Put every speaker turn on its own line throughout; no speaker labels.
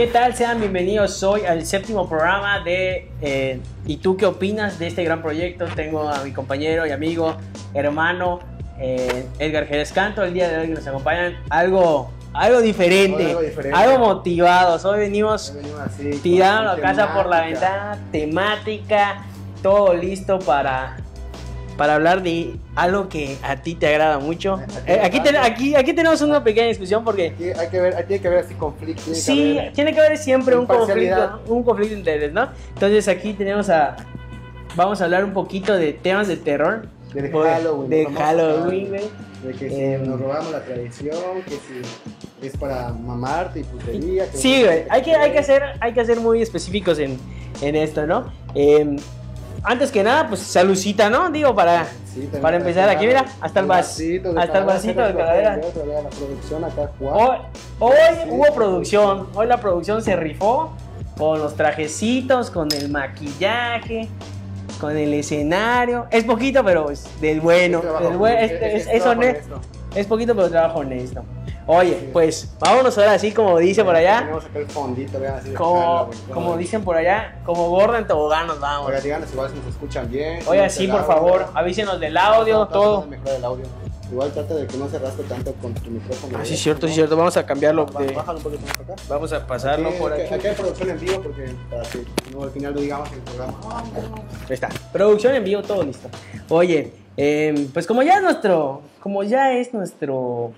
¿Qué tal? Sean bienvenidos hoy al séptimo programa de eh, ¿Y tú qué opinas de este gran proyecto? Tengo a mi compañero y amigo, hermano eh, Edgar Jerez Canto. El día de hoy nos acompañan algo, algo, diferente,
Algo diferente.
algo motivados. Hoy venimos
Hoy venimos así,
tirando la casa por la ventana, temática, todo listo para, para hablar de algo que a ti te agrada mucho. Eh, aquí, ten- aquí, aquí tenemos una pequeña discusión porque
Aquí hay que ver, tiene que haber así conflicto. tiene que
Sí,
haber-
tiene que haber siempre un conflicto, un conflicto de interés, ¿no? Entonces aquí tenemos a... Vamos a hablar un poquito de temas de terror.
De
Pues,
Halloween,
De Halloween, güey.
De que si
Em.
nos robamos la tradición, que si es para mamarte y putería. que
Sí, güey. Hay que, hay, que ser, hay que ser muy específicos en, en esto, ¿no? Eh, antes que nada, pues saludcita, ¿no? Digo, para...
Sí,
para empezar, aquí, mira, hasta el vas-
vasito
hasta el vasito de calavera. Hoy, hoy
Sí.
hubo producción. Hoy la producción se rifó con los trajecitos, con el maquillaje, con el escenario. Es poquito, pero es del bueno.
Es
del buen-
honesto.
Es poquito, pero trabajo honesto. Oye, pues vámonos ahora así como dice por allá.
Tenemos acá el fondito, vean así.
Como, como dicen por allá, como gorda en tobogán nos vamos.
Oiga, díganos igual si nos escuchan bien.
Oiga, sí, por favor, avísenos del audio, todo.
audio. Igual trata de que no se raspe tanto con tu micrófono.
Ah, sí, es cierto, sí, es cierto. Vamos a cambiarlo. De-
Bájalo un poquito más acá.
Vamos a pasarlo
Aquí,
por aquí.
Aquí hay producción en vivo porque para que no al final lo digamos en el programa. Ah.
Ahí está. Producción en vivo, todo listo. Oye, eh, pues como ya es nuestro, como ya es nuestro,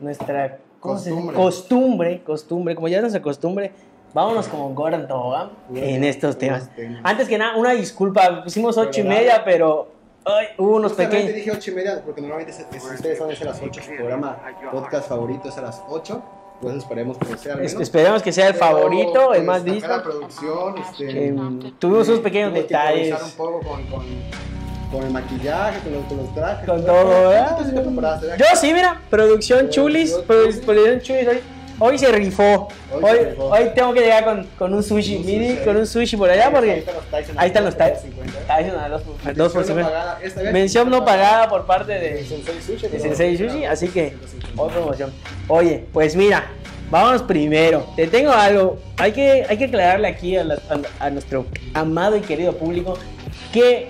nuestra ¿cómo se?
Costumbre.
costumbre, costumbre, como ya es nuestra costumbre, vámonos como Gordon Tobogán en estos temas.
temas.
Antes que nada, una disculpa, pusimos ocho y
Pero
media, pero ay, hubo unos pequeños.
dije 8 y media porque normalmente es- si ustedes saben es a las 8 su programa podcast favorito es a las 8 pues esperemos que sea al
Es- esperemos que sea el
Pero,
favorito, el
pues,
más visto.
la producción este,
Em, tuvimos unos pequeños detalles.
un poco con, con, con el maquillaje con los, con los trajes
Con todo, ¿verdad? Yo sí, mira, producción chulis,
Producción
produ-
chulis.
producción chulis hoy, hoy se rifó.
Hoy
Hoy,
se rifó.
hoy tengo que llegar con, con un sushi,
Un
mini,
sushi.
con un sushi por allá
Ahí
porque
están los Tyson,
ahí están los
Tyson. 50.
Dos, por- dos por
Mención no pagada,
por parte de,
Sensei Sushi,
de
pero-
Sensei Sushi, así que otra promoción. Oye, pues mira, vámonos primero. Te tengo algo. Hay que, hay que aclararle aquí a, la- a- a nuestro amado y querido público que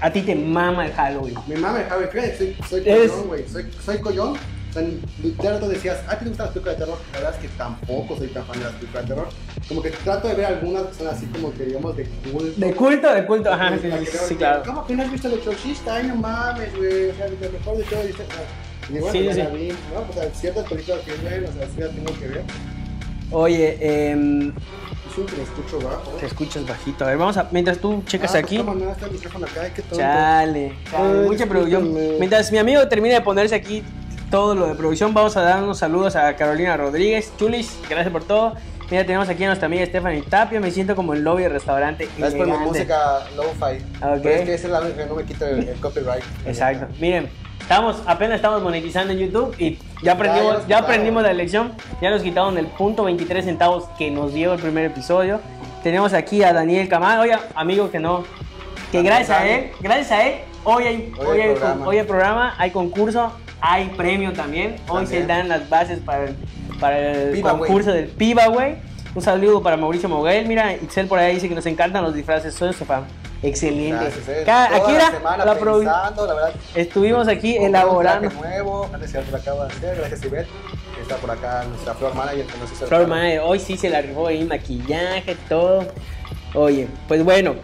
a ti te mama el Halloween.
Mi mamá, Javi, fíjate, soy, soy collón, güey. Soy, soy collón. O sea, literal, tú decías, ¿a ti te gustan las películas de terror? La verdad es que tampoco soy tan fan de las películas de terror. Como que trato de ver algunas que son así como que digamos de culto.
De culto, de culto, ajá, sí, sí, sí, claro.
¿Cómo que no has visto el exorcista? Ay, no mames, güey. O sea, lo mejor de todo. dice, ah, Y bueno,
Sí,
ya
sí.
vi, ¿no? O sea, ciertas películas que ven, o sea, sí las tengo que ver.
Oye, em,
Lo escucho bajo.
te escuchas bajito. A ver, vamos a. Mientras tú checas
Ah,
aquí.
Está el micrófono acá.
Chale, chale,
Ay,
mucha producción. Mientras mi amigo termine de ponerse aquí todo lo de producción, vamos a dar unos saludos a Carolina Rodríguez. Chulis, gracias por todo. Mira, tenemos aquí a nuestra amiga Stephanie Tapia. Me siento como en lobby de restaurante.
Es por mi música lo-fi.
Ah, ok.
Pero es que es la que no me quita el, el copyright.
Exacto. Miren, estamos, apenas estamos monetizando en YouTube y ya aprendimos,
ya
ya,
quitaron.
aprendimos la lección. Ya nos quitaron el punto 23 centavos que nos dio el primer episodio. Tenemos aquí a Daniel Camargo, oye, amigo que no, que gracias a él, gracias a él, hoy hay,
Hoy
hoy
hay programa.
hoy hay programa, hay concurso, hay premio también. Hoy se
También.
dan las bases para el, para el
Piba,
concurso del Piba, güey. Un saludo para Mauricio Moguel. Mira, Ixel por ahí dice que nos encantan los disfraces. Soy su fan. Excelente.
Gracias.
Cada-
Toda
aquí
la
era
semana
la
pensando, la verdad.
Estuvimos aquí
un
elaborando.
nuevo, gracias a lo acabo de hacer, gracias Ivette. Está por acá nuestra Flor Manager que nos hizo
Flor. Manager, hoy sí se la rifó ahí, maquillaje, todo. Oye, pues bueno,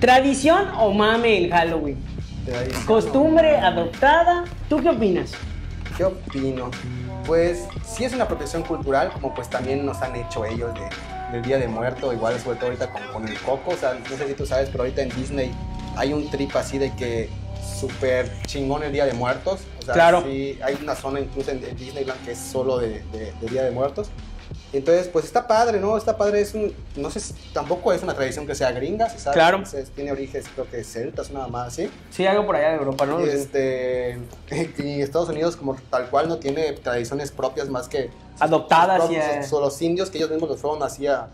¿tradición o mame el Halloween?
Ahí.
¿Costumbre adoptada? ¿Tú qué opinas?
¿Qué opino? Pues sí es una apropiación cultural, como pues también nos han hecho ellos de, del Día de Muerto, igual sobre todo ahorita con, con el coco, o sea, no sé si tú sabes, pero ahorita en Disney hay un trip así de que súper chingón el Día de Muertos, o sea,
Claro.
sí, hay una zona incluso en, en Disneyland que es solo de, de- de Día de Muertos, entonces pues está padre, ¿no? Está padre, es un, no sé, tampoco es una tradición que sea gringa, se sabe,
Claro.
Se- tiene orígenes creo que celtas, nada más así,
Sí, algo por allá de Europa, ¿no?
y, este, y Estados Unidos como tal cual no tiene tradiciones propias más que
Adoptadas y,
son los indios que ellos mismos los fueron así a-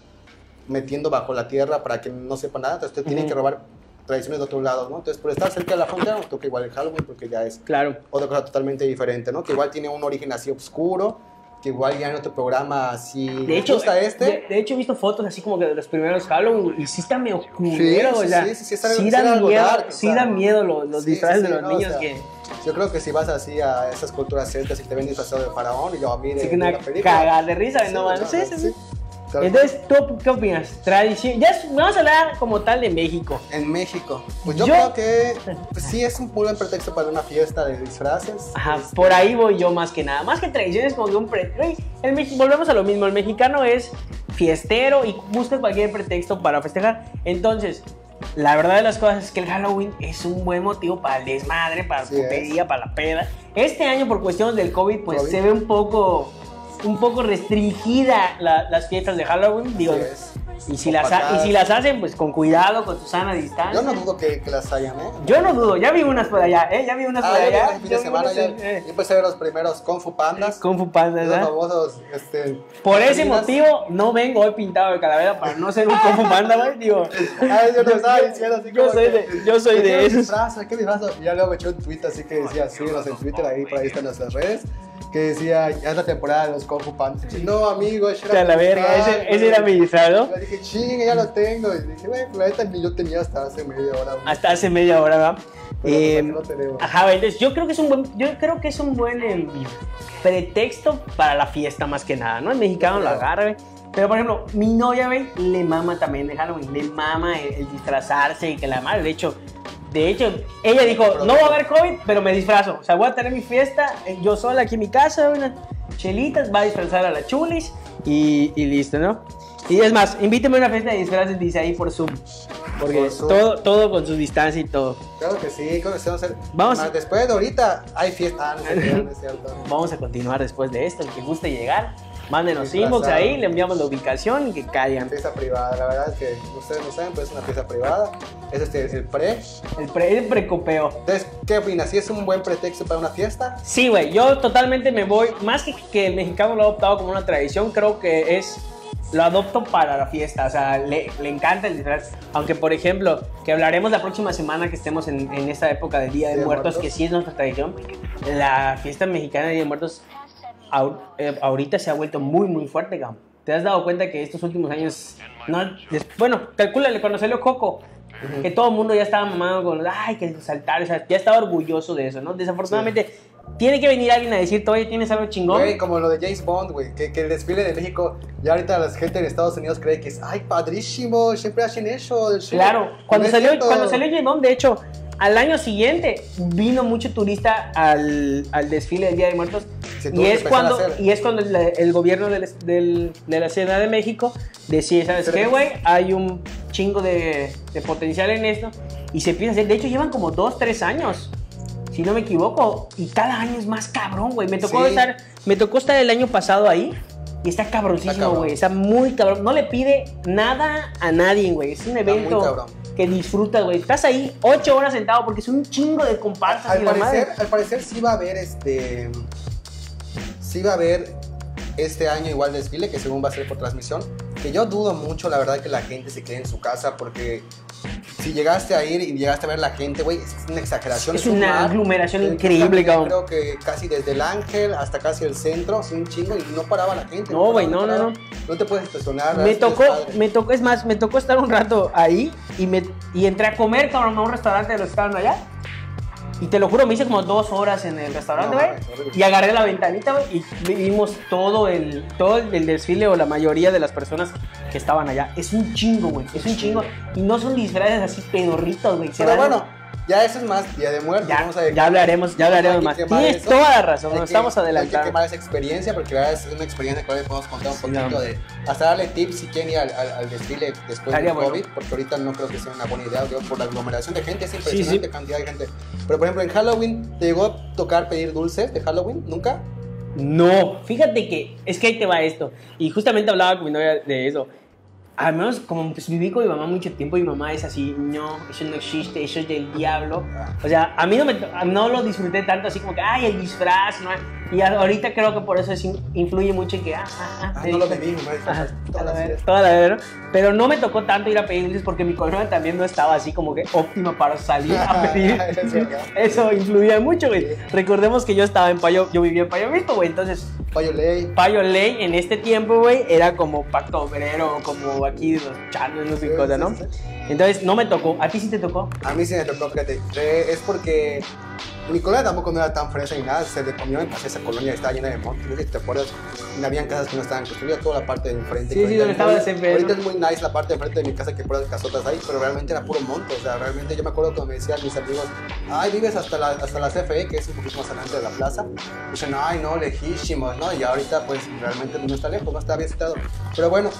metiendo bajo la tierra para que no sepan nada, entonces usted tiene
Ujú.
que robar tradiciones de otro lado, ¿no? Entonces por estar cerca de la frontera nos toca igual el Halloween porque ya es
Claro.
otra cosa totalmente diferente, ¿no? Que igual tiene un origen así oscuro, que igual ya en otro programa si
De hecho,
gusta este.
de, de hecho he visto fotos así como que de los primeros Halloween y sí está medio
Sí,
culero,
sí,
o sea,
sí, sí, sí, está-
sí da miedo,
dark,
sí
o
da miedo los, los
Sí,
disfraces
sí,
de
sí,
los
no, o
niños
sea,
que
Yo creo que si vas así a esas culturas celtas y te ven disfrazado de faraón y yo a mí de,
se
de
una
la película.
cagar de risa,
Sí,
no, man. Sí, sí, sí. Entonces, ¿tú qué opinas? Tradición, ya es- vamos a hablar como tal de México.
En México, pues yo,
Yo-
creo que pues, sí es un buen pretexto para una fiesta de disfraces.
Ajá,
Este,
por ahí voy yo más que nada. Más que tradiciones, como que un pre... Güey, el mex- volvemos a lo mismo. El mexicano es fiestero y busca cualquier pretexto para festejar. Entonces, la verdad de las cosas es que el Halloween es un buen motivo para el desmadre, para la
es.
putería, para la peda. Este año, por cuestiones del COVID, pues
COVID.
se ve un poco, un poco restringida la- las fiestas de Halloween. Digo, y, si las, ha- y si las hacen, pues con cuidado, con su sana distancia.
Yo no dudo que, que las hayan, ¿eh?
Yo no dudo, ya vi unas por allá, ¿eh? Ya vi unas por
Ah, yo
allá.
el fin de semana
unas
ya,
eh,
yo empecé a ver los primeros Kung Fu Pandas.
Kung Fu Panda,
Los famosos, este...
Por ese
Pandas.
motivo no vengo hoy pintado de calavera para no ser un Kung Fu Panda, güey. Digo,
Ay, yo no estaba diciendo así
yo
como
soy
que,
de, yo soy
¿qué
de esos.
disfrazo? ¿Qué disfrazo? Y ya luego me echó un tweet así que decía, síguenos en Twitter, ahí por ahí están nuestras redes, que decía, ya es la temporada de los Kung Fu Pandas. Y, No, amigo, ese era
la
mi
verga,
disfraz,
ese, ese era mi ¿no?
Yo dije, chingue, ya lo tengo. Y dije, pues la neta ni yo tenía hasta hace media hora. güey.
Hasta hace media hora, ¿verdad?
Pues,
Eh. Ajá, entonces yo creo que es un buen, yo creo que es un buen eh, pretexto para la fiesta más que nada, ¿no? El mexicano lo agarra. Pero por ejemplo, mi novia, güey, le mama también de Halloween, le mama el, el disfrazarse y que la madre, de hecho, de hecho, ella dijo, no va a haber COVID, pero me disfrazo. O sea, voy a tener mi fiesta, eh, yo sola aquí en mi casa, unas chelitas, va a disfrazar a la chulis y, y listo, ¿no? Y es más, invíteme a una fiesta de disfraces, dice ahí por Zoom. Porque
Por Zoom.
todo, todo con su distancia y todo.
Claro que sí, vamos a hacer.
Vamos.
Más después de ahorita hay fiesta. Ah, no es cierto, no es cierto.
Vamos a continuar después de esto. El que guste llegar, mándenos
Disfrazado.
inbox ahí, le enviamos la ubicación y que caigan.
Fiesta privada, la verdad es que ustedes no saben, pero es una fiesta privada. Es este, el pre.
El, pre, el precopeo.
Entonces, ¿qué opinas? ¿Si es un buen pretexto para una fiesta?
Sí, güey, yo totalmente me voy, más que que el mexicano lo ha adoptado como una tradición, creo que es, lo adopto para la fiesta, o sea, le, le encanta el disfraz. Aunque, por ejemplo, que hablaremos la próxima semana que estemos en, en esta época del Día de
Día de
Muertos,
Muertos.
que sí es nuestra tradición, la fiesta mexicana de Día de Muertos ahorita se ha vuelto muy, muy fuerte, cabrón. ¿Te has dado cuenta que estos últimos años, no, bueno, calcúlale, cuando salió Coco, que todo el mundo ya estaba mamado con ay, que saltar, o sea, ya estaba orgulloso de eso, ¿no? Desafortunadamente, tiene que venir alguien a decirte, oye, tienes algo chingón.
Güey, como lo de James Bond, güey, que, que el desfile de México, ya ahorita la gente en Estados Unidos cree que es, ay, padrísimo, siempre hacen eso. sí".
Claro, cuando
No
salió, cuando salió James Bond, de hecho, al año siguiente vino mucho turista al, al desfile del Día de Muertos y es, cuando, y es cuando el, el gobierno del, del- de la Ciudad de México decide, ¿sabes qué, güey? Hay un chingo de, de potencial en esto y se empieza a hacer. De hecho, llevan como dos, tres años, si no me equivoco, y cada año es más cabrón, güey. Me tocó
Sí.
estar, me tocó estar el año pasado ahí. Y está cabroncísimo, güey. Está muy cabrón. No le pide nada a nadie, güey. Es un evento que disfrutas, güey. Estás ahí ocho horas sentado porque es un chingo de comparsas y
Al
la madre.
parecer, al parecer sí va a haber este. Sí va a haber este año igual desfile, que según va a ser por transmisión. Que yo dudo mucho, la verdad, que la gente se quede en su casa, porque si llegaste a ir y llegaste a ver la gente, güey, es una exageración.
Es
un
una
mar.
aglomeración increíble,
cabrón. Creo que casi desde el Ángel hasta casi el centro, así un chingo, y no paraba la gente.
No, güey,
paraba,
no, no, no.
No te puedes estacionar.
Me tocó,
Es
me tocó, es más, me tocó estar un rato ahí y, me, y entré a comer, cabrón, a un restaurante de los que estaban allá. Y te lo juro, me hice como dos horas en el restaurante, güey. y agarré la ventanita, güey, y vimos todo el, todo el desfile o la mayoría de las personas que estaban allá. Es un chingo, güey. Es un chingo. Y no son disfraces así pedorritos, güey.
Pero bueno, ya eso es más Día de Muertos.
Ya,
vamos a
ya hablaremos, ya hablaremos más. Tienes
eso.
toda la razón,
Hay
nos
que-
estamos
No hay que
adelantando.
quemar esa experiencia porque verdad es una experiencia que podemos contar un
Sí,
poquito de. Hasta darle tips si quieren ir al, al- al desfile después del
bueno.
COVID, porque ahorita no creo que sea una buena idea, digo, por la aglomeración de gente, es
Sí,
impresionante
sí.
cantidad de gente. Pero por ejemplo, en Halloween, ¿te llegó a tocar pedir dulces de Halloween? ¿Nunca?
No, fíjate que es que ahí te va esto. Y justamente hablaba con mi novia de eso. Al menos como pues, viví con mi mamá mucho tiempo, mi mamá es así, no, eso no existe, eso es del diablo. O sea, a mí no, me, no lo disfruté tanto así como que, ay, el disfraz, ¿no? Y ahorita creo que por eso es in- influye mucho en que, ah, ah, ah,
Ah, no lo las
toda la- toda la vez, ¿no? Pero no me tocó tanto ir a pedir dulces porque mi colonia también no estaba así como que óptima para salir a pedir.
Verdad.
Eso influía mucho, güey. Recordemos que yo estaba en Payo, yo vivía en Payo Visto, güey. Entonces,
Payo Ley.
Payo Ley en este tiempo, güey, era como pacto obrero, como aquí los chanos, no sé qué
Sí,
cosa, ¿no?
sí, sí.
Entonces, no me tocó. ¿A ti sí te tocó?
A mí sí me tocó, fíjate. eh, Es porque mi colonia tampoco no era tan fresa ni nada. Se le comió en pasé esa colonia estaba llena de montes. No sé si te acuerdas. Habían casas que no estaban construidas, toda la parte de enfrente.
Sí, sí, donde
es
estaba CFE,
Ahorita es muy nice la parte de enfrente de mi casa que puras casotas ahí, pero realmente era puro monte. O sea, realmente yo me acuerdo cuando me decían mis amigos, ay, vives hasta la, hasta la CFE, que es un poquito más adelante de la plaza. Dicen, ay, no, lejísimos, ¿no? Y ahorita, pues realmente no está lejos, no está bien citado. Pero bueno,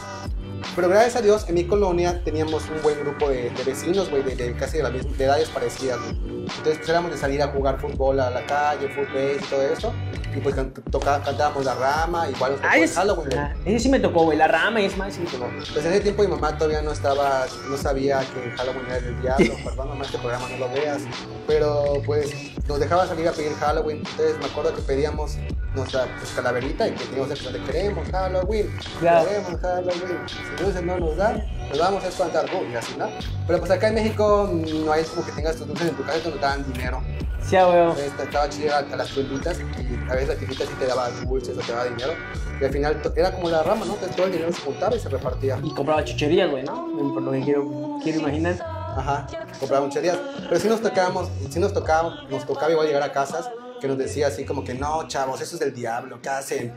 pero gracias a Dios, en mi colonia teníamos un buen grupo de, de vecinos, güey, de, de casi de, la misma, de edades parecidas, güey. Entonces, pues éramos de salir a jugar fútbol a la calle, fútbol y todo eso. Y pues can- toca- cantábamos la rama, igual nos tocó el
es-
Halloween,
ah, ese sí me tocó, güey. La rama y es más, sí me tocó.
Pues en ese tiempo mi mamá todavía no estaba, no sabía que Halloween era del diablo, perdón mamá, este programa no lo veas, pero pues nos dejaba salir a pedir Halloween, entonces me acuerdo que pedíamos nuestra pues, calaverita y que teníamos el de queremos Halloween,
Claro.
queremos Halloween, si dulces no nos dan, nos vamos a espantar, ¡uh! y así, ¿no? Pero pues acá en México no hay como que tengas tus dulces en tu casa, te daban dinero,
Sí,
entonces, estaba chida a las tienditas y a veces la tiendita sí te daba dulces o te daba dinero, y al final era como la rama, ¿no? Todo el dinero se juntaba y se repartía.
Y compraba chucherías, güey, ¿no? Por lo que quiero, quiero imaginar.
Ajá, compraba mucherías. Pero sí nos tocábamos, sí nos tocaba, nos tocaba igual llegar a casas que nos decía así como que no, chavos, eso es del diablo, ¿qué hacen?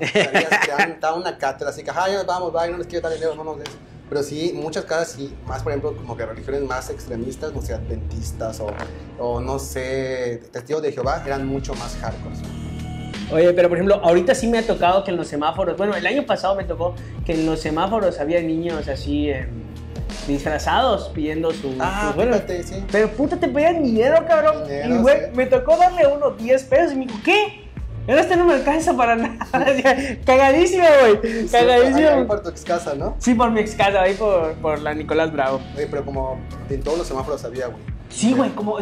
Daban una cátedra así que, ah, ya nos vamos, bye, no les quiero dar dinero, no nos des. Pero sí, muchas casas sí, más por ejemplo, como que religiones más extremistas, no sé, adventistas o, o no sé, testigos de Jehová, eran mucho más hardcore.
Oye, pero por ejemplo, ahorita sí me ha tocado que en los semáforos, bueno, el año pasado me tocó que en los semáforos había niños así eh, disfrazados pidiendo su.
Ah,
su-
sí.
pero puta, te pedían dinero, cabrón.
Dinero,
y güey,
sí.
me tocó darle uno 10 pesos y me dijo, ¿qué? Ahora este no me alcanza para nada. Cagadísimo, güey.
Sí,
Cagadísimo.
por tu ex casa, ¿no?
Sí, por mi ex casa, ahí por, por la Nicolás Bravo.
Oye, pero como en todos los semáforos había, güey.
Sí, güey, como.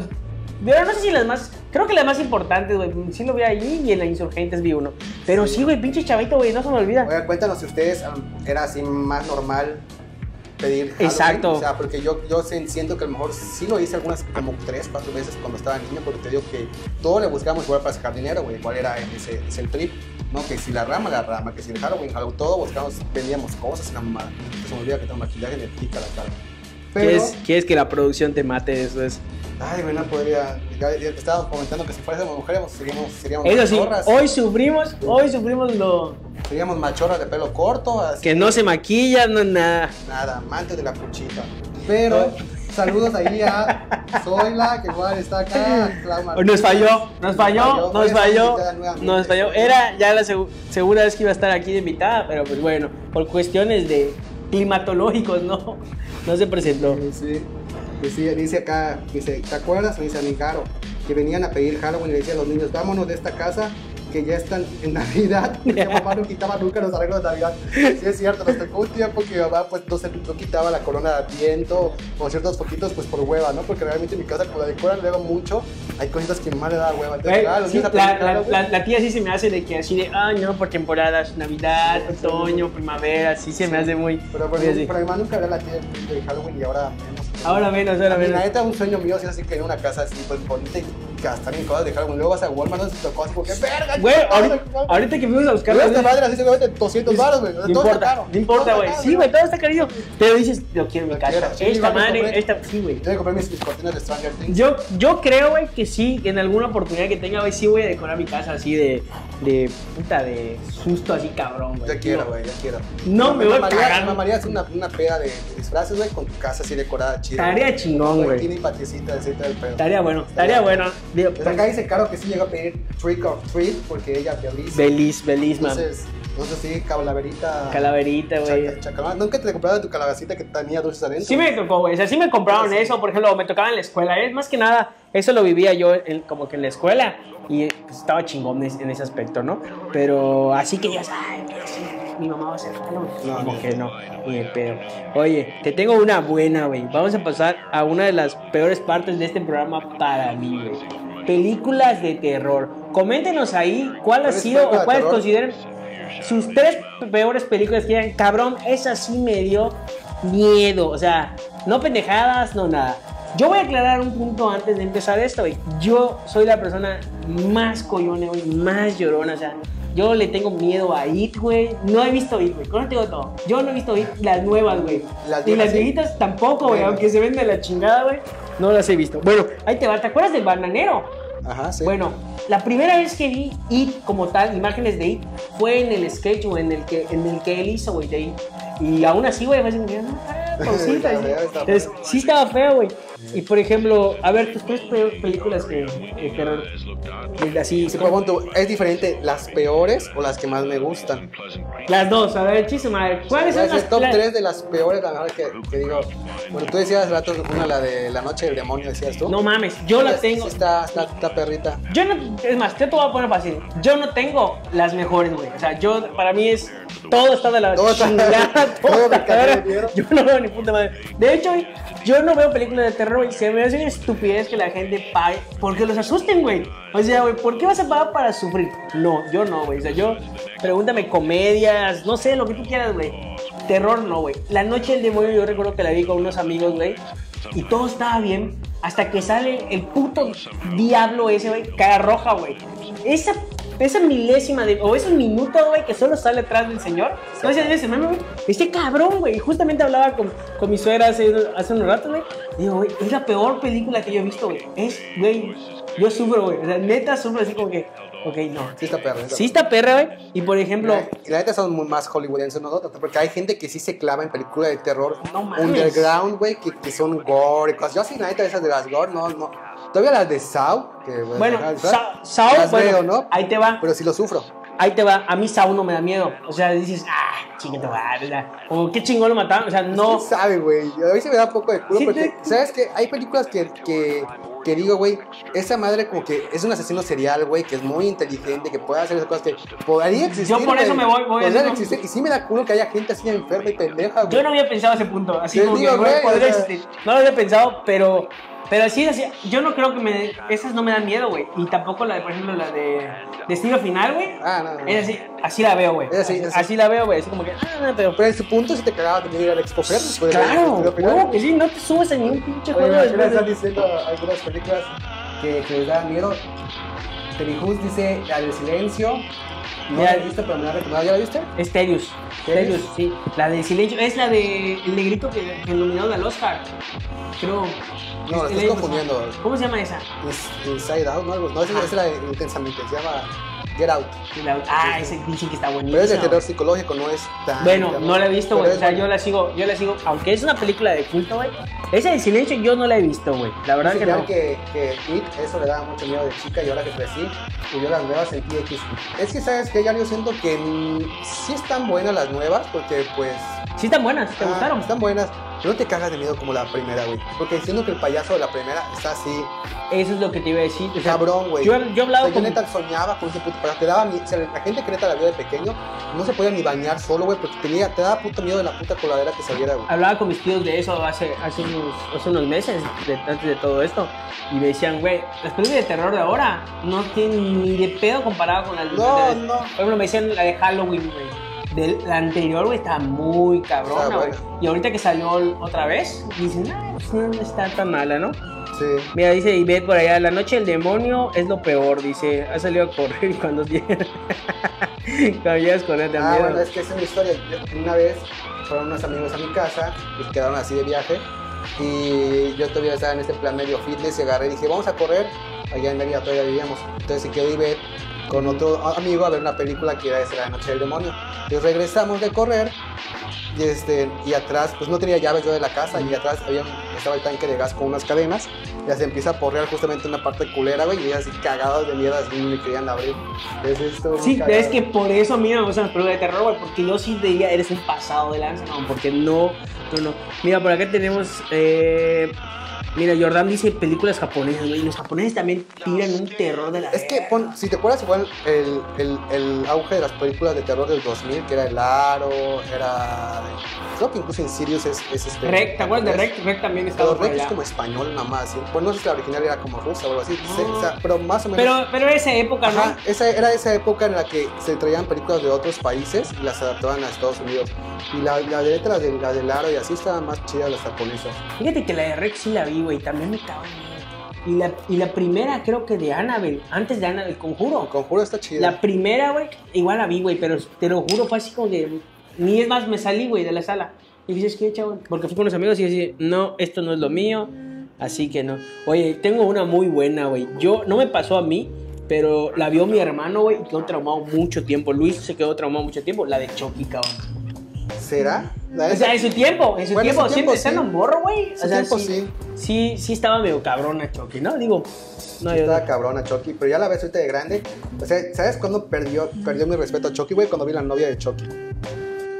Pero no sé si las más. Creo que las más importantes, güey. Sí lo vi ahí y en la Insurgentes vi uno. Pero sí, güey, pinche chavito, güey, no se me olvida.
Oiga, cuéntanos si ustedes um, era así más normal pedir Halloween.
Exacto.
O sea, porque yo, yo siento que a lo mejor sí lo hice algunas como tres, cuatro veces cuando estaba niño, porque te digo que todo le buscamos igual para sacar dinero, güey. ¿Cuál era ese, ese el trip? No, que si la rama, la rama, que si el Halloween, Halloween, todo buscamos, vendíamos cosas en la mamada. Se me olvida que tengo maquillaje me pica la cara. Pero,
¿Quieres, quieres que la producción te mate después?
Ay, güey, no podría. Ya, te estábamos comentando que si fuésemos mujeres, seríamos, seríamos
Eso sí,
machorras.
hoy sufrimos, hoy sufrimos lo
Seríamos machorras de pelo corto, así
que no se maquilla, no nada.
Nada, amante de la puchita. Pero saludos ahí a Zoila, que igual está acá.
Nos falló, nos falló, nos falló, nos falló. Era ya la seg- segunda vez que iba a estar aquí de invitada, pero pues bueno, por cuestiones de climatológicos no, no se presentó.
Sí, sí, dice acá, dice, ¿te acuerdas? Me dice mi caro, que venían a pedir Halloween y le decían a los niños, vámonos de esta casa que ya están en Navidad, porque mamá no quitaba nunca los arreglos de Navidad. Sí, es cierto, nos tocó un tiempo que mi mamá pues no, se, no quitaba la corona de viento o ciertos foquitos pues por hueva, ¿no? Porque realmente en mi casa como la decoran luego mucho, hay cositas que mi mamá le da hueva. Entonces, ah, los
sí, la, la- la- la tía sí se me hace de que así de, ay no, por temporadas, Navidad, otoño, primavera, sí se me hace muy...
Pero por mi mamá nunca era la tía de Halloween y ahora menos.
Ahora menos, ahora menos.
La neta, un sueño mío es así que en una casa así, pues bonita y gastar en cosas de Halloween. Luego vas a Walmart, no se tocó así como que verga.
Güey,
¿qué
ahorita, ahorita que fuimos a buscar...
Esta madre así seguramente 200 baros, güey.
No importa, no importa, güey. Sí, güey, todo está carillo. Pero dices, lo quiero mi casa. esta madre, esta, sí, güey.
Yo compré mis, mis cortinas de Stranger Things.
Yo, yo creo, güey, que sí, que en alguna oportunidad que tenga, güey, sí voy a decorar mi casa así de, de, puta, de susto así cabrón, güey.
Ya quiero, güey, ya quiero.
No, me voy a cagar.
Me mamaría hacer una, una peda de, disfraces, güey, con tu casa así decorada chida.
Estaría
güey.
chingón, güey.
Tiene patiecita, etcétera, el pedo.
Estaría bueno, estaría bueno.
Pues acá dice Caro que sí llegó a pedir Trick or Treat porque ella feliz.
Beliz, Beliz, man.
Entonces, no sé si calaverita.
Calaverita, güey.
¿Nunca te compraron tu calabacita que tenía dulces adentro?
Sí me tocó, güey. O sea, sí me compraron
Sí.
eso, por ejemplo, me tocaba en la escuela. Es más que nada, eso lo vivía yo en- como que en la escuela y pues, estaba chingón en, ese aspecto, ¿no? Pero así que ya ay, mi mamá va a hacer Halloween.
No,
como
no.
que no, ni el pedo. Oye, te tengo una buena, güey. Vamos a pasar a una de las peores partes de este programa para mí, güey. Películas de terror. Coméntenos ahí cuál ha
¿Cuál es
sido o cuáles
terror?
consideren sus tres peores películas que digan, cabrón, esa sí me dio miedo. O sea, no pendejadas, no nada. Yo voy a aclarar un punto antes de empezar esto, güey. Yo soy la persona más coyone, güey, más llorona, o sea, yo le tengo miedo a It, güey. No he visto It, güey. Con eso te digo todo. Yo no he visto It, las nuevas, güey. Y las viejitas tampoco, güey. Aunque se ven de la chingada, güey. No las he visto. Bueno, ahí te va. ¿Te acuerdas del bananero?
Ajá, sí.
Bueno, la primera vez que vi It como tal, imágenes de It, fue en el sketch o en el que, en el que él hizo, güey, de It. Y aún así, güey, fue así, como,
estaba
Entonces, sí estaba feo, güey. Y por ejemplo, a ver, tus tres películas que, que- que así,
Sí, tú, es diferente las peores o las que más me gustan.
las dos, a ver, chisma, ¿cuáles son
el
las
top
la-
3 de las peores, la mejor que, que digo. Bueno, tú decías hace rato una, la de La Noche del Demonio, decías tú.
No mames, yo la tengo.
sí está, está, está perrita.
Yo no, es más, yo te voy a poner fácil. Yo no tengo las mejores, güey. O sea, yo, para mí es. Todo está de la
Todo está-
chingada.
de.
Yo no veo De hecho, yo no veo películas de terror, güey. Se me hace una estupidez que la gente pague porque los asusten, güey. O sea, güey, ¿por qué vas a pagar para sufrir? No, yo no, güey. O sea, yo, pregúntame comedias, no sé, lo que tú quieras, güey. Terror no, güey. La noche del demonio yo recuerdo que la vi con unos amigos, güey. Y todo estaba bien hasta que sale el puto diablo ese, güey, cara roja, güey. Esa, esa milésima de, o esos minutos, güey, que solo sale atrás del señor. Ese güey, este cabrón, güey. Justamente hablaba con, con mi suegra hace, hace unos ratos, güey. Digo, güey, es la peor película que yo he visto, güey. Es, güey, yo sufro, güey. O sea, neta sufro así como que, ok, no.
Sí está perrita.
Sí está perra, güey. Y por ejemplo,
Y la neta son muy más hollywoodenses nosotros, porque hay gente que sí se clava en películas de terror
No mames.
underground, güey, que, que son gore y cosas. Yo sí, la neta, esas de las gore, no, no. Todavía las de Saw, que
bueno, Saw,
las
bueno,
veo, ¿no?
ahí te va.
Pero sí lo sufro.
Ahí te va, a mí Saúl no me da miedo. O sea, dices, ah, chingate, madre, o sea, o qué chingón lo mataron. O sea, no.
¿Quién sabe, güey? A mí se me da un poco de culo
Sí,
porque,
te-
¿sabes qué? Hay películas que, que, que digo, güey, esa madre como que es un asesino serial, güey, que es muy inteligente, que puede hacer esas cosas que podría existir.
Yo por eso
güey.
me voy- voy a decir-
existir. Y sí me da culo que haya gente así enferma y pendeja, güey.
Yo no había pensado ese punto. Así como
digo,
que, güey,
güey,
podría
o sea-
existir. No lo había pensado, pero. Pero sí, así, yo no creo que me. Esas no me dan miedo, güey. Y tampoco la de, por ejemplo, la de Destino Final, güey.
Ah, no, no.
Es así, así la veo, güey.
Es así,
Así,
es así.
así la veo, güey. Así como que, ah, pero.
Pero en su punto si te cagaba también ir al ver
Claro, claro que sí, no te subes a ningún pinche
Oye,
juego
me
de-
están diciendo algunas películas que, que les dan miedo. Terry dice La del Silencio. No
Ya.
la he visto, pero me la recomendado. ¿Ya la viste?
Es Terius.
¿Terius?
Sí. La del silencio. Es la de el negrito que, que nominaron al Oscar. Creo.
No, la
Es-
estás confundiendo.
¿Cómo se llama esa?
Inside Out, ¿no? No, esa es la de intensamente. Se llama Get Out.
La- ah, ese dicen que está
Pero es de
buenísimo.
terror psicológico, no es tan.
Bueno, no la he visto, güey. O sea, yo la sigo, yo la sigo. Aunque es una película de culto, güey. Esa de silencio yo no la he visto, güey. La verdad
Dice
que no.
que, que It, eso le daba mucho miedo de chica y ahora que crecí, y yo las nuevas sentí X. Es que, ¿sabes que Ya yo siento que mm, sí están buenas las nuevas, porque pues.
Sí están buenas, ¿te
ah,
gustaron?
Están buenas, no te cagas de miedo como la primera, güey. Porque siento que el payaso de la primera está así,
Eso es lo que te iba a decir. o sea,
cabrón, güey.
Yo, yo he
O sea,
hablado
yo
con...
neta soñaba con ese puto payaso. Te daba. O sea, la gente que neta la vio de pequeño no se podía ni bañar solo, güey, porque tenía, te daba puto miedo de la puta coladera que saliera, güey.
Hablaba con mis tíos de eso hace, hace, unos, hace unos meses, de- antes de todo esto. Y me decían, güey, las películas de terror de ahora no tienen ni de pedo comparado con las de
No, no.
Por ejemplo, me decían la de Halloween, güey. La anterior, güey, está muy cabrona, güey. Y ahorita que salió otra vez, dicen, ah, pues no está tan mala, ¿no?
Sí.
Mira, dice Ivette por allá, la noche del demonio es lo peor, dice, ha salido a correr cuando llegas, cuando llegas con él
Ah,
también.
bueno, es que es una historia. Una vez fueron unos amigos a mi casa y se quedaron así de viaje. Y yo todavía estaba en este plan medio fitness y agarré y dije, vamos a correr. Allá en Mérida todavía vivíamos. Entonces se quedó Ivette con otro amigo a ver una película que era esa, La Noche del Demonio. Entonces regresamos de correr y, este, y atrás, pues no tenía llaves yo de la casa y atrás había, estaba el tanque de gas con unas cadenas. Ya se empieza a porrear justamente una parte culera, güey, y así cagados de miedo, así me querían abrir. Entonces, esto
Sí,
cagado.
es que por eso a mí me gustan las películas de terror, güey, porque yo sí diría, eres un pasado de lanza, no, porque no, no, no. Mira, por acá tenemos, eh, Mira, Jordan dice películas japonesas, güey. y Los japoneses también tiran un terror de la.
Es que, pon- si te acuerdas, igual el, el, el auge de las películas de terror del 2000, que era El Aro, era. Creo que incluso Insidious es, es este.
Rec, ¿te acuerdas de. Rec? Rec también
Pero
estaba por
Rec es
allá.
como español nada más. ¿sí? Pues no sé si la original era como rusa o algo así.
No.
sí, o sea, pero más o menos.
Pero, pero esa época, ¿no?
Ajá, esa, era esa época en la que se traían películas de otros países y las adaptaban a Estados Unidos. Y la, la de la de, la del Aro y así estaban más chidas las japonesas.
Fíjate que la de Rex sí la vi, güey. También me cago en. Y la, y la primera, creo que de Annabelle, antes de Annabelle,
El
Conjuro.
conjuro está chida.
La primera, güey, igual la vi, güey, pero te lo juro, fue así como que. Ni es más, me salí, güey, de la sala. Y dices, ¿qué, chavo? Porque fui con los amigos y dije, no, esto no es lo mío. Así que no. Oye, tengo una muy buena, güey. Yo, no me pasó a mí, pero la vio mi hermano, güey, y quedó traumado mucho tiempo. Luis se quedó traumado mucho tiempo. La de Chucky, cabrón.
¿Será? La
O sea, en su tiempo, en su
Bueno, en
tiempo, siempre estando
sí.
un borro, güey. O sea,
tiempo,
sí,
sí.
sí, sí estaba medio cabrona Chucky, ¿no? Digo, no hay
Estaba cabrona Chucky, pero ya la ves ahorita de grande. O sea, ¿sabes cuándo perdió, perdió mi respeto a Chucky, güey? Cuando vi la novia de Chucky.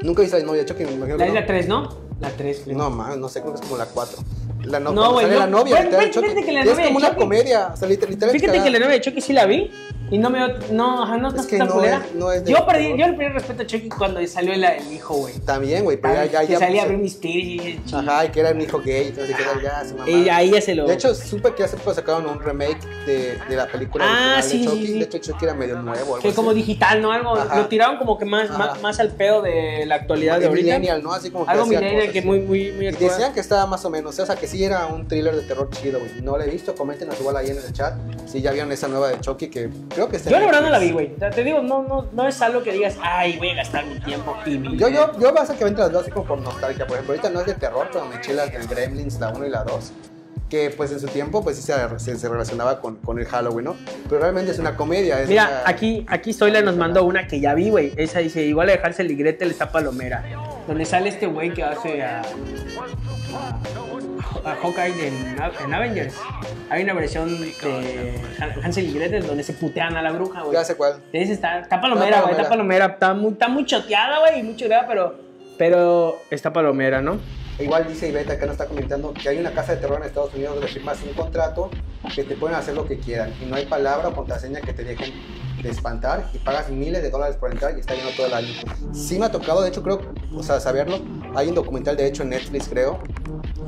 Nunca viste la novia de Chucky, me imagino
La
que
es
no.
la 3, ¿no? La 3, creo.
No, más, no sé, creo que es como la 4. La no,
No, güey, no.
la novia,
fíjate que la
es
novia de
como una
Chucky-
comedia, o sea, liter- literal. es
Fíjate que la novia de Chucky sí la vi y no me no, ajá, no,
Es que
tan
no es- no es de
yo perdí, yo le perdí respeto a Chucky cuando salió el, el hijo, güey.
También, güey, pero ya, ya,
que
ya.
salía a "Chinga".
Ajá, y que era un hijo gay, entonces que era ya su mamá.
y ahí ya se lo
De hecho, supe que hace poco sacaron un remake de, de la película
Ah, sí,
de Chucky.
sí.
De hecho, Chucky era medio nuevo. algo
que
así.
como digital, ¿no? Algo
Ajá.
lo tiraron como que más, más, más al pedo de la actualidad de
De
ahorita.
millennial, ¿no? Así como que
Algo millennial que muy muy muy
Y decían que estaba más o menos, o sea, que sí era un thriller de terror chido, güey. No la he visto, coméntenos igual ahí en el chat. Si ya vieron esa nueva de Chucky, que creo que está
Yo la verdad no la vi, güey. O sea, te digo, no, no, no es algo que digas, ay, voy a gastar mi tiempo y mi
Yo, yo, yo básicamente las así como por nostalgia. Por ejemplo, ahorita no es de terror, pero me eché las del Gremlins, la 1 y la 2. Que pues en su tiempo pues sí se, se- relacionaba con, con el Halloween, ¿no? Pero realmente es una comedia. Es
Mira,
una-
aquí, aquí Zoila nos mandó una que ya vi, güey. Esa dice, igual a dejarse el Gretel está Palomera. Donde sale este güey que hace a, a, a Hawkeye en, en Avengers. Hay una versión de Han- Hansel y Gretel donde se putean a la bruja, güey.
Ya sé cuál.
Esa está, está Palomera,
Está
güey. Está Palomera. Está muy, está muy choteada, güey. y Muy choteada, pero, pero está Palomera, ¿no?
Igual dice Iveta acá nos está comentando que hay una casa de terror en Estados Unidos donde firmas un contrato que te pueden hacer lo que quieran y no hay palabra o contraseña que te dejen de espantar y pagas miles de dólares por entrar y está lleno todo el año. Sí me ha tocado, de hecho creo, o sea, saberlo, hay un documental de hecho en Netflix creo,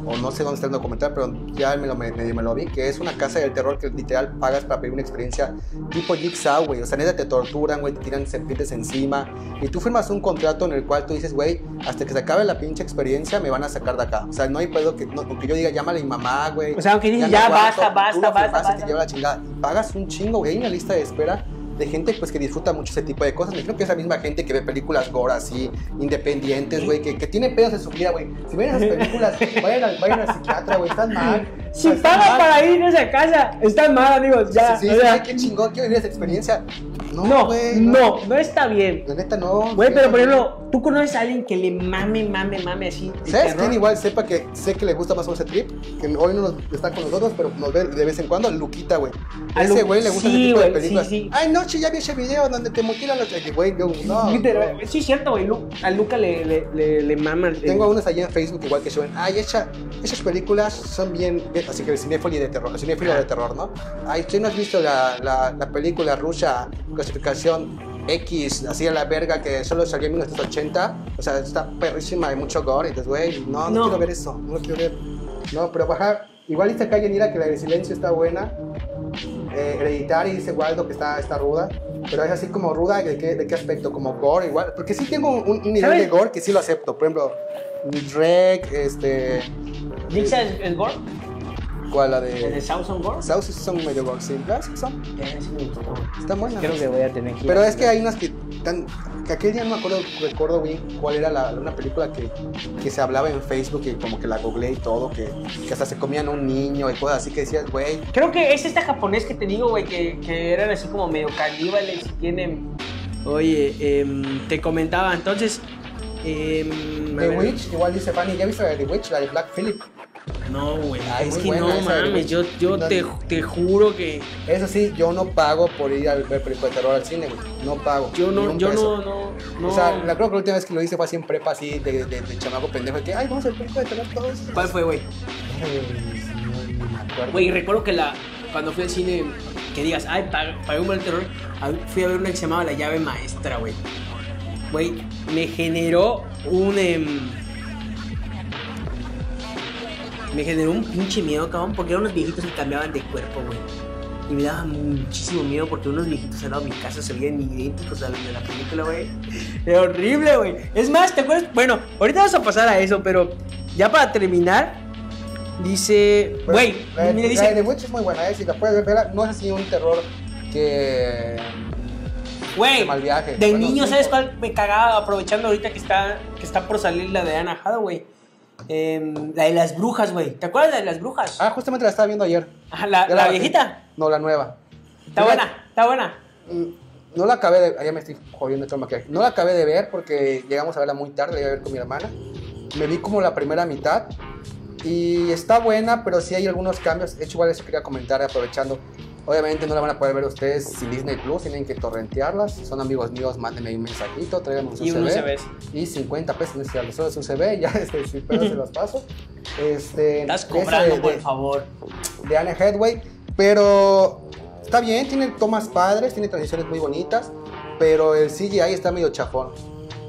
o no sé dónde está el documental, pero ya me lo, me, me lo vi, que es una casa del terror que literal pagas para pedir una experiencia tipo Jigsaw, güey. O sea, neta te torturan, güey, te tiran serpientes encima. Y tú firmas un contrato en el cual tú dices, güey, hasta que se acabe la pinche experiencia me van a sacar de acá. O sea, no hay pedo que, no, que yo diga, llámale a mi mamá, güey.
O sea, aunque
no
ya
aguanto".
basta, basta, basta,
y
basta.
te lleva la chingada. Y pagas un chingo, güey. Hay una lista de espera de gente pues que disfruta mucho ese tipo de cosas. Me creo que es la misma gente que ve películas gore así, independientes, güey, que, que tiene pedos en su vida, güey. Si ven esas películas, vayan al, vayan al psiquiatra, güey, están mal.
Si
mal.
para ir a esa casa, están mal, amigos. Ya,
Sí, sí,
o sea,
ay, qué chingón, quiero vivir esa experiencia. No,
no,
güey,
no, no está bien.
La neta no.
Güey, pero
no.
por ejemplo, tú conoces a alguien que le mame, mame, mame así.
¿Sabes quién igual sepa que sé que le gusta más ese trip? Que hoy no nos- está con nosotros, pero nos ve de vez en cuando. Luquita, güey.
A
Ese güey le gusta
sí,
ese tipo de
güey,
películas.
sí, sí.
Ay, noche, ya vi ese video donde te mutilan los. Ay, Güey, yo, no. No.
sí, cierto, güey. Lu- a Luca le, le, le, le mama. el-
Tengo a unos allí en Facebook igual que suben. Ay, esa, esas películas son bien. Así que el cinéfilo de terror, cinéfilo de terror, ¿no? Ay, ¿usted no has visto la, la, la película rusa, clasificación X, así a la verga, que solo salió en 1980? O sea, está perrísima, hay mucho gore. Y dices, güey, no, no,
No.
quiero ver eso, no lo quiero ver. No, pero bajar. Igual dice acá Yanira que la de silencio está buena. Eh, Hereditary dice Waldo que está, está ruda. Pero es así como ruda, ¿de qué, de qué aspecto? Como gore, igual. Porque sí tengo un, un nivel de gore que sí lo acepto. Por ejemplo, Rec, este.
¿Dixa es, es Gore?
¿Cuál? La
¿El de
de.
Sauson Gore?
South son medio gore, sí, ¿verdad? Son.
Eh, sí me gustó.
Están buenas.
Creo que voy a tener que ir
Pero es que hay unas que tan, que aquel día no me acuerdo, recuerdo bien cuál era la, una película que, que se hablaba en Facebook y como que la googleé y todo, que, que hasta se comían un niño y cosas así que decías, güey,
Creo que es este japonés que te digo, güey, que, que eran así como medio caníbales y tienen... Oye, em, te comentaba, entonces... a
The. Witch, igual dice Fanny, ¿ya viste la de The Witch, la de Black Phillip?
No, güey,
Ay,
es que no
esa
mames,
Witch.
yo, yo
No,
te, te juro que...
Eso sí, yo no pago por ir a ver películas de terror al cine, güey. No pago.
Yo no, yo no, no, no...
O sea, la, creo que la última vez que lo hice fue así en prepa, así de, de, de chamaco pendejo, que, ay, vamos a ver películas de terror todos.
¿Cuál fue, güey? Güey, recuerdo que la, cuando fui al cine, que digas, ay, pa- pagué un buen terror, fui a ver una que se llamaba La llave maestra, güey. Güey, me generó un... em, me generó un pinche miedo, cabrón, porque eran unos viejitos que cambiaban de cuerpo, güey. Y me daba muchísimo miedo porque unos viejitos al lado de mi casa se veían idénticos a los de la película, güey. Era horrible, güey. Es más, ¿te acuerdas? Bueno, ahorita vamos a pasar a eso, pero ya para terminar, dice...
Pero
Güey,
la de-
mira,
la
dice...
de The Witch es muy buena, ¿eh? Si la puedes ver, no es así un terror que.
Güey,
de mal viaje.
de
Bueno,
niño, ¿sabes cuál me cagaba? Aprovechando ahorita que está, que está por salir la de Anna Hathaway. Em, la de las brujas, güey. ¿Te acuerdas de la de las brujas?
Ah, justamente la estaba viendo ayer.
Ajá, la,
Ya
la viejita.
No, la nueva.
Está
Mira,
buena, está buena.
mm, No la acabé de. Ya me estoy jodiendo todo el maquillaje. No la acabé de ver porque llegamos a verla muy tarde, la iba a ver con mi hermana. Me vi como la primera mitad. Y está buena, pero sí hay algunos cambios. De hecho, igual eso quería comentar aprovechando. Obviamente no la van a poder ver ustedes sin Disney Plus, tienen que torrentearlas. Son amigos míos, mándenme un mensajito, tráiganme un
Y uno se
USB. Y 50 pesos necesitan solo es un CB, ya este, si pedo se los paso. Este,
Estás cobrando,
de-
por
de-
favor.
de Anne Hathaway, pero está bien, tiene tomas padres, tiene transiciones muy bonitas, pero el CGI está medio chafón.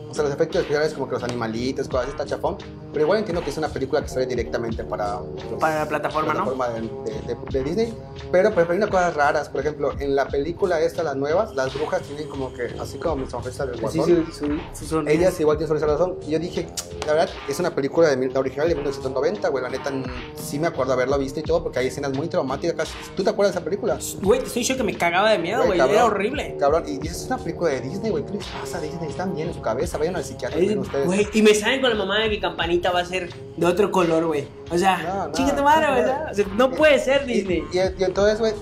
O sea, los efectos especiales como que los animalitos, cosas así, está chafón, pero igual entiendo que es una película que sale directamente para, los-
Para la plataforma, ¿no?
plataforma de, de- de- de Disney, pero ejemplo hay unas cosas raras, por ejemplo, en la película esta, las nuevas, las brujas tienen como que, así como mi sonrisa del
Sí,
guasón,
su, su, su sonrisa.
ellas igual tienen sonrisa del guasón, y yo dije, la verdad, es una película de la original de 1990, güey, la neta, sí me acuerdo haberla visto y todo, porque hay escenas muy traumáticas, ¿tú te acuerdas de esa película?
Güey, te estoy diciendo que me cagaba de miedo,
Güey.
Era horrible.
Cabrón, y dices, es una película de Disney, güey, ¿qué les pasa a Disney? Están bien en su cabeza, vayan al psiquiatra ustedes.
Güey, y me salen con la mamá de que campanita va a ser de otro color, güey. O sea,
No, no,
chica tu madre,
no,
¿verdad? O sea, no puede ser Disney.
Y, y- y entonces, güey,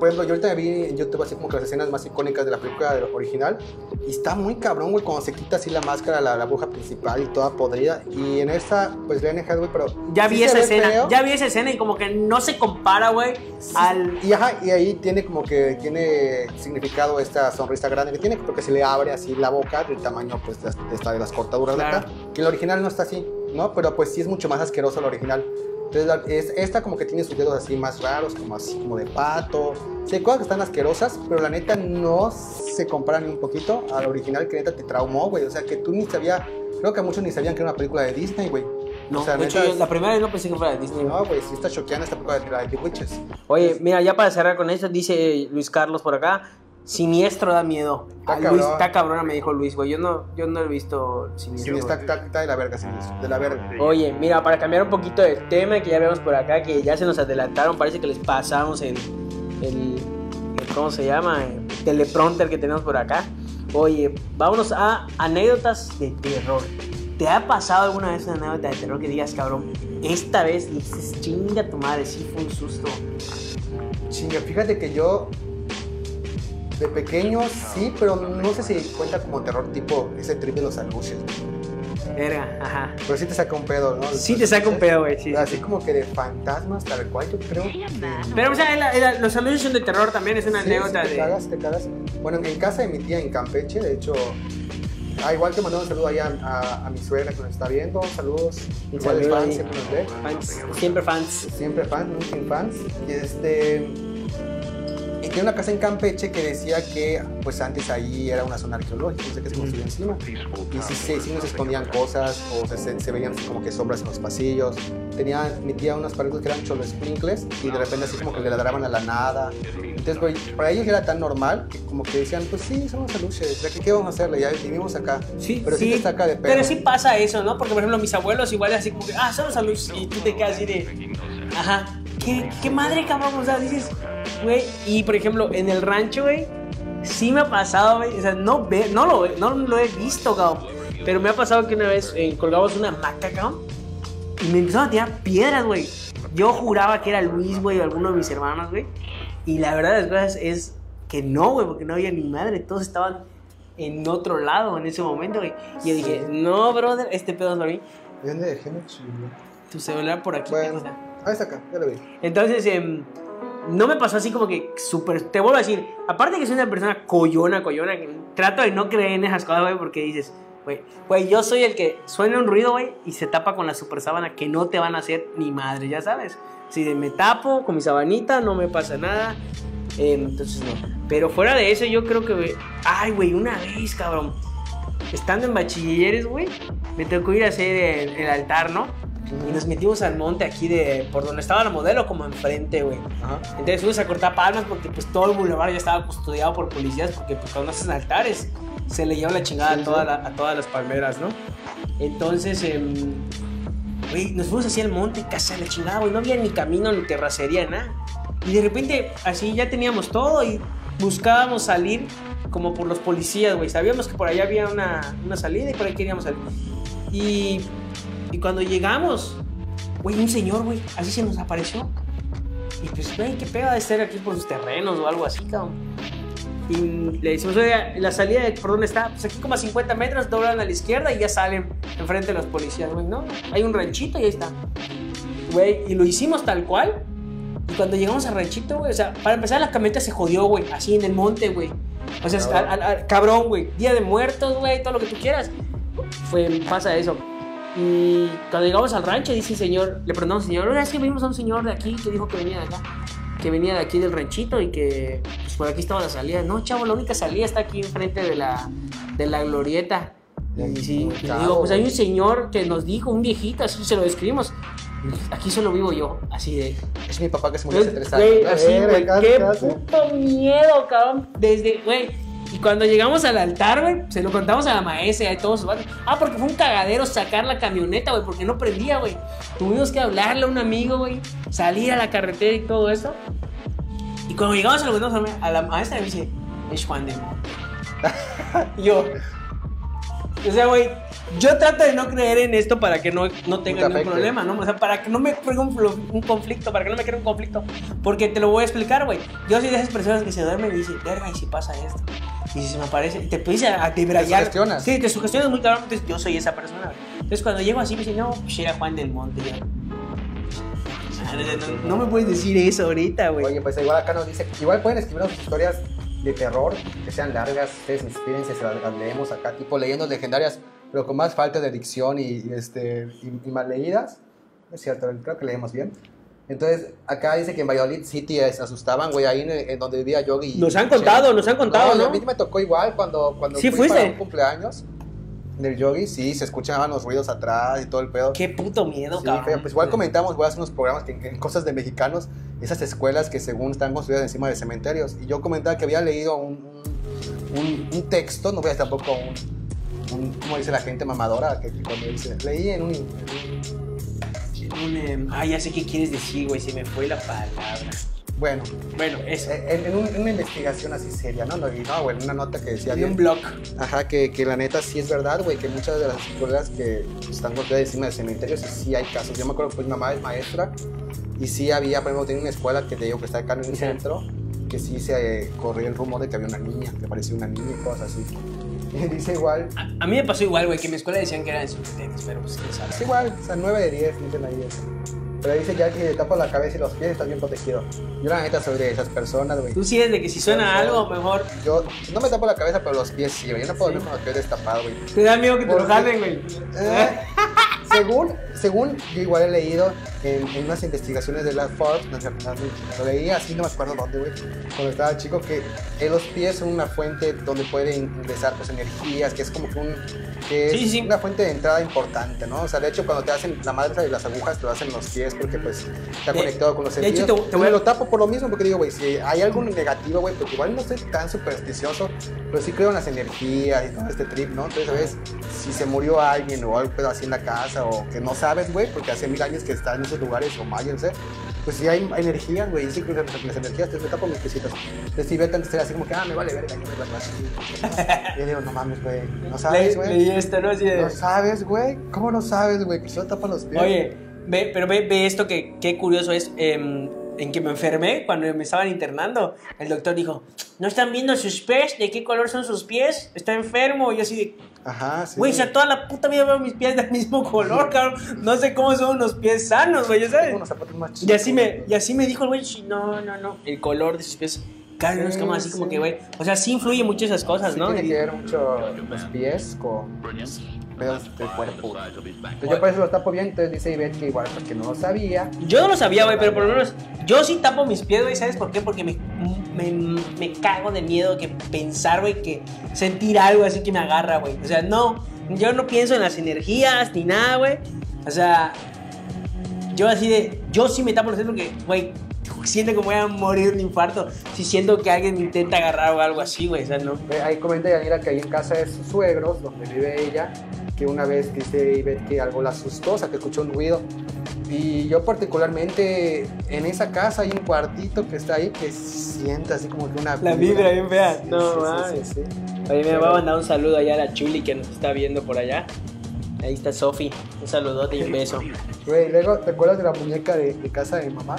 por ejemplo, yo ahorita vi en YouTube así como que las escenas más icónicas de la película original. Y está muy cabrón, güey, cuando se quita así la máscara, la, la bruja principal y toda podrida. Y en esta, pues, Lene Hathaway, pero...
Ya
sí
vi esa escena,
feo.
ya vi esa escena y como que no se compara, güey, al...
Y, ajá, y ahí tiene como que tiene significado esta sonrisa grande que tiene, porque se le abre así la boca del tamaño pues de, esta, de las cortaduras
Claro.
de acá, que en la original no está así, ¿no? Pero pues sí es mucho más asqueroso la original. Entonces la- es, esta como que tiene sus dedos así más raros, como así como de pato. Sí, hay cosas que están asquerosas, pero la neta no se compara ni un poquito a la original que neta te traumó, güey. O sea, que tú ni sabías, creo que muchos ni sabían que era una película de Disney, güey.
No,
o sea,
de hecho,
neta
yo
es-
la primera vez no pensé que fuera de Disney.
No, güey, sí está choqueando esta película de la de The Witches.
Oye, mira, ya para cerrar con esto, dice Luis Carlos por acá, siniestro da miedo.
Está
Ah, Luis,
cabrón.
está cabrona, me dijo Luis, güey. Yo no, yo no he visto
Sí,
siniestro.
está,
güey.
está- está de la verga, sí, de la verga.
Oye, mira, para cambiar un poquito del tema que ya vemos por acá, que ya se nos adelantaron, parece que les pasamos el, el, el- ¿cómo se llama? El teleprompter que tenemos por acá. Oye, vámonos a anécdotas de terror. ¿Te ha pasado alguna vez una anécdota de terror que digas, cabrón, esta vez dices, chinga tu madre, sí fue un susto?
Chinga, fíjate que yo de pequeño sí, pero no sé si cuenta como terror tipo ese trip de los aluches.
Verga, ajá.
Pero sí te saca un pedo, ¿no?
Sí te saca un pedo, güey, sí.
Así como que de fantasmas, tal cual, yo creo.
Pero, o sea, los anuncios son de terror también, es una
Sí,
anécdota
sí, te
de...
cagas, te cagas. Bueno, en casa de mi tía en Campeche, de hecho... Ah, igual te mandamos un saludo allá a, a mi suegra que nos está viendo. Saludos. Igual es
saludo
fan,
ahí.
siempre nos ve.
Fans, siempre fans.
siempre fan, nunca fans. Y este. Y tiene una casa en Campeche que decía que, pues antes ahí era una zona arqueológica, no sé qué se construyó encima. Y sí, sí, sí nos escondían cosas, o se, se- se veían así como que sombras en los pasillos. Tenía, mi tía unas paredes que eran cholo sprinkles y de repente así como que le ladraban a la nada. Entonces, güey, para ellos era tan normal que como que decían, pues sí, somos aluches, ¿de qué, qué vamos a hacerle? Ya vivimos acá.
Sí,
Pero sí te saca de pedo.
Pero sí pasa eso, ¿no? Porque, por ejemplo, mis abuelos igual así como que, ah, son los aluches. Y tú te quedas así de, ajá, ¿qué, qué madre, cabrón? O sea, dices, güey. Y, por ejemplo, en el rancho, güey, sí me ha pasado, güey. O sea, no, ve, no, lo, no lo he visto, cabrón. Pero me ha pasado que una vez eh, colgamos una hamaca, cabrón. Y me empezaron a tirar piedras, güey. Yo juraba que era Luis, güey, o alguno de mis hermanos, güey. Y la verdad de las cosas es que no, güey, porque no había ni madre. Todos estaban en otro lado en ese momento, güey. Y yo dije, no, brother, este pedo es para mí.
¿Y dónde dejé mi celular?
Tu celular por aquí.
Bueno, ahí está acá, ya lo vi.
Entonces, em, no me pasó así como que súper. Te vuelvo a decir, aparte que soy una persona collona, collona, que trato de no creer en esas cosas, güey, porque dices, güey, güey, yo soy el que suena un ruido, güey, y se tapa con la super sábana que no te van a hacer ni madre, ya sabes. Si me tapo con mi sabanita, no me pasa nada. Eh, entonces no. Pero fuera de eso, yo creo que. Ay, güey, una vez, cabrón. Estando en bachilleres, güey, me tocó ir a hacer el, el altar, ¿no? Y nos metimos al monte aquí de. por donde estaba la modelo, como enfrente, güey. Entonces fuimos a cortar palmas porque pues todo el boulevard ya estaba custodiado por policías porque pues cuando hacen altares se le lleva la chingada
Sí,
a, toda la- a todas las palmeras, ¿no? Entonces, em, güey, nos fuimos hacia el monte y casi a la chingada, güey, no había ni camino ni terracería, nada. Y de repente así ya teníamos todo y buscábamos salir como por los policías, güey. Sabíamos que por allá había una, una salida y por ahí queríamos salir. Y, y cuando llegamos, güey, un señor, güey, así se nos apareció. Y pues, güey, qué pega de estar aquí por sus terrenos o algo así, cabrón. Y le decimos, oye, la salida de por dónde está, pues aquí como a 50 metros, doblan a la izquierda y ya salen enfrente de los policías, güey, ¿no? Hay un ranchito y ahí está. Güey, y lo hicimos tal cual. Y cuando llegamos al ranchito, güey, o sea, para empezar la camioneta se jodió, güey, así en el monte, güey. O sea,
Cabrón.
güey, día de muertos, güey, todo lo que tú quieras. Fue, pasa eso. Y cuando llegamos al rancho, dice el señor, le preguntamos al señor, oiga, es que vimos a un señor de aquí que dijo que venía de acá, que venía de aquí del ranchito y que pues, por aquí estaba la salida. No, chavo, la única salida está aquí enfrente de la, de la glorieta. Y sí, y le digo, pues hay un
güey.
señor que nos dijo, un viejito, así se lo describimos. Aquí solo vivo yo, así de.
Es mi papá que se murió hace tres
Güey,
años.
así,
Eh,
güey, qué puto miedo, cabrón. Desde, güey. Y cuando llegamos al altar, güey, se lo contamos a la maestra y a todos sus. Ah, porque fue un cagadero sacar la camioneta, güey, porque no prendía, güey. Tuvimos que hablarle a un amigo, güey, salir a la carretera y todo eso. Y cuando llegamos a lo contamos a la maestra, me dice, es Juan de yo, o sea, güey, yo trato de no creer en esto para que no, no tenga
te
ningún
afecte.
problema, ¿no? O sea, para que no me cree un, un conflicto, para que no me cree un conflicto. Porque te lo voy a explicar, güey. Yo soy de esas personas que se duermen y dicen, verga, ¿y si pasa esto? Y si se me aparece, te empiezas a debrayar.
sugestionas.
Sí, te sugestionas muy cabrón. Entonces, yo soy esa persona. Entonces, cuando llego así, me dicen, no, pues era Juan del Monte. Yo, "Ah, no, no me puedes decir eso ahorita, güey.
Oye, pues igual acá nos dice, igual pueden escribirnos sus historias de terror, que sean largas, ustedes inspírense, se las, las leemos acá, tipo leyendas legendarias, pero con más falta de dicción y, y, este, y, y mal leídas. Es cierto, creo que leemos bien. Entonces, acá dice que en Valladolid City se asustaban, güey, ahí en, en donde vivía Yogi.
Nos han contado, nos han contado, ¿no?
A mí me tocó igual cuando, cuando
¿Sí
fui
fuiste?
para un cumpleaños del Yogi, sí, se escuchaban los ruidos atrás y todo el pedo.
Qué puto miedo,
Sí,
cabrón.
feo. Pues igual comentamos, voy a hacer unos programas que, en cosas de mexicanos, esas escuelas que según están construidas encima de cementerios. Y yo comentaba que había leído un, un, un- texto, no voy a tampoco un, un, ¿cómo dice la gente mamadora? Que, que cuando dice, leí en un... en un-
Un, ah, ya sé qué quieres decir, güey. Se me fue la palabra.
bueno,
Bueno, eso.
en, en un- en una investigación así seria, ¿no? Y no, güey, en una nota que decía... Bien-
un blog.
Ajá, que, que la neta sí es verdad, güey, que muchas de las escuelas que están construidas encima de cementerios, sí hay casos. Yo me acuerdo que pues, mi mamá es maestra y sí había, por ejemplo, tenía una escuela que te digo que está acá en el centro, que sí se eh, corría el rumor de que había una niña, que parecía una niña y cosas así. Dice igual,
A, a mí me pasó igual, güey, que en mi escuela decían que eran cementerios, pero pues quién sabe.
es igual, o sea, 9 de 10 dicen ahí eso. Pero dice ya que te tapas la cabeza y los pies estás bien protegido. Yo la neta soy de esas personas, güey.
Tú sí eres de que si suena algo, mejor
Yo no me tapo la cabeza, pero los pies sí, güey. Yo no puedo
Sí.
dormir con los pies destapados, güey.
te da miedo que te lo jalen, güey.
Eh, según, según yo igual he leído en, en unas investigaciones de la Forbes, no sé, no, lo leí así, no me acuerdo dónde, güey, cuando estaba chico, que los pies son una fuente donde pueden ingresar pues energías, que es como que un, que es
Sí, sí.
una fuente de entrada importante, ¿no? O sea, de hecho, cuando te hacen la madre de las agujas, te lo hacen los pies porque pues está conectado con los
de hecho,
sentidos.
te- te voy a-
Me lo tapo por lo mismo, porque digo, güey, si hay algo negativo, güey, porque igual no estoy tan supersticioso, pero sí creo en las energías y todo este trip, ¿no? Entonces, ¿sabes? Si se murió alguien o algo así en la casa o que no sabes, güey, porque hace mil años que está en esos lugares o máyense, pues sí hay energías, güey, y sí en las energías, entonces me tapo mis piecitos. Entonces, antes era así como que, ah, me vale verga, yo me la así. Y yo digo, no mames, güey, no sabes,
Le-
güey.
Leí esto, ¿no? De-
No sabes, güey, ¿cómo no sabes, güey? Que solo tapan los pies.
Oye, ve, pero ve, ve esto que qué curioso es. em, en que me enfermé cuando me estaban internando. El doctor dijo: ¿No están viendo sus pies? ¿De qué color son sus pies? Está enfermo. Y yo así de.
Ajá, sí.
Güey, o sea, toda la puta vida veo mis pies del mismo color, cabrón. No sé cómo son unos pies sanos, güey, ¿ya sabes?
Tengo unos zapatos más
Y así me, y así me dijo el güey, "Sí, no, no, no, el color de sus pies. Claro, no es como así como que, güey. O sea, sí influye mucho esas cosas,
Sí,
¿no?
tiene que ver mucho los pies con, pedos del cuerpo. güey. Entonces yo por eso lo tapo bien, entonces dice Ivette que igual porque no lo sabía.
Yo no lo sabía, güey, pero por lo menos yo sí tapo mis pies, güey, ¿sabes por qué? Porque me, me, me cago de miedo que pensar, güey, que sentir algo así que me agarra, güey. O sea, no, yo no pienso en las energías ni nada, güey. O sea, yo así de, yo sí me tapo los pies porque, güey, siento que voy a morir de un infarto si siento que alguien me intenta agarrar o algo así, güey. O sea, no.
Ahí comenta Yanira que ahí en casa de sus suegros, donde vive ella, que una vez dice Ivette que algo la asustó, o sea, que escuchó un ruido. Y yo particularmente en esa casa hay un cuartito que está ahí que siente así como que una
La vibra bien fea.
Sí,
No,
sí, sí,
mames.
sí, sí.
Oye, me va a mandar un saludo allá a la Chuli que nos está viendo por allá. Ahí está Sofi. Un saludote y un beso.
Güey, luego, ¿te acuerdas de la muñeca de, de casa de mamá?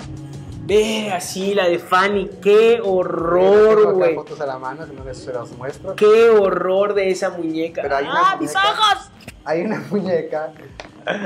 Ve así la de Fanny. Qué horror, güey.
fotos a la mano, si no les se las muestro.
Qué horror de esa muñeca.
Pero hay una
¡Ah, mis
muñeca.
ojos!
Hay una muñeca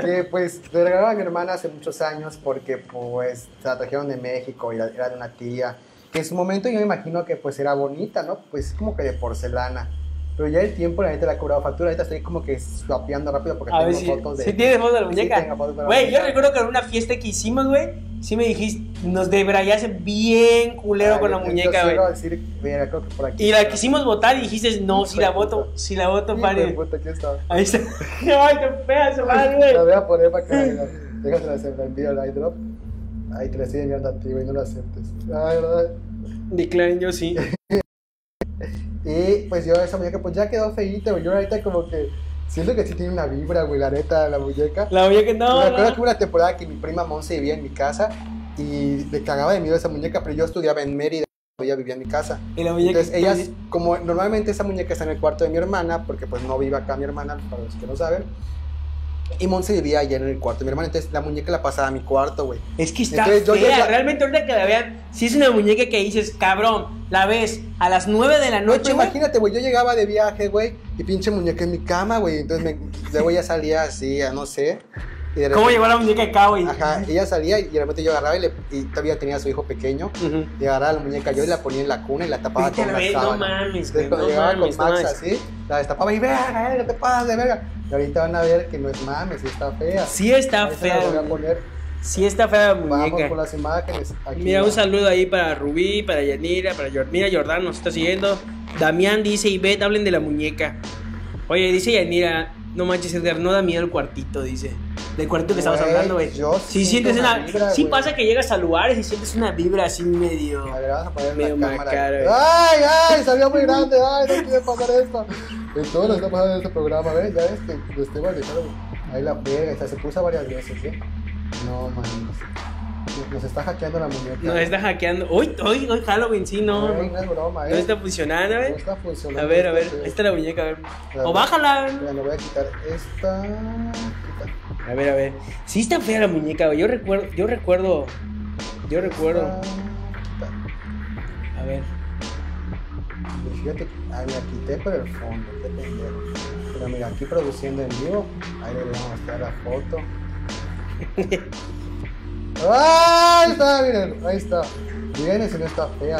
que pues le regalaron a mi hermana hace muchos años porque pues se la trajeron de México y era de una tía. Que en su momento yo me imagino que pues era bonita, ¿no? Pues como que de porcelana. Pero ya el tiempo la neta le ha cobrado factura. Ahorita estoy como que swapeando rápido porque
A
tengo
si,
fotos de...
si tienes fotos de la
Sí,
muñeca. Güey, yo
muñeca.
recuerdo que en una fiesta que hicimos, güey, sí me dijiste, nos debrayaste bien culero
Ay,
con la
yo-
muñeca,
yo
güey.
que
Y la quisimos votar y dijiste, no, si la voto, si la voto,
de puta, aquí está.
Ahí está. Ay, qué fea esa madre, güey.
La voy a poner para acá. mira. Déjate la envío al iDrop. Ahí te la estoy enviando a ti, güey, no lo aceptes. Ay, verdad.
Declaren yo sí.
Y pues yo esa muñeca pues ya quedó feíta, güey. Yo ahorita como que siento que sí tiene una vibra, güey, la neta, la muñeca.
La muñeca no.
me acuerdo
no.
que hubo una temporada que mi prima Monse vivía en mi casa y le cagaba de miedo esa muñeca, pero yo estudiaba en Mérida, ella vivía en mi casa.
Y la muñeca.
Entonces ellas, como normalmente esa muñeca está en el cuarto de mi hermana, porque pues no vive acá mi hermana, para los que no saben. Y Monse vivía allá en el cuarto de mi hermana, entonces la muñeca la pasaba a mi cuarto, güey.
Es que está
Entonces, yo
fea.
llega-
Realmente ahorita que la vean, si es una muñeca que dices, cabrón, la ves a las 9 de la
No,
noche, güey.
imagínate, güey, yo llegaba de viaje, güey, y pinche muñeca en mi cama, güey. Entonces me, luego ella salía así, a no sé. De
¿Cómo llegó la muñeca acá, güey?
Ajá, ella salía y de repente yo agarraba y, le- y todavía tenía a su hijo pequeño. Y agarraba la muñeca yo y la ponía en la cuna y la tapaba con
la vez, no
sábana.
mames, güey. No
llegaba
mames,
con Max así, la destapaba y verga, no te pases de verga. Y ahorita van a ver que no es mames, sí está fea.
Sí está fea.
la voy a
güey.
poner.
Sí está fea la
Vamos
muñeca.
con las imágenes. Aquí
Mira,
va.
un saludo ahí para Rubí, para Yanira, para Jor- Mira, Jordán nos está siguiendo. Damián dice, y Beth, hablen de la muñeca. Oye, dice Yanira, no manches, Edgar, no da miedo el cuartito, dice. Del cuartito que estamos
Güey,
hablando, güey.
siento
sientes
una vibra,
sí pasa que llegas a lugares y sientes una vibra así medio.
A ver, vamos a poner
Medio
la
eh.
¡Ay, ay! Salió muy grande. ¡Ay, no quiere pasar esto! En todo lo que está pasando en este programa, ¿ves? Ya ves que lo estoy manejando. Ahí la friega, esta se puso varias veces, ¿eh? No, man. Nos, está hackeando la muñeca.
Nos está hackeando. Hoy, hoy, hoy Halloween, sí, no. No,
no es broma, ¿eh?
no está funcionando,
No
güey.
está funcionando.
A ver, a ver,
esto,
ahí está la muñeca, a ver.
Claro.
O bájala.
Mira, le voy a quitar esta.
A ver, a ver. Sí está fea la muñeca, güey. Yo recuerdo, yo recuerdo. Yo recuerdo. A ver.
Y Fíjate, ahí la quité por el fondo, qué pendejo. Pero mira, aquí produciendo en vivo, ahí le voy a mostrar la foto. ¡Ahí está! Miren, ahí está. Miren, si no está fea.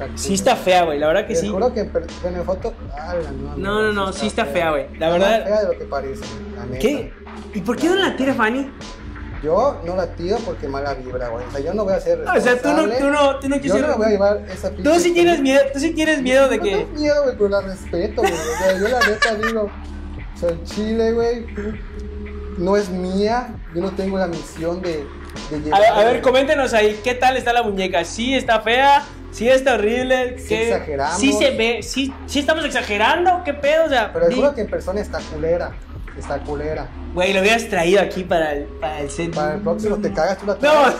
Está
Sí está fea, güey. La verdad que
Les
sí.
juro que en, foto. ¡Ah, no,
No, no, no, sí está fea, güey. La verdad-
fea de lo que parece. La neta.
¿Qué? ¿Y por qué no la tira Fanny?
Yo no la tiro porque mala vibra, güey. O sea, yo no voy a ser.
O sea, tú no, tú no, tú no
Yo no
quisieras.
me voy a llevar esa
Tú sí tienes miedo, tú sí tienes miedo de
No
que.
tengo miedo, güey, pero la respeto, güey. O sea, yo la neta digo, o sea, el chile, güey, no es mía. Yo no tengo la misión de, de
A
llevar.
ver, a ver, coméntenos ahí, ¿qué tal está la muñeca? ¿Sí está fea? ¿Sí está horrible?
Sí
¿Qué-
exageramos.
¿Sí se ve? ¿Sí, sí estamos exagerando? ¿Qué pedo? O sea,
Pero
di-
juro que en persona está culera. Está culera.
güey, lo hubieras traído aquí para el, para el set.
Para el próximo te cagas, tú la
No,
traes,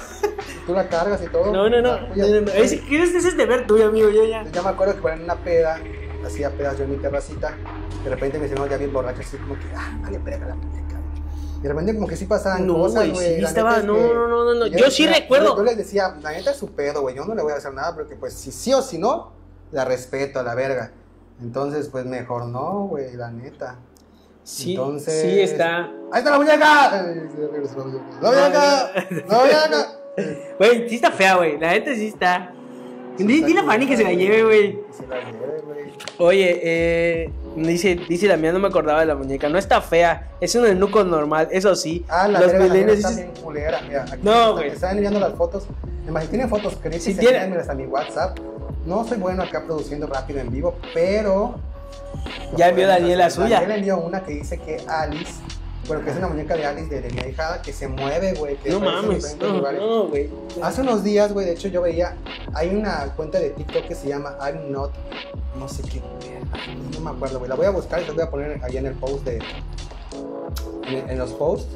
tú la cargas y todo.
no, no, no.
Ah,
no, no, no. Ese, ese es deber tuyo, amigo. Yo ya.
Ya me acuerdo que en una peda, hacía pedas yo en mi terracita, de repente me decían, ya bien borracho, así como que, ah, vale, pega la muñeca. Y de repente como que sí pasaban
No,
cosas,
güey, sí estaba-
es
no,
que
no, no, no, yo sí
decía-
recuerdo.
Yo, les decía, la neta es su pedo, güey, yo no le voy a hacer nada, porque pues si sí o si no, la respeto a la verga. Entonces, pues mejor no, güey, la neta.
Sí,
Entonces-
sí está.
¡Ahí está la muñeca! La muñeca. ¡La muñeca!
Güey, sí está fea, güey. La neta sí está. Dile a Fanny que se la lleve, güey.
Que se la lleve, güey.
Oye, eh, Dice, dice la mía, no me acordaba de la muñeca. No está fea, es un eunuco normal, eso sí.
Ah, la
Los
verga, la verga
millennials
está bien culera. Mira, aquí
No, güey.
están enviando las fotos. Además, si tienen fotos creepy,
Si
a mi WhatsApp. No soy bueno acá produciendo rápido en vivo, pero...
Ya envió Daniel la suya.
Daniel envió una que dice que Alice, bueno, que es una muñeca de Alice de, de mi hija, que se mueve, güey. que
No mames, no, no, güey.
Hace unos días, güey, de hecho yo veía, hay una cuenta de TikTok que se llama I'm Not, no sé qué, no me acuerdo, güey, la voy a buscar y la voy a poner ahí en el post de, en, en los posts.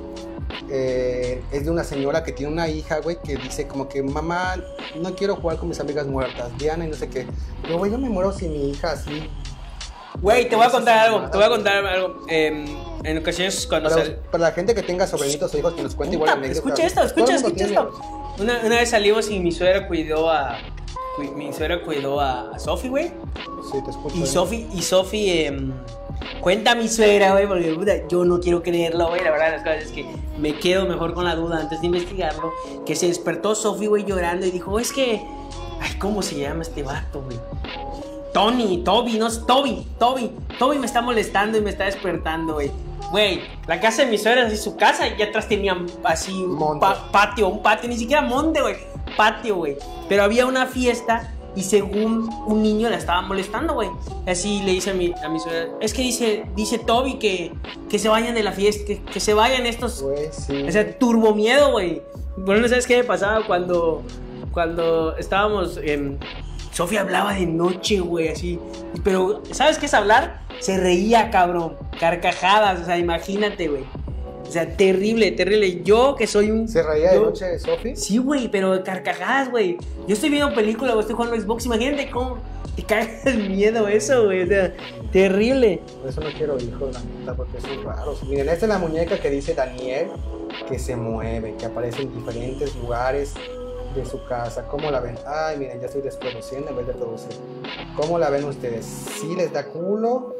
Eh, es de una señora que tiene una hija, güey, que dice como que, mamá, no quiero jugar con mis amigas muertas, Diana y no sé qué. Pero, güey, yo me muero sin mi hija así.
Güey, te voy a contar algo, te voy a contar algo. Em, en ocasiones cuando
Para,
sal-
para la gente que tenga sobrinitos o hijos que nos cuente igual anécdotas.
escucha esto, escucha, escucha esto. Una, una vez salimos y mi suegra cuidó a. cu- Mi suegra cuidó a, a Sofi, güey.
Sí, te escucho.
Y
eh.
Sofi, y Sofi, em, cuenta a mi suegra, güey, porque puta, yo no quiero creerlo, güey. La verdad, las cosas es que me quedo mejor con la duda antes de investigarlo. Que se despertó Sofi, güey, llorando y dijo: Es que. Ay, ¿cómo se llama este vato, güey? Tony, Toby, no es Toby, Toby, Toby me está molestando y me está despertando, güey. Güey, la casa de mi suegra es así su casa y atrás tenían así un pa- patio, un patio, ni siquiera monte, güey, patio, güey. Pero había una fiesta y según un niño la estaba molestando, güey. Así le dice a mi, a mi suegra, es que dice, dice Toby que, que se vayan de la fiesta, que, que se vayan estos
Güey, sí.
o sea, turbo miedo, güey. Bueno, ¿sabes qué me pasaba cuando, cuando estábamos... en Sofía hablaba de noche, güey, así. Pero, ¿sabes qué es hablar? Se reía, cabrón. Carcajadas, o sea, imagínate, güey. O sea, terrible, terrible. Yo que soy un...
¿Se reía de noche de Sofi?
Sí, güey, pero carcajadas, güey. Yo estoy viendo película, güey, estoy jugando Xbox. Imagínate cómo te cae el miedo eso, güey. O sea, terrible.
Por eso no quiero hijos, la neta, porque son raros. Miren, esta es la muñeca que dice Daniel, que se mueve, que aparece en diferentes lugares de su casa. ¿Cómo la ven? Ay, miren, ya estoy desproduciendo en vez de producir. ¿Cómo la ven ustedes? ¿Sí les da culo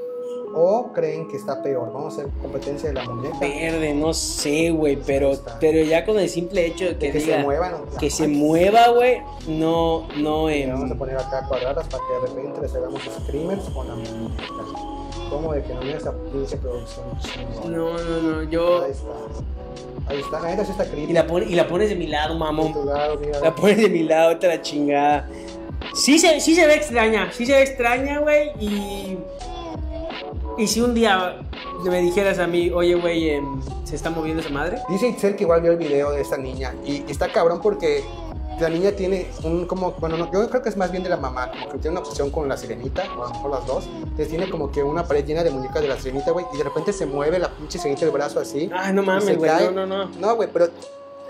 o creen que está peor? Vamos a hacer competencia de la muñeca.
Verde, no sé, güey, pero, pero ya con el simple hecho de que,
De que
diga
se muevan.
que se mueva, güey, no, no, em,
Vamos a poner acá cuadradas para que de repente les hagamos screamers con la muñeca. ¿Cómo de que no viene esa pinche producción chingona?
no, no, no, yo,
Ahí está. Ahí está, la neta sí está creepy.
y la, pon- y la pones de mi lado,
De
mamón,
tu lado, mira.
la pones de mi lado, te la chingada. Sí se, sí se ve extraña, sí se ve extraña, güey, y, y si un día me dijeras a mí, oye, güey, em, ¿se está moviendo esa madre?
Dice Itzel que igual vio el video de esta niña y está cabrón porque la niña tiene un como, bueno, no, yo creo que es más bien de la mamá, como que tiene una obsesión con la sirenita, o a lo mejor las dos. Entonces tiene como que una pared llena de muñecas de la sirenita, güey, y de repente se mueve la pinche sirenita del brazo así.
Ay, no
y se
mames, güey, no, no, no.
No, güey, pero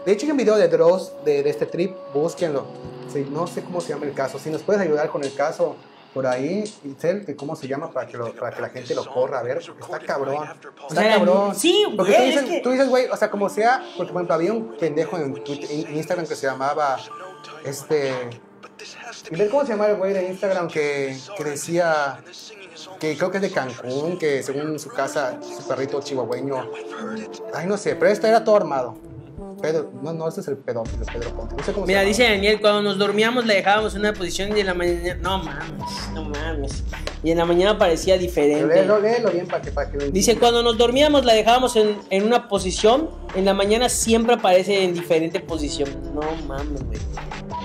de hecho hay un video de Dross de, de este trip, búsquenlo. Sí, no sé cómo se llama el caso. Si nos puedes ayudar con el caso por ahí, Itzel, que cómo se llama para que, lo- para que la gente lo corra a ver. Está cabrón. Está cabrón.
sí,
Porque
güey,
tú dices,
que-
tú dices, güey, o sea, como sea, porque por ejemplo había un pendejo en, Twitter- en Instagram que se llamaba, este, y ven cómo se llama el güey de Instagram que, que decía que creo que es de Cancún, que según su casa, su perrito chihuahueño, ay no sé, pero este era todo armado. Pedro, no, no, este es el pedófilo, Pedro Ponte. No sé cómo
Mira,
se
dice. Daniel, cuando nos dormíamos la dejábamos en una posición y en la mañana... No mames, no mames. Y en la mañana parecía diferente.
léelo, léelo bien para que, para que
Dice, cuando nos dormíamos la dejábamos en, en una posición, en la mañana siempre aparece en diferente posición. No mames, güey.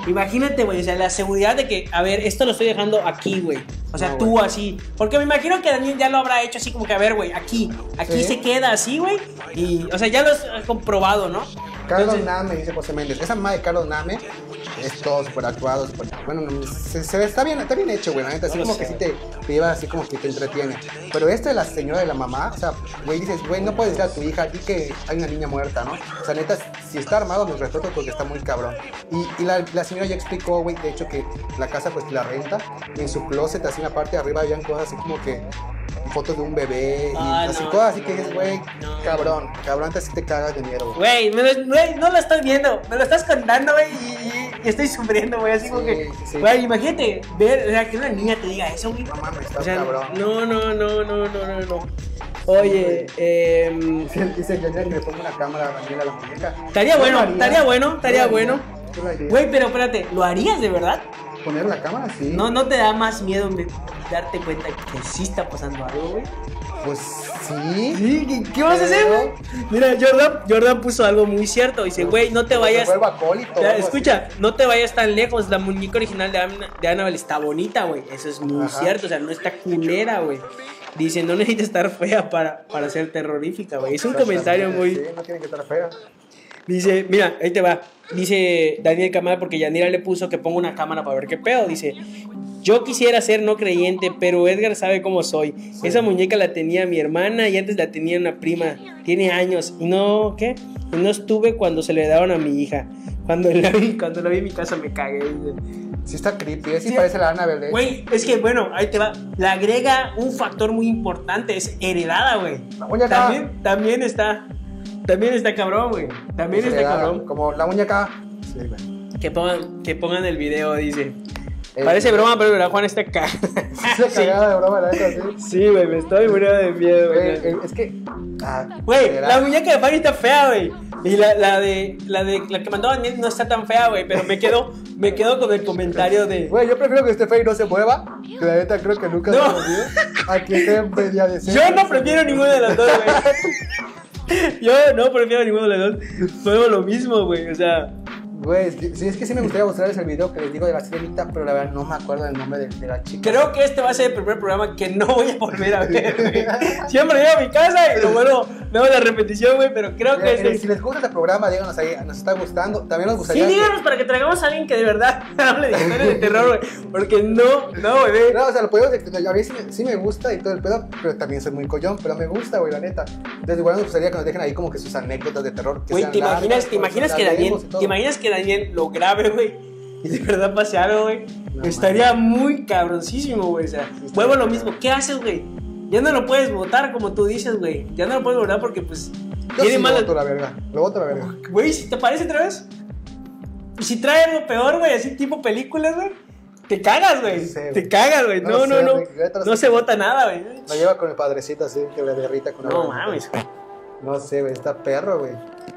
Imagínate, güey, o sea, la seguridad de que, a ver, esto lo estoy dejando aquí, güey. O sea,
No,
tú así. Porque me imagino que Daniel ya lo habrá hecho así como que, a ver, güey, aquí. Aquí
Sí.
se queda así, güey. Y, o sea, ya lo has comprobado, ¿no?
Carlos
Entonces-
Name, dice José Méndez. Esa madre de Carlos Name es todo súper actuado, súper- Bueno, no, se, se- está, bien, está bien hecho, güey. La neta, así
No
como que sí te, te lleva así como que te entretiene. Pero este de la señora de la mamá, o sea, güey, dices, güey, no puedes decir a tu hija a ti que hay una niña muerta, ¿no? O sea, neta, si está armado, mis respetos porque está muy cabrón. Y, y la, la señora ya explicó, güey, de hecho, que la casa pues la renta. Y en su closet, así en la parte de arriba, habían cosas así como que fotos de un bebé y
Ah,
así
no,
cosas así que
no,
dices, güey,
no.
cabrón, cabrón, te así te cagas de miedo,
me güey, no lo estoy viendo, me lo estás contando, güey, y, y- estoy sufriendo, güey, así como que, güey, imagínate, ver, o sea, que una niña te diga eso, güey.
No mames, está
O sea,
cabrón.
no, no, no, no, no, no, no. Oye, eh,
Dice, que le ponga una cámara a la muñeca.
estaría bueno, estaría bueno, estaría bueno. Güey, pero espérate, ¿lo harías de verdad?
poner la cámara, sí.
¿No, ¿No te da más miedo darte cuenta que sí está pasando algo, güey?
Pues sí.
Sí, ¿qué, vas a hacer, güey? Mira, Jordan, Jordan puso algo muy cierto. Dice, güey, no te vayas.
acólito,
escucha, no te vayas tan lejos. La muñeca original de, Anna- de Annabelle está bonita, güey. Eso es muy
Ajá.
cierto. O sea, no está culera, güey. Dice, no necesitas estar fea para, para ser terrorífica, güey. Es un comentario muy.
Sí, no tiene que estar fea.
Dice, mira, ahí te va. Dice Daniel Camada, porque Yanira le puso que ponga una cámara para ver qué pedo. Dice, yo quisiera ser no creyente, pero Edgar sabe cómo soy. Esa muñeca la tenía mi hermana y antes la tenía una prima. Tiene años. Y no, ¿qué? Y no estuve cuando se le daban a mi hija. Cuando la vi, cuando la vi en mi casa me cagué.
Sí está creepy, eh, sí, parece la Annabelle.
Güey, es que bueno, ahí te va. Le agrega un factor muy importante, es heredada, güey.
La muñeca.
También, también está, también está cabrón, güey. También está
le da
cabrón.
Como la muñeca. Sí, güey.
Que pongan, que pongan el video, dice.
Eh,
Parece broma, pero la Juan está acá.
Sí, se cagada de broma, la neta, sí.
Sí, güey, me estoy muriendo de miedo,
Güey, eh, es que. ah,
Güey, la muñeca de Fanny está fea, güey. Y la, la de la de la que mandó Daniel no está tan fea, güey. Pero me quedo, me quedo con el comentario de.
Güey, yo prefiero que esté feo y no se mueva. Que la neta creo que nunca
No.
se. A que esté media de
Yo no prefiero ninguno de los dos, güey. Yo no prefiero ninguno de los dos. Todo lo mismo, güey. O sea,
Güey, que- sí, es que sí me gustaría mostrarles el video que les digo de la sirenita, pero la verdad no me acuerdo del nombre de, de la chica.
creo que este va a ser el primer programa que no voy a volver a ver, güey. Siempre llego a mi casa y lo vuelvo, veo la repetición, güey. Pero creo que este.
Si les gusta este programa, díganos ahí, nos está gustando. También nos
Sí,
gustaría.
díganos para que traigamos a alguien que de verdad hable de historias de terror, güey. Porque no, no, güey.
No, o sea, lo podemos a mí sí sí me gusta y todo el pedo, pero también soy muy collón, pero me gusta, güey, la neta. Entonces, igual nos gustaría que nos dejen ahí como que sus anécdotas de terror. que
Güey, ¿te
largas,
imaginas, te imaginas que Daniel, te imaginas que Daniel lo grabe, güey? Y de verdad pase algo, güey.
No,
Estaría muy cabroncísimo, güey. O sea, vuelvo a lo mismo. ¿Qué haces, güey? Ya no lo puedes votar como tú dices, güey. Ya no lo puedes votar porque, pues,
Yo
tiene
sí lo
malas.
voto la verga, lo voto la verga.
Güey, si te parece otra vez. Si trae algo peor, güey, así tipo películas, güey. Te cagas, güey.
Sí, güey.
te cagas, güey.
No
No, no,
sé,
no.
güey,
se vota nada, güey.
La lleva con el padrecito así, que le derrita con
No mames.
No sé, güey, está perro, güey.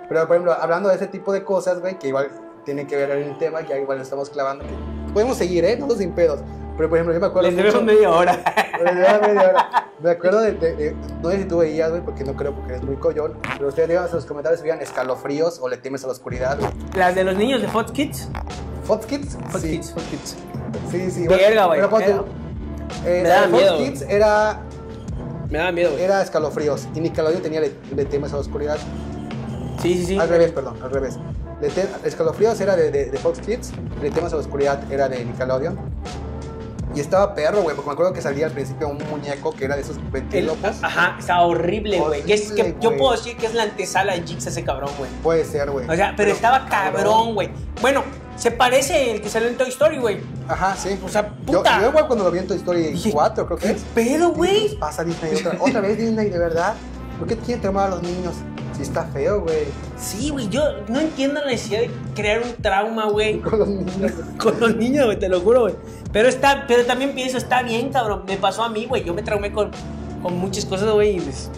Pero, por ejemplo, hablando de ese tipo de cosas, güey, que igual tienen que ver en el tema, que igual estamos clavando. que podemos seguir, ¿eh? No sin pedos. Pero, por ejemplo, yo me acuerdo.
Les
mucho-
media hora.
Ya media hora. Me acuerdo de, de- de- No sé si tú veías, güey, porque no creo, porque eres muy collón. Pero ustedes díganos en los comentarios si veían escalofríos o le temes a la oscuridad.
Las de los niños de Fox Kids.
Fox Kids?
Fox
sí.
Kids, Fox Kids.
Sí, sí.
Verga, güey,
eh,
Me
la
daba miedo.
Kids era,
Me daba miedo, güey.
era escalofríos. Y Nickelodeon tenía le, le temes a la oscuridad.
Sí, sí, sí.
Al revés, perdón, al revés. Escalofríos era de, de- de Fox Kids, temas a la oscuridad era de Nickelodeon. Y estaba perro, güey, porque me acuerdo que salía al principio un muñeco que era de esos ventrílocos.
ajá, estaba horrible, güey. Que es que
Horrible,
yo puedo decir que es la antesala de Jix ese cabrón, güey.
Puede ser, güey.
O sea, pero, estaba cabrón, güey. Bueno, se parece el que salió en Toy Story, güey.
Ajá, sí.
O sea,
Yo,
puta.
yo igual cuando lo vi en Toy Story
Dije,
4, creo que
¿Qué
es.
pedo,
¿Qué
güey?
pasa Disney? Otra, otra vez Disney, de verdad. ¿Por qué tomar a los niños? Si está feo, güey.
Sí, güey, yo no entiendo la necesidad de crear un trauma, güey.
Con los niños.
Con los niños, güey, te lo juro, güey. Pero está, pero también pienso, está bien, cabrón. Me pasó a mí, güey. Yo me traumé con, con muchas cosas, güey. y pues,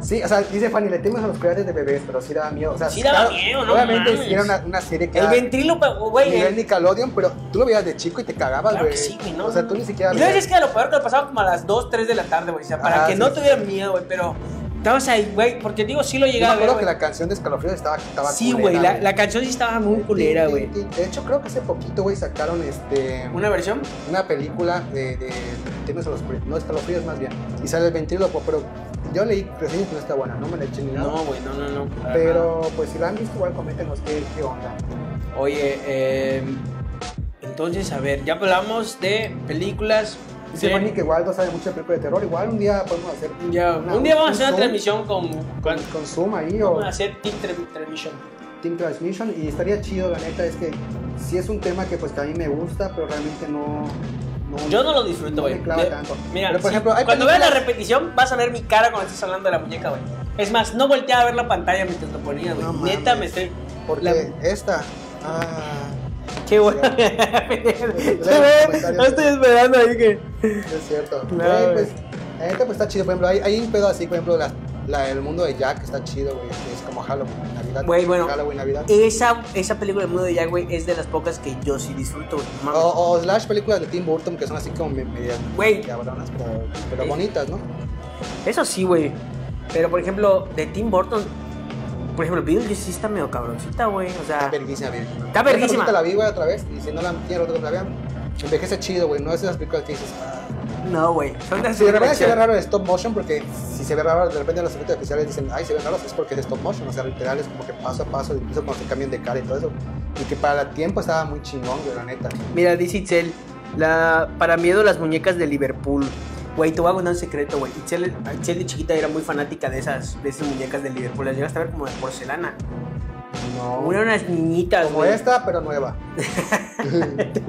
Sí, o sea, dice Fanny, le temes a los creadores de bebés, pero sí daba miedo. O sea,
Sí daba miedo, no
Obviamente
mames.
sí era una, una serie que
El ventríloco, güey.
nivel
el-
Nickelodeon, pero tú lo veías de chico y te cagabas,
Claro
güey.
que sí, güey, no.
O sea, tú ni siquiera
Y
veías-
es que lo peor que lo pasaba como a las 2, 3 de la tarde, güey. O sea, para
Ajá,
que
sí,
no
sí,
tuvieran
sí.
miedo, güey. Pero estabas ahí, güey. Porque digo, sí lo
Yo me
llegaba a ver.
acuerdo que la canción de Escalofríos estaba, estaba
Sí, güey. La, la canción sí estaba muy culera, güey.
De hecho, creo que hace poquito, güey, sacaron este...
¿Una versión?
una película de, de a los no escalofríos más bien y sale el ventríloco pero yo leí reseñas que no está buena no me la eché ni nada
No, güey, no, no, no. nada.
pero pues si la han visto igual coméntenos qué, qué onda
Oye, eh, entonces, a ver, ya hablamos de películas.
Dice Fanny que igual no sabe mucho de película de terror igual un día podemos hacer
Ya,
una-
un día vamos a hacer una
Zoom
transmisión con, con-
con, Zoom ahí o
vamos a hacer Team Tra- Transmission.
Team Transmission y estaría chido la neta es que sí es un tema que pues que a mí me gusta pero realmente no, no
Yo no lo disfruto, güey.
tanto
Mira,
pero por
sí,
ejemplo
cuando veas la
películas-
repetición vas a ver mi cara cuando estés hablando de la muñeca, güey. Es más, no volteaba a ver la pantalla mientras lo ponía, güey.
No
Neta,
mames.
me estoy...
porque
la-
esta ah
Qué bueno. estoy esperando ahí que...
Es cierto. Güey, pues, la neta, pues está chido. Por ejemplo, hay, hay un pedo así, por ejemplo, La, el mundo de Jack está chido, güey. Es como Halloween, Navidad.
Güey, bueno.
Halloween, Navidad.
Esa, esa película del mundo de Jack, güey, es de las pocas que yo sí disfruto, güey. Mames.
O, o slash películas de Tim Burton que son así como me- medias
Güey.
cabronas, pero, pero
Sí.
bonitas, ¿no?
Eso sí, güey. Pero, por ejemplo, de Tim Burton, por ejemplo, Beetlejuice sí está medio cabroncita, güey. O sea,
Está verguísima, bien.
Está verguísima.
Esta la vi, güey, otra vez. Y si no la quiero otra vez la vean, envejece chido, güey. No es esas películas que dices. ah.
no, güey.
Si de repente se ve raro el stop motion, porque si se ve raro, de repente los efectos especiales dicen, ay, se ven raros, es porque es stop motion. O sea, literal es como que paso a paso, incluso cuando se cambian de cara y todo eso. Y que para el tiempo estaba muy chingón, güey, la neta.
Mira, dice Itzel, la, para miedo las muñecas de Liverpool. Güey, te voy a contar un secreto, güey. Itzel, Itzel de chiquita era muy fanática de esas, de esas muñecas de Liverpool. Las llegaste a ver como de porcelana.
No.
Eran unas niñitas,
Como
güey.
esta, pero nueva.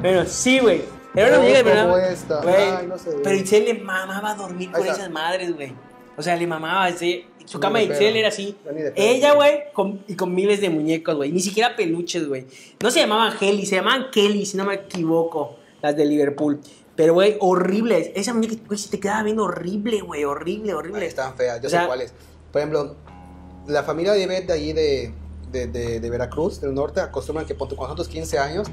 bueno, sí, güey. Era una muñeca,
como
pero.
esta.
Güey,
Ay, no sé.
Pero Itzel le mamaba a dormir con esas madres, güey. O sea, le mamaba así. Su cama de
de
Itzel era así.
De.
Ella, güey, con- y con miles de muñecos, güey. Ni siquiera peluches, güey. No se llamaban Helly, se llamaban Kelly, si no me equivoco. Las de Liverpool. Pero, güey, horrible. Esa muñeca, güey, se te quedaba viendo horrible, güey. Horrible,
Ay,
horrible.
Estaban feas, yo
O sea-
sé cuáles. Por ejemplo, la familia de Ivette de allí de, de, de, de Veracruz, del norte, acostumbran que ponte, con nosotros 15 años,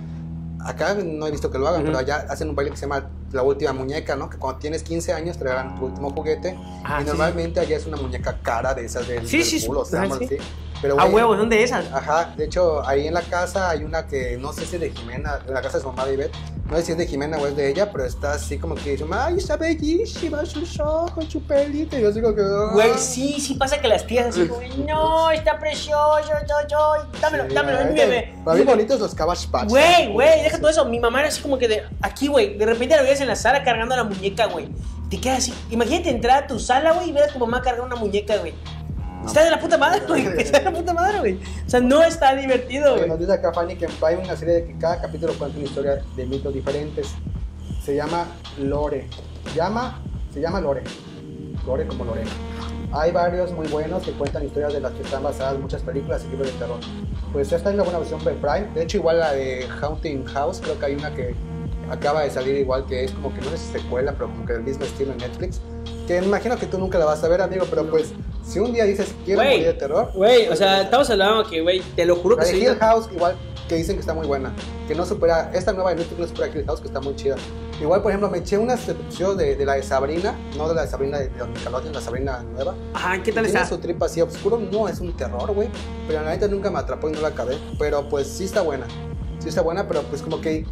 acá no he visto que lo hagan, pero allá hacen un baile que se llama La Última Muñeca, ¿no? Que cuando tienes 15 años te regalan tu último juguete.
Ah,
y
sí.
normalmente allá es una muñeca cara de esas del,
Sí,
del
sí,
culo, o sea,
sí.
Pero,
A
güey,
huevos, ¿dónde de esas?
Ajá, de hecho, ahí en la casa hay una que no sé si es de Jimena, en la casa de su mamá de Ivette, no sé si es de Jimena o es de ella, pero está así como que dice, ay, está bellísima, sus ojos, su pelito, y yo digo que... "Ah".
Güey, sí, sí pasa que las tías así, güey, no, está precioso, yo, yo, dámelo,
Sí,
dámelo, mi bebé.
Para mí bonitos los Patch.
Güey, güey, deja todo eso. Mi mamá era así como que de aquí, güey. De repente la veías en la sala cargando la muñeca, güey. Te quedas así. Imagínate entrar a tu sala, güey, y ver a tu mamá cargar una muñeca, güey. Está de la puta madre, güey. Está de la puta madre, güey. O sea, no está divertido, güey.
nos dice acá Fanny que hay una serie de que cada capítulo cuenta una historia de mitos diferentes. Se llama Lore. Llama, se llama Lore. Lore como Lorena. Hay varios muy buenos que cuentan historias de las que están basadas muchas películas y libros de terror. Pues esta es una buena versión de Prime. De hecho, igual la de Haunting House, creo que hay una que acaba de salir igual que es como que no sé si secuela, pero como que del mismo estilo en Netflix. Que me imagino que tú nunca la vas a ver, amigo, pero pues si un día dices quiero
Güey,
morir de terror.
Güey, o sea, estamos hablando que, güey, te lo juro
La
que soy.
Hill House, igual que dicen que está muy buena. Que no supera, esta nueva de Netflix no supera Hill House, que está muy chida. Igual, por ejemplo, me eché unas episodios de, de la de Sabrina, no de la de Sabrina de, de Nickelodeon, la Sabrina nueva.
Ajá, ¿qué tal
Tiene
está?
su tripa así oscuro, no es un terror, güey. Pero la neta nunca me atrapó y no la acabé. Pero pues sí está buena. Sí está buena, pero pues como que,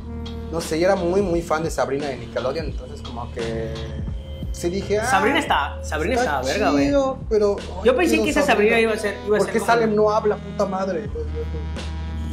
no sé, yo era muy, muy fan de Sabrina de Nickelodeon, entonces como que... Sí dije, ah,
Sabrina está, Sabrina está, verga, güey.
pero...
Yo pensé que esa Sabrina iba a ser. Iba a
¿Por qué Salem no habla, puta madre? Pues,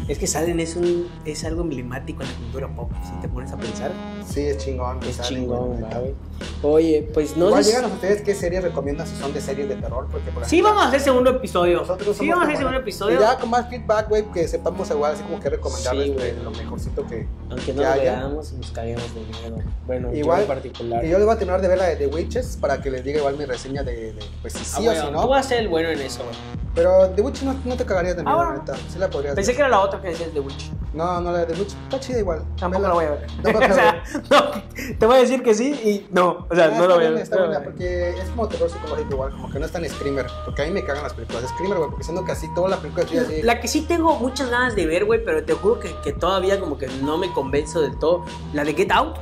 Es que Salem es, un, es algo emblemático en la cultura pop, si te pones a pensar.
Sí, es chingón.
Es chingón,
güey.
Oye, pues no
Igual
sé.
díganos ustedes qué series recomiendan si son de series de terror. Porque por
Sí,
ejemplo,
vamos a hacer segundo episodio. Sí, vamos a hacer segundo episodio.
Y ya con más feedback, güey, que sepamos igual así como que recomendarles
Sí, güey.
lo mejorcito que...
Aunque no lo veamos y nos caguemos de miedo. Bueno,
Igual,
yo en particular.
Y yo les voy a terminar de ver la de The Witches para que les diga igual mi reseña de, de pues si
Ah,
sí o
bueno,
si
Tú
no.
vas a ser el bueno en eso, güey.
Pero The Witch no, no te cagarías de miedo,
Ah, bueno.
neta. Sí la podrías
Pensé
ver.
que era la otra que decías de Witch.
No, no, la de Witch está chida igual.
Tampoco
Vela.
la voy a ver.
La
o sea, no, te voy a decir que sí y no. O sea,
Ah,
no la voy a ver.
Está buena, porque es como terror psicológico igual, como que no es tan screamer. Porque a mí me cagan las películas de screamer, güey, porque siendo que así toda la película estoy así...
La que sí tengo muchas ganas de ver, güey, pero te juro que, que todavía como que no me convenzo del todo. La de Get Out.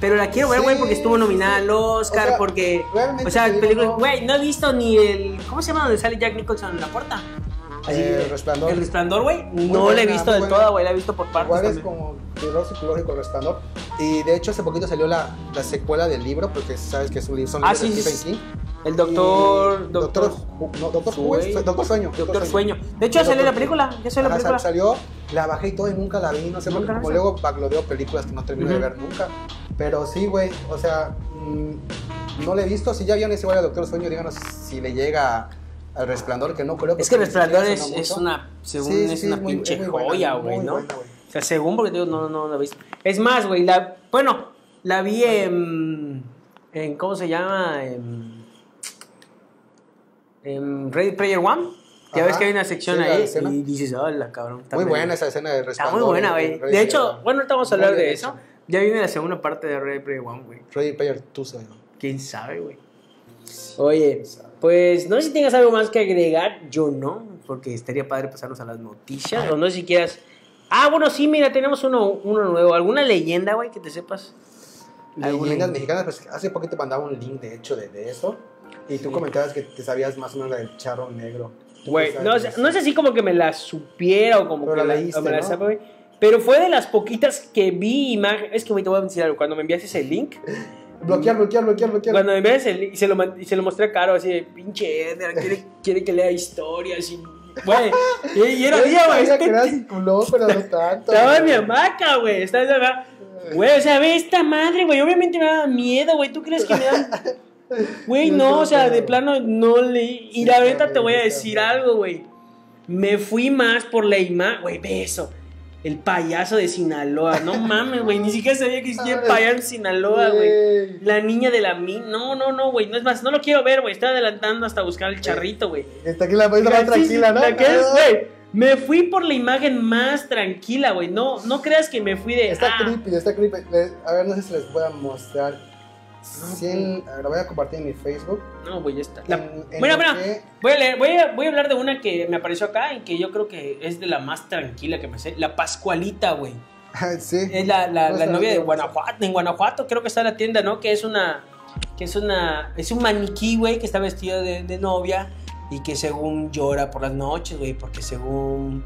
Pero la quiero ver, güey,
Sí,
porque estuvo nominada
sí,
al. Oscar,
O sea,
porque... O sea, película...
no.
Güey, no he visto ni el... ¿Cómo se llama donde sale Jack Nicholson en la puerta?
Eh, El Resplandor.
El Resplandor, güey. No la he visto del todo, güey. La he visto por partes
Igual es
también.
como terror psicológico el resplandor. Y de hecho hace poquito salió la, la secuela del libro, porque sabes que es un libro, son
Ah,
libros
sí,
de
sí,
Stephen. King.
El doctor...
Y-
Doctor...
no, doctor,
Sueño.
doctor Sueño.
Doctor Sueño. De hecho,
El
salió la
Doctor-
película. Ya salió la película.
sal- salió, la bajé y todo y nunca la vi, no sé, porque
Nunca la
como luego baglodeo películas que no termino de
Ujú.
ver nunca. Pero sí, güey, o sea, mm, no la he visto. Si ya vieron ese igual al Doctor Sueño, díganos si le llega al resplandor, que no creo.
Es que el Resplandor es, es una, según
Sí,
es
sí,
una
muy-
pinche
es muy buena,
joya, güey, ¿no?
buena.
O sea, según porque digo, no, no, no la he visto. Es más, güey, la, bueno, la vi en, en, ¿cómo se llama? En, en Ready Player One. Ya
Ajá,
ves que hay una sección
sí,
ahí
escena.
y dices, hola, cabrón. está
Muy buena esa escena de
Está
resplandor.
muy buena,
en-
güey. De hecho, bueno, ahorita vamos a hablar de eso. Ya viene la segunda parte de Ready Player One, güey.
Ready Player 2, güey.
¿Quién sabe, güey? Oye, pues no sé si tengas algo más que agregar. Yo no, porque estaría padre pasarnos a las noticias. O no sé si quieras. Ah, bueno, sí, mira, tenemos uno, uno nuevo. ¿Alguna leyenda, güey, que te sepas? ¿Alguna
Leyendas mexicanas, pues hace poquito te mandaba un link de hecho de, de eso. Y tú
Sí.
comentabas que te sabías más o menos la del charro negro. ¿Tú
Güey, no, no es así como que me la supiera o como
Pero
que
la leíste,
o me la
¿no?
güey. Pero fue de las poquitas que vi imagen. Es que, güey, te voy a decir algo. Cuando me enviaste ese link,
Bloquear, bloquear, bloquear, bloquear.
cuando me link y se lo, y se lo mostré Caro, así de pinche Edgar, quiere, quiere que lea historias y. Güey, y, era día, güey.
sabía que pero no tanto.
Estaba en mi hamaca, güey. Estaba en hamaca. Güey, o sea, ve esta madre, güey. Obviamente me da miedo, güey. ¿Tú crees que me da.? Güey, no, o sea, de
no.
plano no leí. Y la verdad te voy a decir algo, güey. Me fui más por la imagen. Güey, ve eso. El payaso de Sinaloa. No mames, güey. Ni siquiera sabía que existía el payaso de Sinaloa, güey. La niña de la mina. No, no, no, güey. No es más, no lo quiero ver, güey. Estoy adelantando hasta buscar el charrito, güey.
Está aquí la país más tranquila, ¿no?
la que es, güey. Me fui por la imagen más tranquila, güey. No, no creas que me fui de.
Está
ah,
creepy, está creepy. Le- A ver, no sé si les voy a mostrar. 100, a ver, lo voy a compartir en mi Facebook.
No, güey, ya está. La-
En- en
Bueno, bueno,
que-
voy, a leer- voy, a, voy a hablar de una que me apareció acá y que yo creo que es de la más tranquila que me sé. La Pascualita, güey.
sí.
Es la, la,
No
novia de. Guanajuato. En Guanajuato creo que está la tienda, ¿no? Que es una. Que es una. Es un maniquí, güey, que está vestido de, de novia y que según llora por las noches, güey, porque según.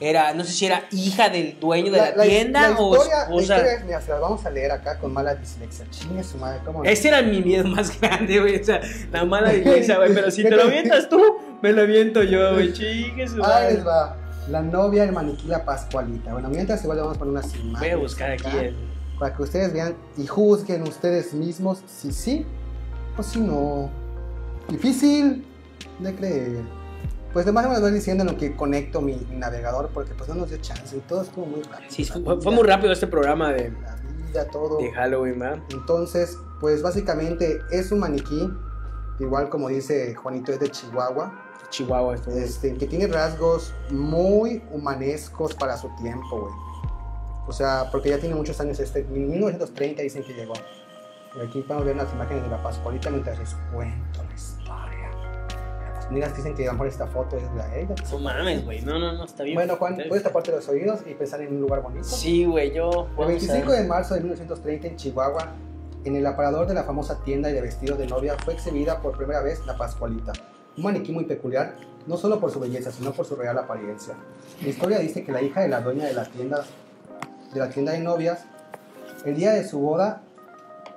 Era, no sé si era hija del dueño de la, tienda
la
o
historia, la
esposa.
historia mira, se las vamos a leer acá con mala dislexia. Chingue su madre, ¿cómo?
Ese era mi miedo más grande, güey. O sea, la mala iglesia, güey. Pero si te lo avientas tú, me lo aviento yo, güey. Chingue su
Ahí
madre.
les va. La novia del maniquí, la Pascualita. Bueno, mientras igual le vamos a poner unas imágenes.
Voy a buscar aquí el.
Para que ustedes vean y juzguen ustedes mismos si sí o si no. Difícil de creer. Pues además me voy diciendo en lo que conecto mi, mi navegador porque pues no nos dio chance y todo estuvo muy rápido.
Sí, fue, muy rápido este programa de,
La vida, todo.
de Halloween, ¿verdad?
Entonces, pues básicamente es un maniquí, igual como dice Juanito, es de Chihuahua,
Chihuahua. esto.
este, que tiene rasgos muy humanescos para su tiempo, güey. O sea, porque ya tiene muchos años, este, en 1930 dicen que llegó. Y aquí podemos ver unas imágenes de la Pascualita mientras les cuento Las amigas dicen que a lo mejor esta foto es de ella.
No mames, güey. No, no, no, está bien.
Bueno, Juan, puedes taparte los oídos y pensar en un lugar bonito.
Sí, güey, yo.
El
vamos
25
a-
de marzo de 1930 en Chihuahua, en el aparador de la famosa tienda de vestidos de novia, fue exhibida por primera vez la Pascualita, un maniquí muy peculiar, no solo por su belleza, sino por su real apariencia. La historia dice que la hija de la dueña de la tienda de, la tienda de novias, el día de su boda,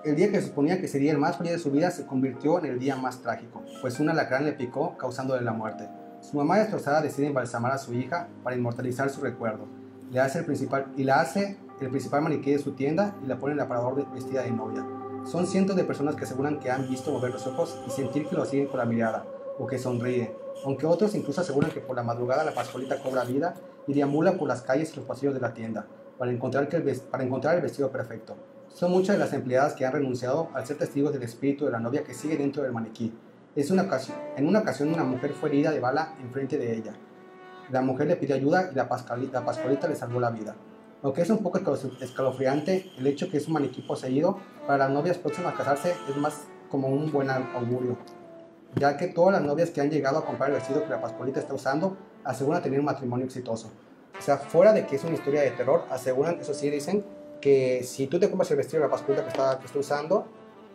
el día que se suponía que sería el más feliz de su vida, se convirtió en el día más trágico, pues un alacrán le picó, causándole la muerte. Su mamá destrozada decide embalsamar a su hija para inmortalizar su recuerdo. Le hace el principal, y la hace el principal maniquí de su tienda y la pone en el aparador vestida de novia. Son cientos de personas que aseguran que han visto mover los ojos y sentir que lo siguen con la mirada o que sonríe, aunque otros incluso aseguran que por la madrugada la pascualita cobra vida y deambula por las calles y los pasillos de la tienda para encontrar el vestido perfecto. Son muchas de las empleadas que han renunciado al ser testigos del espíritu de la novia que sigue dentro del maniquí. Es una ocasión, en una ocasión una mujer fue herida de bala enfrente de ella. La mujer le pidió ayuda y la pascualita, la pascualita le salvó la vida. Aunque es un poco escalo- escalofriante, el hecho que es un maniquí poseído, para las novias próximas a casarse es más como un buen augurio, ya que todas las novias que han llegado a comprar el vestido que la Pascualita está usando aseguran tener un matrimonio exitoso. O sea, fuera de que es una historia de terror, aseguran, eso sí dicen, que si tú te compras el vestido de la Pascualita que está, que está usando,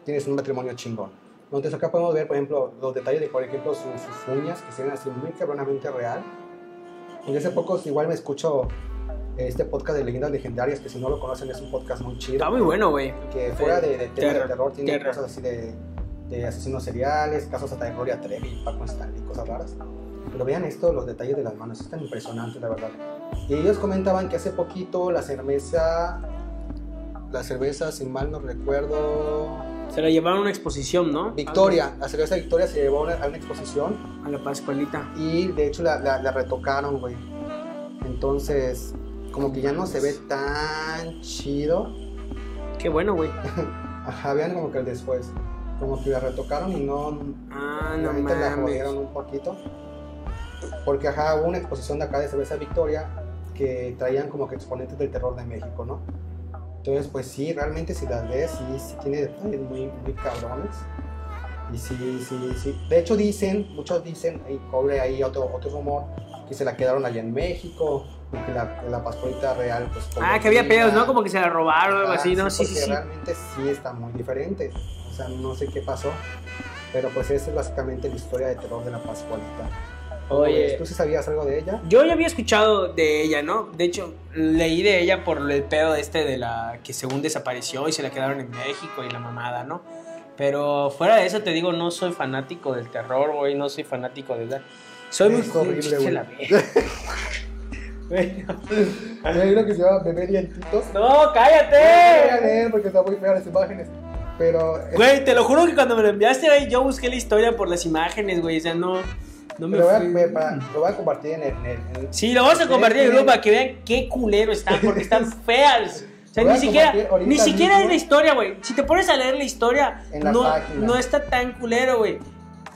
tienes un matrimonio chingón. Entonces acá podemos ver, por ejemplo, los detalles de, por ejemplo, sus, sus uñas, que se ven así muy cabronamente real. Y hace poco igual me escucho este podcast de leyendas legendarias, que si no lo conocen es un podcast muy chido.
Está muy bueno, güey.
Que fuera de, de tema
Terror,
de terror tiene
terror.
cosas así de, de asesinos seriales, casos hasta de Gloria Trevi Paco Stanley, cosas raras. Pero vean esto, los detalles de las manos, es tan impresionante la verdad. Y ellos comentaban que hace poquito la cerveza, la cerveza, sin mal no recuerdo,
Se la llevaron a una exposición, ¿no?
Victoria, la cerveza Victoria se llevó a una, a una exposición
A la Pascualita.
y de hecho la, la- la retocaron, güey. Entonces, como que ya no se ve tan chido.
Qué bueno, güey.
Ajá, vean como que el después. Como que la retocaron y no.
Ah, no
ahorita la
mames.
jodieron un poquito. Porque, ajá, hubo una exposición de acá de cerveza Victoria que traían como que exponentes del terror de México, ¿no? Entonces, pues sí, realmente si las ves, sí, sí tiene detalles muy, muy cabrones. Y sí, sí, sí. De hecho dicen, muchos dicen, y cobre ahí otro, otro rumor, que se la quedaron allá en México, y que la, la pascualita real, pues...
Ah, que había pedos, ¿no? Como que se la robaron o algo así, ¿no? Sí, sí, sí.
realmente sí está muy diferente. O sea, no sé qué pasó. Pero pues esa es básicamente la historia de terror de la Pascualita.
Oye,
¿Tú sí sabías algo de ella?
Yo ya había escuchado de ella, ¿no? De hecho, leí de ella por el pedo este de la que según desapareció y se la quedaron en México y la mamada, ¿no? Pero fuera de eso te digo, no soy fanático del terror, güey, no soy fanático de la... Soy muy
Es horrible,
Chiche
güey.
la. Güey,
Hay uno que se llama Bebé Dientitos.
No,
No
cállate.
leer porque están muy feas las imágenes. Pero
Güey, te lo juro que cuando me lo enviaste, güey, yo busqué la historia por las imágenes, güey, o sea, no, no me
lo, voy a, me- para- lo voy a compartir en el. en el-
Sí, lo vamos a compartir en el grupo para que vean qué culero están, porque están feas. O sea, ni siquiera, ni siquiera la historia, güey. Si te pones a leer la historia,
la
no,
página.
no está tan culero, güey.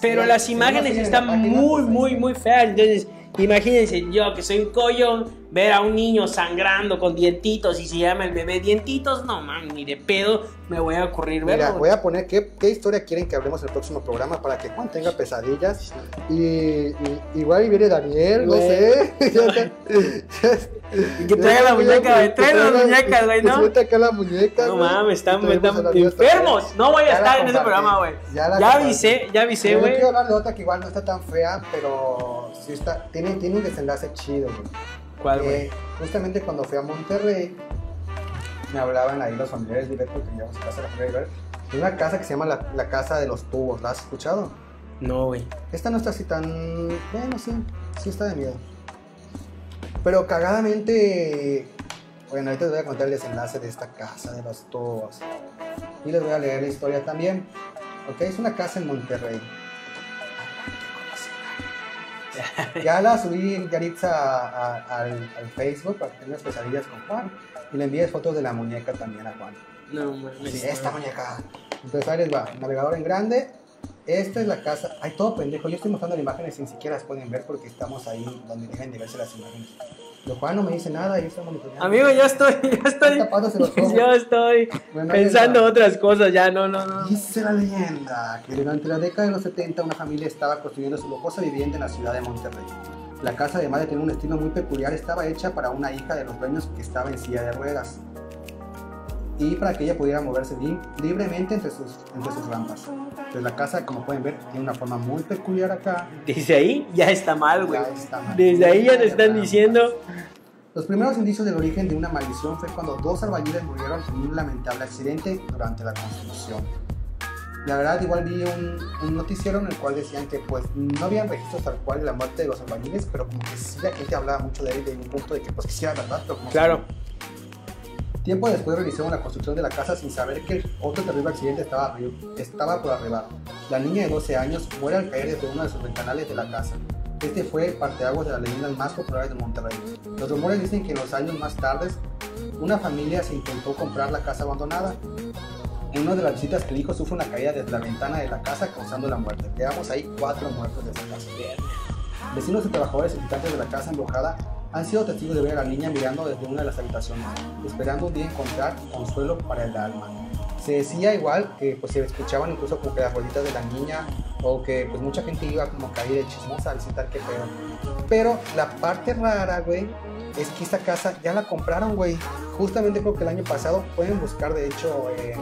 Pero
Sí,
las
si no
imágenes están
la página,
muy,
pues,
muy,
ahí.
muy feas. Entonces, imagínense, yo que soy un collón, ver a un niño sangrando con dientitos y se llama el bebé dientitos, no mames, ni de pedo me voy a ocurrir
Mira,
verlo.
voy a poner qué, qué historia quieren que hablemos en el próximo programa para que Juan tenga pesadillas. Y, y- igual y viene Daniel, no sé.
Y que traiga la muñeca, güey. Trae las muñecas, güey, ¿no?
Que suelte acá la muñeca.
No mames, están, están enfermos. No voy a estar en ese programa, güey.
Ya
Ya avisé, ya avisé,
Yo
güey.
quiero hablar de otra que igual no está tan fea, pero sí está, tiene, tiene un desenlace chido, güey.
¿Cuál, güey?
Eh, justamente cuando fui a Monterrey, me hablaban ahí los familiares directos que íbamos a casa de la familia una casa que se llama la, la Casa de los Tubos. ¿La has escuchado?
No, güey.
Esta no está así tan. Bueno, sí, sí está de miedo. Pero cagadamente. Bueno, ahorita les voy a contar el desenlace de esta casa de los tubos. Y les voy a leer la historia también. Ok, es una casa en Monterrey. Ya la subí Yaritza a- a- al, al Facebook para que tengas pesadillas con Juan. Y le envié fotos de la muñeca también a Juan.
No, mames.
Sí, esta muñeca. Entonces ahí les va. Navegador en grande. Esta es la casa. Ay, todo pendejo. Yo estoy mostrando las imágenes y ni siquiera las pueden ver porque estamos ahí donde deben de verse las imágenes. Lo Juan no me dice nada y está monitoreando.
Amigo, yo estoy, yo estoy, yo estoy
Bueno,
pensando
va.
otras cosas, ya, no, no, no.
Dice la leyenda que durante la década de los 70 una familia estaba construyendo su lujosa vivienda en la ciudad de Monterrey. La casa, además de tener un estilo muy peculiar, estaba hecha para una hija de los dueños que estaba en silla de ruedas y para que ella pudiera moverse li- libremente entre sus, entre sus rampas. Entonces la casa, como pueden ver, tiene una forma muy peculiar acá.
Desde ahí ya está mal, güey. Desde ahí ya
Tiene
están diciendo.
Los primeros indicios del origen de una maldición fue cuando dos albañiles murieron en un lamentable accidente durante la construcción. La verdad, igual vi un, un noticiero en el cual decían que pues no habían registros tal cual de la muerte de los albañiles, pero como que sí la gente hablaba mucho de él de un punto de que pues que sí era verdad, pero como
Claro.
Tiempo después realizaron la construcción de la casa sin saber que otro terrible accidente estaba, estaba por arribar. La niña de 12 años muere al caer desde uno de sus ventanales de la casa. Este fue parteaguas de las leyendas más populares de Monterrey. Los rumores dicen que en los años más tardes, una familia se intentó comprar la casa abandonada. En una de las visitas que el hijo sufre una caída desde la ventana de la casa causando la muerte. Quedamos ahí cuatro muertos de esa casa. Vecinos y trabajadores y habitantes de la casa embrujada han sido testigos de ver a la niña mirando desde una de las habitaciones, esperando día encontrar consuelo para el alma. Se decía igual que pues, se escuchaban incluso como que las bolitas de la niña o que pues mucha gente iba como a caer de chismosa a visitar qué pedo. Pero la parte rara, güey, es que esta casa ya la compraron, güey. Justamente creo que el año pasado pueden buscar, de hecho, en,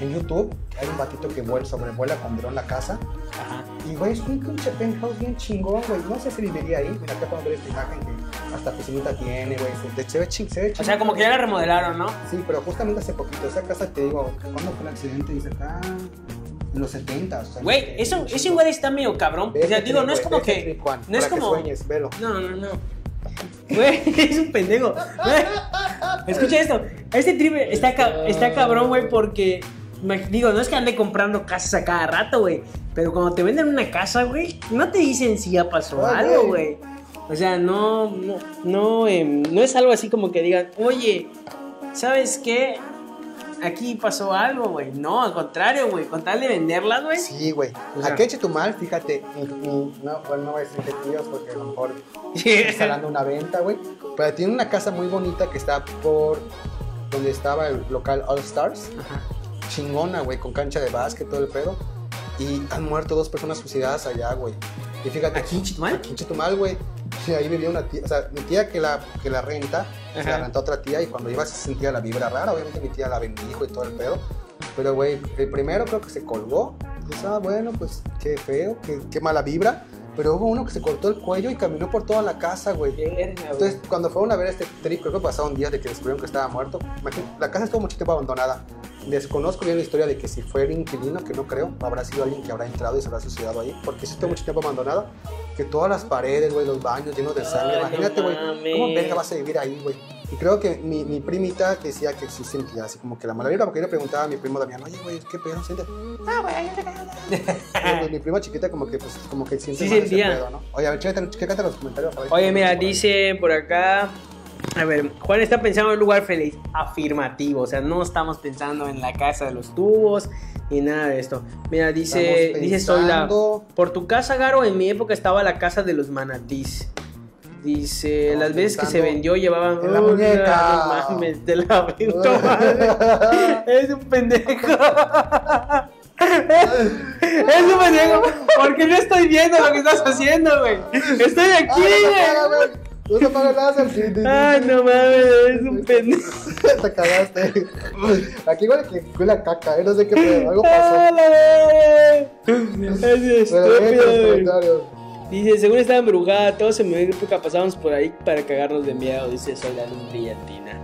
en YouTube, hay un batito que vuela, sobrevuela con dron la casa.
Ajá.
Y, güey, es un pinche penthouse bien chingón, güey. No sé si viviría ahí. Mira, acá podemos ver esta imagen que hasta piscinita tiene, güey. Se, se ve ching, se ve
O sea, como que ya la remodelaron, ¿no?
Sí, pero justamente hace poquito. Esa casa, te digo, ¿cuándo fue el accidente? Dice acá, en los 70. O sea,
Güey,
que-
eso,
chingo.
igual está medio cabrón. O sea, digo, no es como que.
Juan,
No es
para que
como.
sueñes, velo.
No, no, no. Güey, es un pendejo. Güey, Escucha esto. Este trip está, ca- está cabrón, güey, porque. Digo, no es que ande comprando casas a cada rato, güey. Pero cuando te venden una casa, güey, no te dicen si ya pasó
Ah,
algo,
güey.
güey. O sea, no, no, no, em, no es algo así como que digan, oye, ¿sabes qué? Aquí pasó algo, güey. No, al contrario, güey. Con tal de venderlas, güey.
Sí, güey.
O sea-
Aquí eche tu mal, fíjate. no, bueno, no voy a decir que tíos porque a lo mejor está dando una venta, güey. Pero tiene una casa muy bonita que está por donde estaba el local All Stars.
Ajá.
Chingona, güey, con cancha de básquet, todo el pedo. y han muerto dos personas suicidadas allá, güey. Y fíjate.
¿Aquí en Chetumal?
Aquí en Chetumal, güey. Sí, ahí vivía una tía, o sea, mi tía que la, que la renta, se la
Ajá.
renta a otra tía y cuando iba se sentía la vibra rara, obviamente mi tía la bendijo y todo el pedo. Pero, güey, el primero creo que se colgó. Pues, ah, bueno, pues qué feo, qué, qué mala vibra. Pero hubo uno que se cortó el cuello y caminó por toda la casa, güey. Entonces, cuando fueron a ver a este trip, creo que pasaron días de que descubrieron que estaba muerto. Imagínate, la casa estuvo mucho tiempo abandonada. Desconozco bien la historia de que si fue el inquilino, que no creo, habrá sido alguien que habrá entrado y se habrá suicidado ahí, porque sí estuvo mucho tiempo abandonada. Que todas las paredes, güey, los baños llenos de sangre. Imagínate, güey, ¿cómo verga vas a vivir ahí, güey? Y creo que mi, mi primita decía que sí sentía así como que la mala vibra, porque yo le preguntaba a mi primo Damián, oye, güey, ¿qué pedo sientes? Ah, güey, yo te cago. Pues mi prima chiquita como que, pues, como que siente
Sí sentía.
pedo, ¿no? Oye, a ver, chécate, chécate los comentarios. ver
Oye, mira, dice por acá. A ver, Juan está pensando en un lugar feliz. Afirmativo. O sea, no estamos pensando en la casa de los tubos ni nada de esto. Mira, dice,
Estamos
dice
pensando-
Por tu casa, Garo, en mi época estaba la casa de los manatís. Dice,
Estamos
las veces que se vendió llevaban.
en la muñeca.
No mames, te la aventó, madre. Es un pendejo. Es un pendejo. Porque no estoy viendo lo que estás haciendo, güey. Estoy aquí,
Ah,
güey.
güey. No se sí, sí.
Ay, no mames, es un pendejo.
Te cagaste. Aquí igual que huele a caca, ¿eh? No sé qué pedo. Algo
¡Ah,
pasó.
la verga! Es
Pero
estúpido. Dice, según estaba embrujada, todos en mi época pasábamos por ahí para cagarnos de miedo, dice Soy la luz brillantina.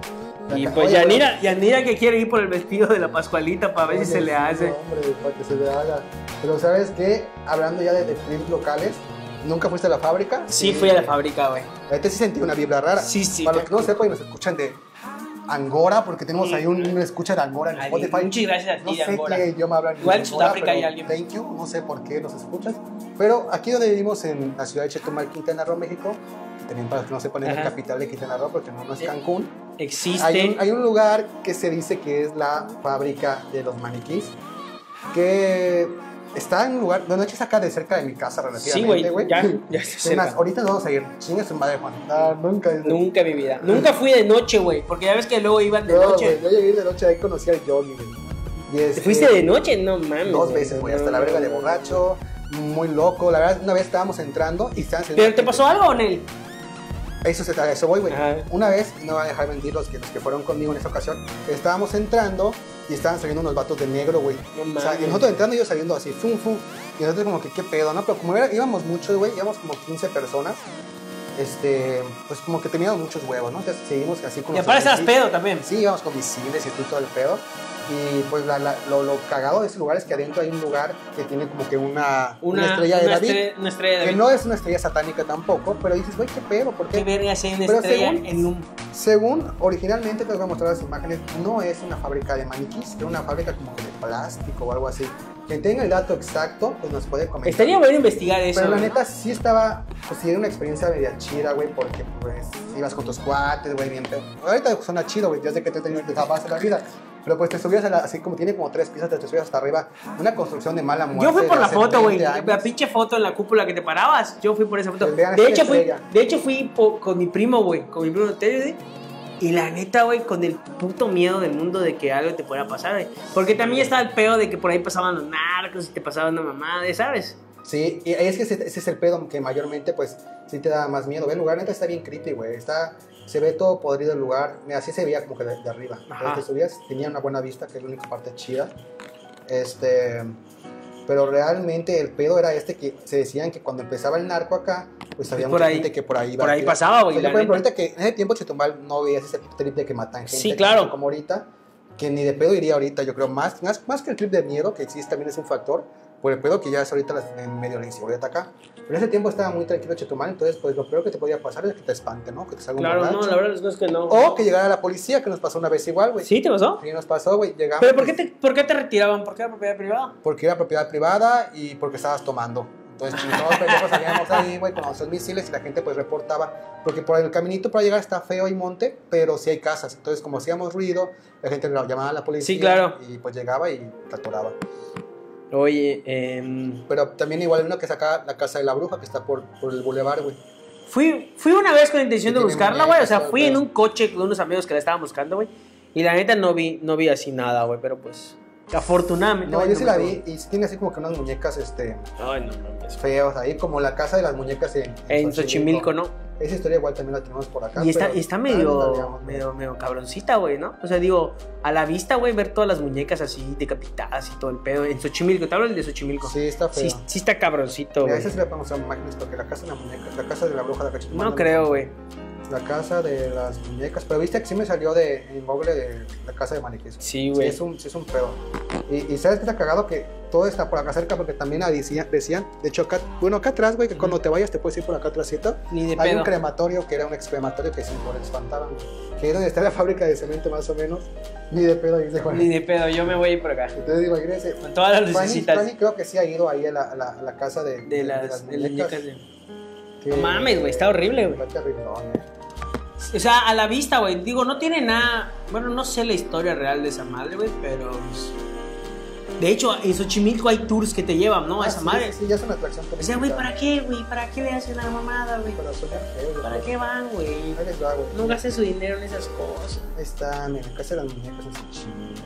Y pues
oye,
Yanira, Yanira que quiere ir por el vestido de la Pascualita para ver si se le hace.
Hombre, para que se le haga. Pero ¿sabes qué? Hablando ya de, de trips locales, ¿nunca fuiste a la fábrica?
Sí, fui a la fábrica, güey.
Ahorita sí sentí una vibra rara.
Sí, sí.
Para los que no sepan y nos escuchan de Angora, porque tenemos ahí un, una escucha de Angora en Spotify.
Muchas gracias a ti,
No sé
Angora.
qué idioma hablan.
Igual en Sudáfrica hay alguien.
Thank you, no sé por qué nos escuchas. Pero aquí donde vivimos, en la ciudad de Chetumal, Quintana Roo, México, también para que no sepan es la capital de Quintana Roo, porque no, no es
Eh,
Cancún.
Existe.
Hay un, hay un lugar que se dice que es la fábrica de los maniquís, que está en un lugar, de noche saca de cerca de mi casa
Sí, güey.
relativamente, güey.
Ya, ya se
más, ahorita nos vamos a ir. Chingue su madre, Juan. Ah, nunca.
Nunca en mi vida. Nunca fui de noche, güey. Porque ya ves que luego iban de
No,
noche.
güey, yo llegué de noche, ahí conocí al Yogi, güey. Y
¿Te
este,
fuiste de noche? No mames.
Dos veces, güey,
No,
hasta la
no,
verga de
no.
borracho, muy loco. La verdad, una vez estábamos entrando y estaban saliendo-
¿Pero te pasó algo, Nel?
Eso se a eso voy, güey. Una vez, no van a dejar mentir los que, los que fueron conmigo en esa ocasión, estábamos entrando y estaban saliendo unos vatos de negro, güey.
No
O sea, y nosotros entrando y ellos saliendo así, fum, fum. Y nosotros como que, ¿qué pedo, no? Pero como era- íbamos muchos, güey, íbamos como 15 personas, este, pues como que teníamos muchos huevos, ¿no? Entonces seguimos así con
Y aparte
misiles.
pedo también.
Sí, íbamos con misiles y tú todo el pedo. Y pues la- la- lo, lo cagado de ese lugar es que adentro hay un lugar que tiene como que una, una, estrella de
una
David.
estre- una estrella de
Que
David.
no es una estrella satánica tampoco, pero dices, güey, ¿qué pedo? ¿Por
¿Qué
qué?
verga si hay una
Pero
estrella
según-
en un...
Según originalmente, te voy a mostrar las imágenes, no es una fábrica de maniquís, es una fábrica como que de plástico o algo así. Quien tenga el dato exacto, pues nos puede comentar.
Estaría bueno investigar eso.
Pero la
¿no?
neta sí estaba, pues sí era una experiencia media chida, güey, porque pues ibas con tus cuates, güey, bien pedo. Ahorita suena chido, güey, ya sé que te he tenido base de la vida. Pero pues te subías a la, así como tiene como tres pisos, te subías hasta arriba. Una construcción de mala muerte.
Yo fui por la foto, güey.
20 años.
La pinche foto en la cúpula que te parabas. Yo fui por esa foto. De hecho, fui, de hecho, fui con mi primo, güey. Con mi primo Teddy. Y la neta, güey, con el puto miedo del mundo de que algo te pueda pasar, güey. Porque también estaba el pedo de que por ahí pasaban los narcos y te pasaban una mamada, ¿sabes?
Sí, y es que ese, ese es el pedo que mayormente, pues, sí te da más miedo. El lugar neta está bien creepy, güey. Está, se ve todo podrido el lugar. Mira, así se veía como que de, de arriba. Cuando te subías, tenía una buena vista, que es la única parte chida. Este... Pero realmente el pedo era este que se decían que cuando empezaba el narco acá, pues había
por
mucha
ahí-
gente que por ahí iba.
por ahí
que-
pasaba, güey,
por ejemplo, ahorita que en ese tiempo Chetumal no veías ese trip de que matan gente.
Sí, claro.
Como ahorita, que ni de pedo iría ahorita, yo creo. Más, más, más que el trip de miedo, que existe también es un factor, por el pedo que ya es ahorita la- en medio de la inseguridad acá. Pero en ese tiempo estaba muy tranquilo Chetumal, entonces pues lo peor que te podía pasar es que te espante, ¿no? Que te salga un
Claro, no, la verdad es que no.
O que llegara la policía, que nos pasó una vez igual, güey.
¿Sí te pasó?
Sí, nos pasó, güey. Llegamos.
¿Pero por qué, te, por qué te retiraban? ¿Por qué era propiedad privada?
Porque era propiedad privada y porque estabas tomando. Entonces, pues, todos pendejos salíamos ahí, güey, con nuestros misiles y la gente pues reportaba. Porque por el caminito para llegar está feo y monte, pero sí hay casas. Entonces, como hacíamos ruido, la gente llamaba a la policía.
Sí, claro.
Y pues llegaba y te atoraba.
Oye, em,
Pero también igual hay uno que saca la casa de la bruja, que está por, por el bulevar, güey.
Fui, fui una vez con la intención de buscarla, güey. O sea, fui en un coche con unos amigos que la estaban buscando, güey. Y la neta no vi, no vi así nada, güey. Pero pues. Afortunadamente.
No, yo sí la vi y sí tiene así como que unas muñecas este,
Ay, no mames.
feos ahí, como la casa de las muñecas en,
En Xochimilco, ¿no?
Esa historia igual también la tenemos por acá.
Y está,
pero
está medio, medio, medio cabroncita, güey, ¿no? O sea, digo, a la vista, güey, ver todas las muñecas así decapitadas y todo el pedo. En Xochimilco, te hablo del de Xochimilco.
Sí, está feo.
Sí, sí está cabroncito, güey.
esa sí le podemos hacer imágenes porque la casa de la muñeca, la casa de la bruja de la cachetona.
No creo, güey.
La casa de las muñecas. Pero viste que sí me salió de, en Google de la casa de maniquíes.
Sí,
Sí,
güey.
es un, sí es un pedo. Y, y sabes que está cagado que todo está por acá cerca porque también decían, decían de hecho acá, bueno acá atrás, güey, que cuando te vayas te puedes ir por acá atrásito.
Ni de
Hay
pedo.
un crematorio que era un ex crematorio que siempre les espantaban. Que es donde está la fábrica de cemento más o menos. Ni de pedo, dice Juan.
Ni de pedo, yo me voy a ir por acá.
Entonces digo, imagínense.
Con todas las
Fanny,
lucecitas
Fanny creo que sí ha ido ahí a la, a la, a la casa de,
de las, de las muñecas de...
que-
No mames, güey, está horrible, güey.
Está terriblón, eh.
O sea, a la vista, güey. Digo, no tiene nada. Bueno, no sé la historia real de esa madre, güey, pero. pues, De hecho, en Xochimilco hay tours que te llevan, ¿no? A
Ah,
esa
sí,
madre.
Sí, ya es una atracción
O sea, güey. ¿para qué, güey? ¿Para qué le hacen la mamada, güey?
Feo.
¿Para qué van,
güey?
No gasten su dinero en esas cosas.
Ahí está, mira, casa de las muñecas en Xochimilco.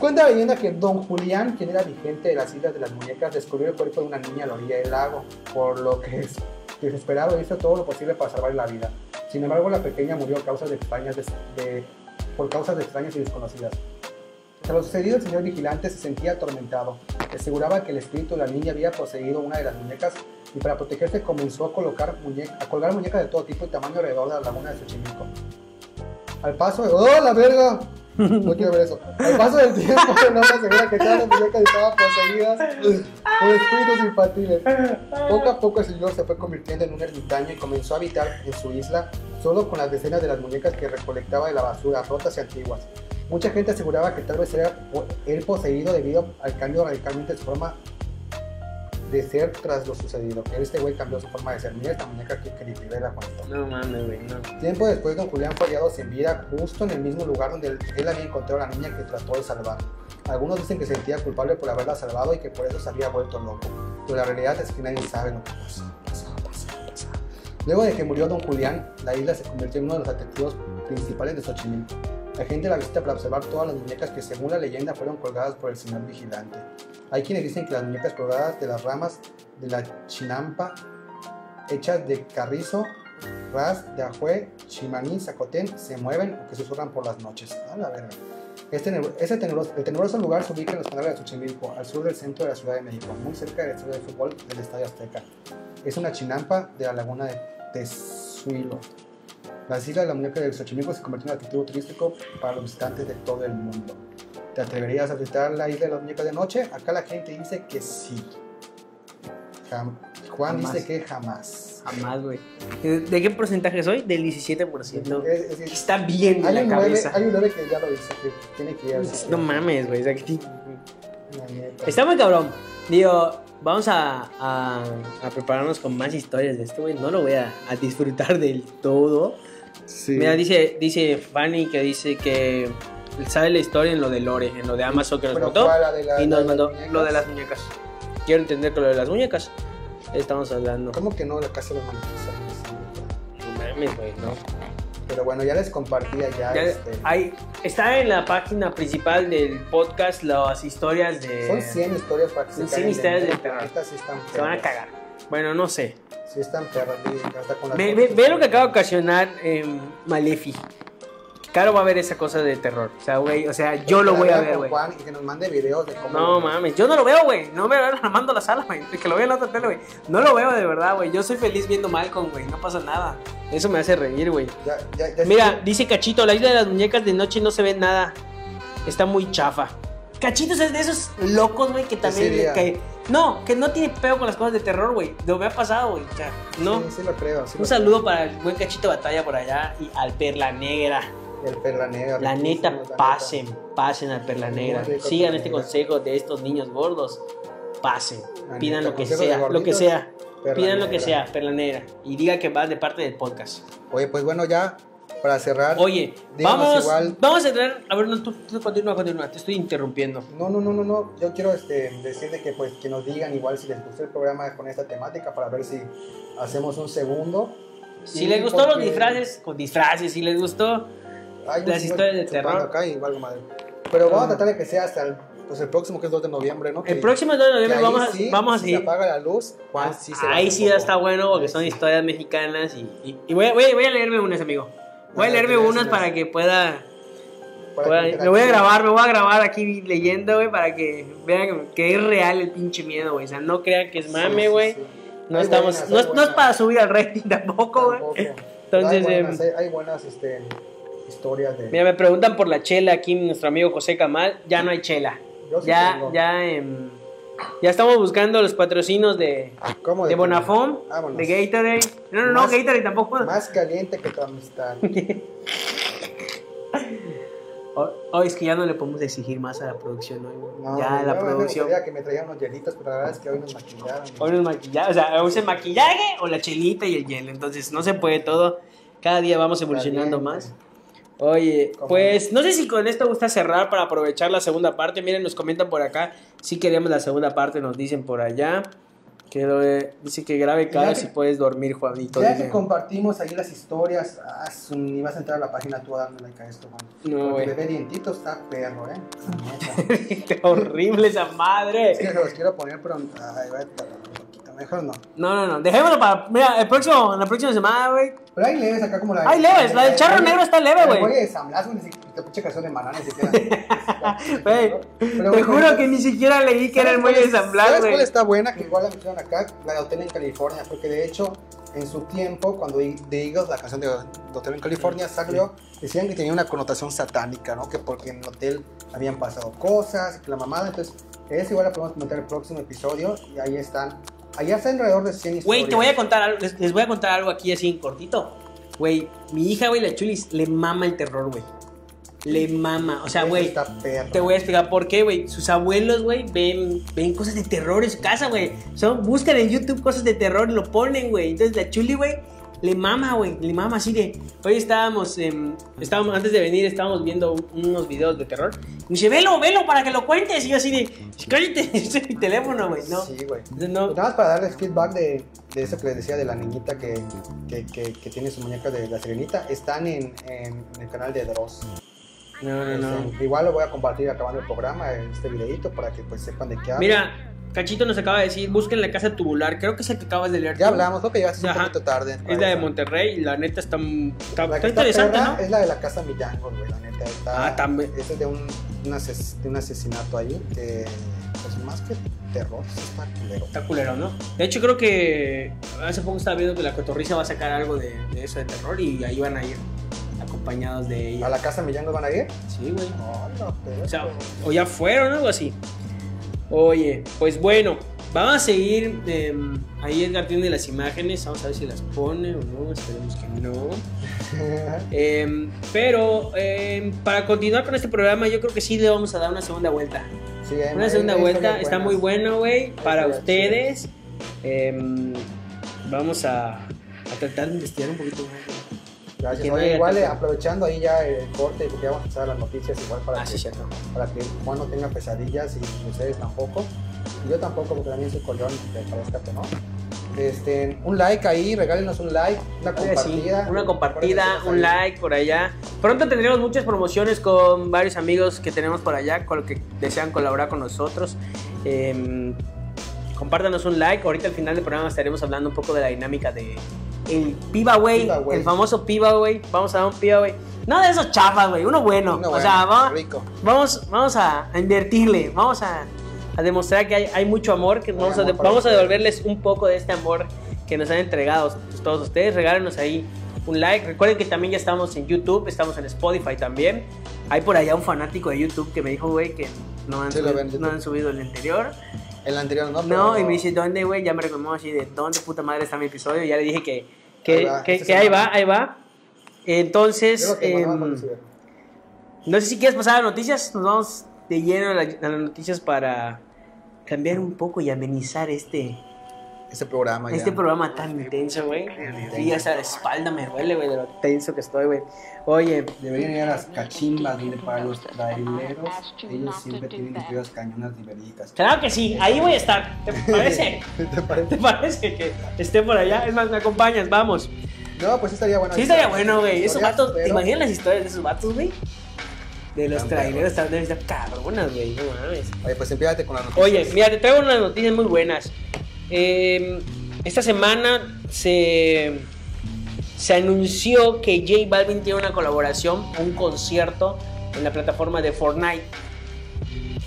Cuenta la leyenda que Don Julián, quien era vigente de las Islas de las Muñecas, descubrió el cuerpo de una niña a la orilla del lago, por lo que es desesperado hizo todo lo posible para salvar la vida. Sin embargo, la pequeña murió a causas de extrañas des- de- por causas de extrañas y desconocidas. Tras lo sucedido, el señor vigilante se sentía atormentado. Aseguraba que el espíritu de la niña había poseído una de las muñecas y para protegerse comenzó a, colocar muñe- a colgar muñecas de todo tipo y tamaño alrededor de la laguna de Xochimilco. Al paso de... ¡Oh, la verga! No quiero ver eso. Al paso del tiempo, el hombre asegura que todas las muñecas estaban poseídas por espíritus infantiles. Poco a poco el señor se fue convirtiendo en un ermitaño y comenzó a habitar en su isla solo con las decenas de las muñecas que recolectaba de la basura, rotas y antiguas. Mucha gente aseguraba que tal vez era él poseído debido al cambio radicalmente de su forma de ser tras lo sucedido. Que este güey cambió su forma de ser. Mira esta muñeca que creepyvela con esto.
No mames, güey, no.
Tiempo después, don Julián fue hallado sin vida justo en el mismo lugar donde él, él había encontrado a la niña que trató de salvar. Algunos dicen que se sentía culpable por haberla salvado y que por eso se había vuelto loco. Pero la realidad es que nadie sabe lo que pasó. pasó, pasó, pasó. Luego de que murió don Julián, la isla se convirtió en uno de los atractivos principales de Xochimilco. La gente la visita para observar todas las muñecas que según la leyenda fueron colgadas por el señor vigilante. Hay quienes dicen que las muñecas colgadas de las ramas de la chinampa, hechas de carrizo, ras, de ajue, chimaní, zacotén, se mueven o que susurran por las noches. A la verga. Este, ese tenebroso, el tenebroso lugar se ubica en los canales de Xochimilco, al sur del centro de la Ciudad de México, muy cerca del estadio de fútbol del Estadio Azteca. Es una chinampa de la laguna de Tezuilo. Las islas de la muñeca de Xochimilco se convirtió en un atractivo turístico para los visitantes de todo el mundo. ¿Te atreverías a visitar la isla de las muñecas de noche? Acá la gente dice que sí. Jam- Juan
Jamás.
dice que jamás.
Jamás, güey. ¿De qué porcentaje soy? Del 17%.
Es- es- es-
Está bien de la
un
cabeza.
hay un 9 que ya lo dice, que tiene que ir al.
No mames, güey. o sea, que-
La neta.
Está muy cabrón. Digo, vamos a, a- a prepararnos con más historias de esto, güey. No lo voy a, a disfrutar del todo.
Sí.
Mira, dice, dice Fanny que dice que sabe la historia en lo de Lore, en lo de Amazon que nos
la-
Y nos mandó lo de las muñecas. Quiero entender que lo de las muñecas. Estamos hablando.
¿Cómo que no? La casa de los maniquíes.
No mames, güey, no.
Pero bueno, ya les compartía ya.
Ya
este,
hay, está en la página principal del podcast las historias de...
son 100 historias para que
Son
se
100
caguen de
historias de terror. Se van a cagar. Bueno, no sé.
Sí están perras. hasta con las
Ve, ve- ve lo que acaba de ocasionar eh, Malefi. Caro va a ver esa cosa de terror. O sea, güey, o sea, yo lo voy a ver, güey.
Y que nos mande videos de cómo.
No mames, yo no lo veo, güey. No me veo mando a la sala, güey. Que lo vea en la otra tele, güey. No lo veo de verdad, güey. Yo soy feliz viendo Malcolm, güey. No pasa nada. Eso me hace reír, güey. Mira, dice Cachito, la isla de las muñecas de noche no se ve nada. Está muy chafa. Cachito es de esos locos, güey, que también... que- no, que no tiene peo con las cosas de terror, güey. Lo me ha pasado, güey. O sea, no.
Sí, sí lo creo. sí
Un
lo
saludo para el buen Cachito Batalla por allá y al Perla Negra.
El perla negra.
La neta,
la
pasen, pasen al Perla Negra. Sigan este
Negra.
consejo de estos niños gordos. Pasen,
La
pidan
neta,
lo que
de
sea, lo que sea. Pidan lo que sea, Perla Negra. Y diga que va de parte del podcast.
Oye, pues bueno, ya para cerrar.
Oye, vamos,
igual.
vamos a entrar. A ver, no, tú, tú continúa, continúa. Te estoy interrumpiendo.
No, no, no, no, no. Yo quiero este, decirle que pues que nos digan igual si les gustó el programa con esta temática para ver si hacemos un segundo.
Si les gustó los
porque
disfraces, con disfraces. Si les gustó,
Ay,
las historias de terror.
Acá y valgo madre. Pero vamos a tratar de que sea hasta el, pues el próximo, que es 2 de noviembre, ¿no?
El
Que-
próximo 2 de noviembre vamos, a,
sí,
vamos a
si
seguir.
se apaga la luz, Juan sí se
Ahí sí ya está bueno porque son historias mexicanas y, y- y voy, a, voy, a, voy a leerme unas, amigo. Voy a leerme unas para que pueda... Pueda-
que
me voy a grabar, me voy a grabar aquí leyendo, güey, para que vean que es real el pinche miedo, güey. O sea, no crean que es mame,
sí,
güey.
sí.
No
Hay
estamos,
buenas,
no, es- no es para subir al rating tampoco, güey. Entonces,
hay buenas,
em,
hay, buenas este, historias de.
Mira, me preguntan por la chela aquí, nuestro amigo José Camal. Ya no hay chela.
Yo sí
Ya,
tengo.
ya, em, ya estamos buscando los patrocinos de,
¿Cómo
de Bonafón, de Gatorade. No, no, no, Gatorade tampoco.
Más caliente que tu amistad.
Hoy oh, es que ya no le podemos exigir más a la producción hoy.
No,
ya
yo
la
me
producción.
que me traigan unos hielitos, pero la verdad es que hoy nos maquillaron.
Hoy no es maquillaje, o sea, hoy el maquillaje o la chelita y el hielo. Entonces no se puede todo. Cada día vamos evolucionando
Caliente.
más. Oye, pues no sé si con esto gusta cerrar para aprovechar la segunda parte. Miren, nos comentan por acá. Si queremos la segunda parte, nos dicen por allá. Que lo de- dice que grave cada si puedes dormir, Juanito.
Ya que compartimos ahí las historias, ah, ni vas a entrar a la página tú a darle like a esto, Juan.
No, güey.
bebé dientito está perro, ¿eh?
Qué horrible esa
es
madre.
que se los quiero poner, pero. Ay, Mejor no.
No, no, no. Dejémoslo para. Mira, el próximo, la próxima semana, güey.
Pero hay leves acá como la.
Hay leves, la del charro negro está leve, güey.
Oye, San Blas, güey, ni siquiera- te canción de maná, ni siquiera.
Güey, Te juro que ni siquiera leí que era el
¿Sabes
muelle de San Blas,
¿Sabes
güey.
cuál está buena? Que igual la mencionan acá, la de Hotel en California, porque de hecho, en su tiempo, cuando The Eagles, la canción de Hotel en California salió, decían que tenía una connotación satánica, ¿no? Que porque en el hotel habían pasado cosas, que la mamada, entonces, es igual la podemos comentar en el próximo episodio, y ahí están, allá está alrededor de 100 historias.
Güey, te voy a contar algo, les, les voy a contar algo aquí así en cortito. Güey, mi hija, güey, la chulis, le mama el terror, güey. Le mama. O sea, güey, te voy a explicar por qué, güey. Sus abuelos, güey, ven, ven cosas de terror en su casa, güey. Son, buscan en YouTube cosas de terror y lo ponen, güey. Entonces la chuli, güey, le mama, güey. Le mama así de. Hoy estábamos, em, estábamos, antes de venir, estábamos viendo un- unos videos de terror. Y me dice, velo, velo para que lo cuentes. Y yo así de, cállate, es mi teléfono, güey. No.
Sí, güey.
No.
Nada más para darles feedback de, de eso que les decía de la niñita que, que, que, que tiene su muñeca de la sirenita, están en, en el canal de Dross.
No, no, no.
Este, igual lo voy a compartir acabando el programa, este videito, para que pues sepan de qué hablo.
Mira, Cachito nos acaba de decir, busquen la casa tubular. Creo que es el que acabas de leer.
ya
tú.
hablamos, creo que llegaste un
Ajá.
poquito tarde.
Es la de Monterrey y la neta está, está,
La
interesante, ¿no?
Es la de la casa Millangos, güey, la neta. Está,
Ah, también.
Es de un, un, ases- de un asesinato ahí, que pues más que terror, está culero.
Está culero, ¿no? De hecho, creo que hace poco estaba viendo que la cotorriza va a sacar algo de, de eso de terror y ahí van a ir acompañados de
¿A
ella.
la casa Millangos van a ir?
Sí, güey.
No, no, pero...
O sea, o ya fueron, algo así. Oye, pues bueno, vamos a seguir. em, ahí Edgar tiene las imágenes, vamos a ver si las pone o no, esperemos que no. Em, pero em, para continuar con este programa, yo creo que sí le vamos a dar una segunda vuelta.
Sí,
Una
hay-
segunda
hay
vuelta, está muy bueno, güey, para ustedes. Vamos a, a tratar de investigar un poquito más. Güey.
Gracias.
Que no
Oye,
haya
igual eh, aprovechando ahí ya el corte, porque ya vamos a empezar las noticias igual para,
Ah,
que,
sí, cierto.
para que Juan no tenga pesadillas y ustedes tampoco. Y yo tampoco, porque también soy colón, que parezca que no. Este, un like ahí, regálenos un like, una
sí,
compartida.
una compartida, un like por allá. Pronto tendremos muchas promociones con varios amigos que tenemos por allá, con los que desean colaborar con nosotros. Em, compártanos un like. Ahorita al final del programa estaremos hablando un poco de la dinámica de el Piva Way,
Giveaway.
el famoso Piva Way. Vamos a dar un Piva Way. No de esos chafas, güey, uno bueno.
Uno
o
bueno,
sea, vamos,
rico.
vamos, vamos a, invertirle, vamos a, a demostrar que hay, hay mucho amor, que vamos, a,
amor
vamos a devolverles un poco de este amor que nos han entregado todos ustedes. Regálenos ahí un like. Recuerden que también ya estamos en YouTube, estamos en Spotify también. Hay por allá un fanático de YouTube que me dijo, güey, que no han,
Sí,
subido, no han subido el anterior.
El anterior no,
No,
pero-
y me dice, ¿dónde, güey? Ya me reclamó así de, ¿dónde puta madre está mi episodio? Y ya le dije que,
Ahí
que,
va,
que, ahí va, ahí va. Entonces, em, no sé si quieres pasar a las noticias. Nos vamos de lleno a, la- a las noticias para cambiar un poco y amenizar este,
Este programa ya.
este programa tan intenso, güey. Sí, hasta la espalda me duele, güey, de lo tenso que estoy, güey. Oye,
Deberían ir a las cachimbas donde para los traileros ellos siempre tienen incluidas cañonas ibéricas.
claro que sí, ahí voy a estar. ¿Te parece?
¿Te parece?
¿Te parece que esté por allá? Es más, me acompañas, vamos.
No, pues estaría bueno.
Sí, estaría bueno, güey. Esos vatos, ¿te
pero-
imaginas las historias de esos vatos, güey? de los traileros están de estar cabronas, güey. No mames.
Oye, pues empiézate con las noticias.
Oye, mira, te traigo unas noticias muy buenas. Eh, esta semana se, se anunció que J Balvin tiene una colaboración, un concierto en la plataforma de Fortnite.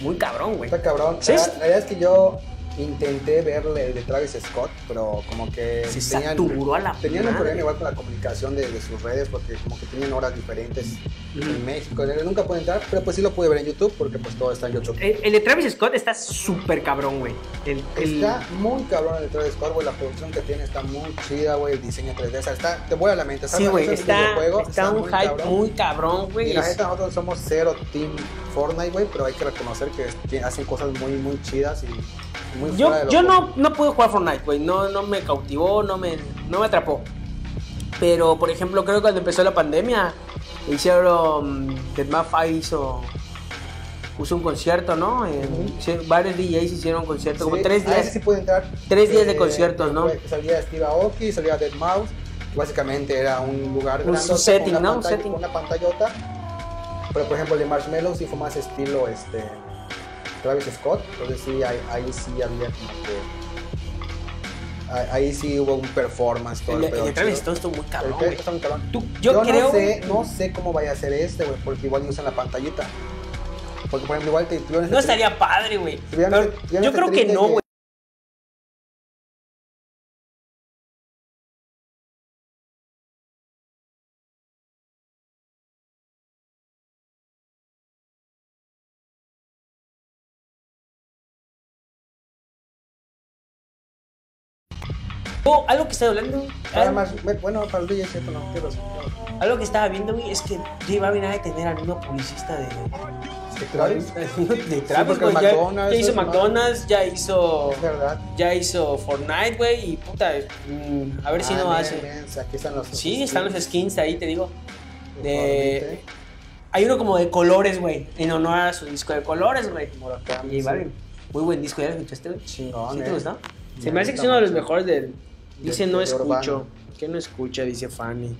Muy cabrón, güey.
Está cabrón.
Sí,
la, la verdad es que yo intenté verle el de Travis Scott, pero como que
Se saturó a la
tenían un problema igual con la comunicación de, de sus redes porque como que tenían horas diferentes
Ujú.
en México. Nunca pude entrar, pero pues sí lo pude ver en YouTube porque pues todo está en YouTube.
El, el de Travis Scott está súper cabrón, güey. El, el-
Está muy cabrón el de Travis Scott, güey. La producción que tiene está muy chida, güey. El diseño 3D, o sea, está, te vuela la mente.
Sí, güey, está,
videojuego,
está un
muy
hype
cabrón.
muy cabrón,
Y
güey.
la
Es-
neta, nosotros somos cero Team Fortnite, güey, pero hay que reconocer que hacen cosas muy, muy chidas y muy
Yo, yo no, no pude jugar Fortnite, güey. No, no me cautivó, no me, no me atrapó. Pero, por ejemplo, creo que cuando empezó la pandemia, hicieron. Deadmau5 hizo. Puso un concierto, ¿no? En-
Ujú.
hicieron- varios DJs hicieron concierto, como
Sí,
tres
a
días.
sí puede entrar.
tres días de conciertos, ¿no?
fue- Salía Steve Aoki, salía Dead Mouse. Básicamente era un lugar
Un
grandote
setting,
con
¿no? Un
pantalla-
setting.
con una pantallota. Pero por ejemplo el de Marshmallow sí fue más estilo este Travis Scott. Entonces sí, ahí, ahí sí había como que. ahí- sí hubo un performance. Todo
El, el de Travis. Scott estuvo muy
El
cabrón, güey.
está muy cabrón.
Tú- yo,
Yo,
creo.
no sé, no sé cómo vaya a ser este, güey, porque igual usan la pantallita. Porque por ejemplo igual te
No estaría padre, güey. Yo creo que no, güey. Oh, algo que estaba hablando,
Para
algo,
más, bueno, para el DJ cierto, no, tienes
algo que estaba viendo, güey, es que J Balvin ha de tener al mismo publicista de,
¿De Travis?
de Travis,
porque
güey. Ya,
McDonald's,
ya hizo
¿no?
McDonald's, ya hizo,
Es verdad.
ya hizo Fortnite, güey, y puta, mm, a ver si
Ah,
no
miren,
hace.
miren, aquí están los
Sí, están los skins ahí, te digo. De... Hay uno como de colores, güey, en honor a su disco de colores, güey. J Balvin. Muy buen disco, ¿ya lo escuchaste, güey?
Chingón,
¿Sí te
eh.
gustó? Se
Me
hace que es uno de los mejores del... Dice no escucho. ¿Qué no escucha? Dice Fanny.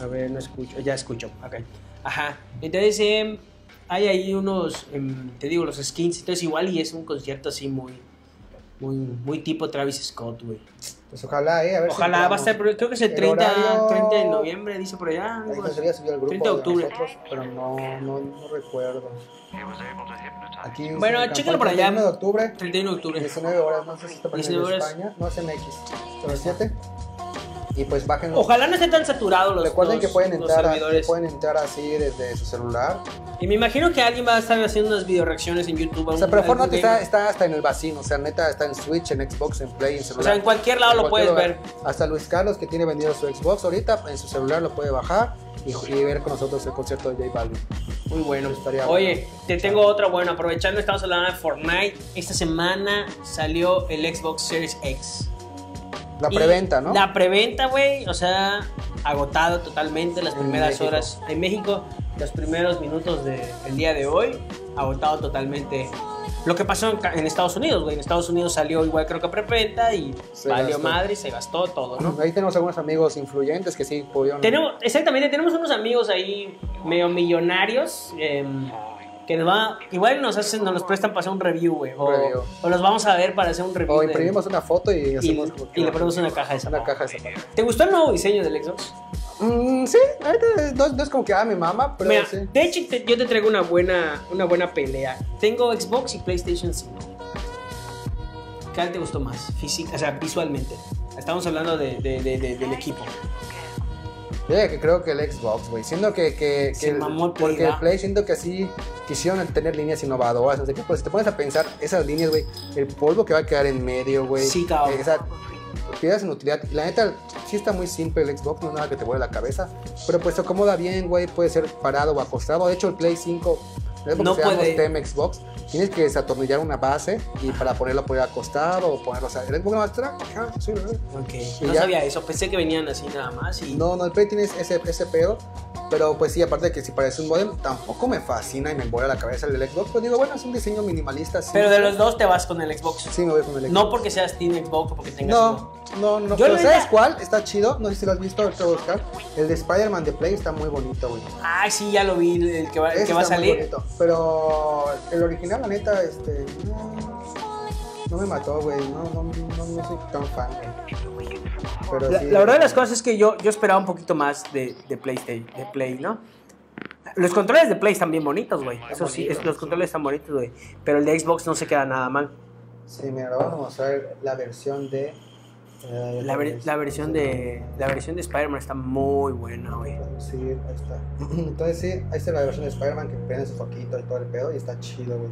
A ver, no escucho. Ya escucho. Ok. Ajá. Entonces, em, hay ahí unos, em, te digo, los skins. Entonces, igual y es un concierto así muy, muy, muy tipo Travis Scott, güey.
Pues ojalá, eh, a ver si
Ojalá va a pero creo que es el
El
30,
horario-
30 de noviembre, dice por allá. Algo así.
el grupo
30 de octubre.
nosotros, pero no, no, no recuerdo. Aquí
Bueno, chéquenlo por allá.
31 de octubre,
31 de octubre.
19 horas, no sé si está poniendo
19
en
horas.
España, no es en X, son las 7. Y pues bajen
Ojalá no esté tan saturado los,
Recuerden
los-
que pueden entrar, a- pueden entrar así desde su celular.
Y me imagino que alguien va a estar haciendo unas video reacciones en YouTube.
O sea, pero Fortnite está, hasta en el vacío, o sea, neta está en Switch, en Xbox, en Play, en celular.
O sea, en cualquier lado
En
lo
cualquier
puedes
lugar.
ver.
Hasta Luis Carlos, que tiene vendido su Xbox ahorita, en su celular lo puede bajar y, y ver con nosotros el concierto de J Balvin.
Muy bueno.
Estaría
Oye, te tengo otra buena. Aprovechando, estamos hablando de Fortnite. Esta semana salió el Xbox Series X.
La preventa, ¿no?
La preventa, güey. O sea, agotado totalmente las
En
primeras
México.
horas en México. Los primeros minutos del día de hoy. Agotado totalmente. Lo que pasó en, en Estados Unidos, güey. En Estados Unidos salió igual, creo que preventa y
Se
valió
gastó.
madre y se gastó todo, ¿no?
Ahí tenemos algunos amigos influyentes que sí pudieron.
Tenemos, exactamente, tenemos unos amigos ahí medio millonarios em, que nos va, igual nos hacen, nos los prestan para hacer un review, güey. O,
Un review.
o los vamos a ver para hacer un review.
O
de-
imprimimos una foto y
y,
hacemos. como que-
y le ponemos una caja de
Una
zapatos.
caja de zapatos.
¿Te gustó el nuevo diseño del Xbox?
Mm, sí, ahorita no, no es como que ah, mi mamá, pero
Mira,
sí.
de hecho te- yo te traigo una buena, una buena pelea. Tengo Xbox y PlayStation 5. ¿Cuál te gustó más? Física, o sea, visualmente. Estamos hablando de- del equipo.
Yo que creo que el Xbox, güey. Siendo que, que, que
Se
el-
mamó el Play,
porque el. Play siento que así quisieron tener líneas innovadoras, no sé qué, pues si te pones a pensar esas líneas, güey, el polvo que va a quedar en medio, güey.
Sí, cabrón.
eh, esa piedras en utilidad. La neta, sí está muy simple el Xbox, no es nada que te vuele la cabeza, pero pues se acomoda bien, güey, puede ser parado o acostado. De hecho, el Play 5, no
No puede.
Xbox, tienes que desatornillar una base y para ponerlo poner acostado o ponerlo, o sea, no va a estar, ajá, sí,
No
ya-
sabía eso, pensé que venían así nada más y...
No, no, el Play tiene ese, ese pedo. Pero pues sí, aparte de que si parece un modem, tampoco me fascina y me vuela la cabeza el del Xbox. Pues digo, bueno, es un diseño minimalista. Sí,
Pero de los dos te vas con el Xbox.
Sí, me voy con el Xbox.
No porque seas Team Xbox o porque tengas
No, no, no.
Yo
Pero ¿sabes
veía-
cuál? Está chido. No sé si lo has visto, ahorita voy a buscar. El de Spider-Man de Play está muy bonito, güey.
Ay, sí, ya lo vi, el que va, el que va a
está muy
salir.
bonito. Pero el original, la neta, este. No, me mató, güey. No, no, no, no soy tan fan, güey. Pero
La,
sí.
la verdad de las cosas es que yo, yo esperaba un poquito más de, de PlayStation, de Play, ¿no? Los controles de Play están bien bonitos, güey. Eso sí,
bonitos.
es- los controles están bonitos, güey. Pero el de Xbox no se queda nada mal.
Sí, mira, vamos a mostrar la versión de. Eh,
La, ver- la versión de la versión de Spider-Man está muy buena, güey.
Sí, ahí está. Entonces sí, ahí está la versión de Spider-Man que prende su foquito y todo el pedo y está chido, güey.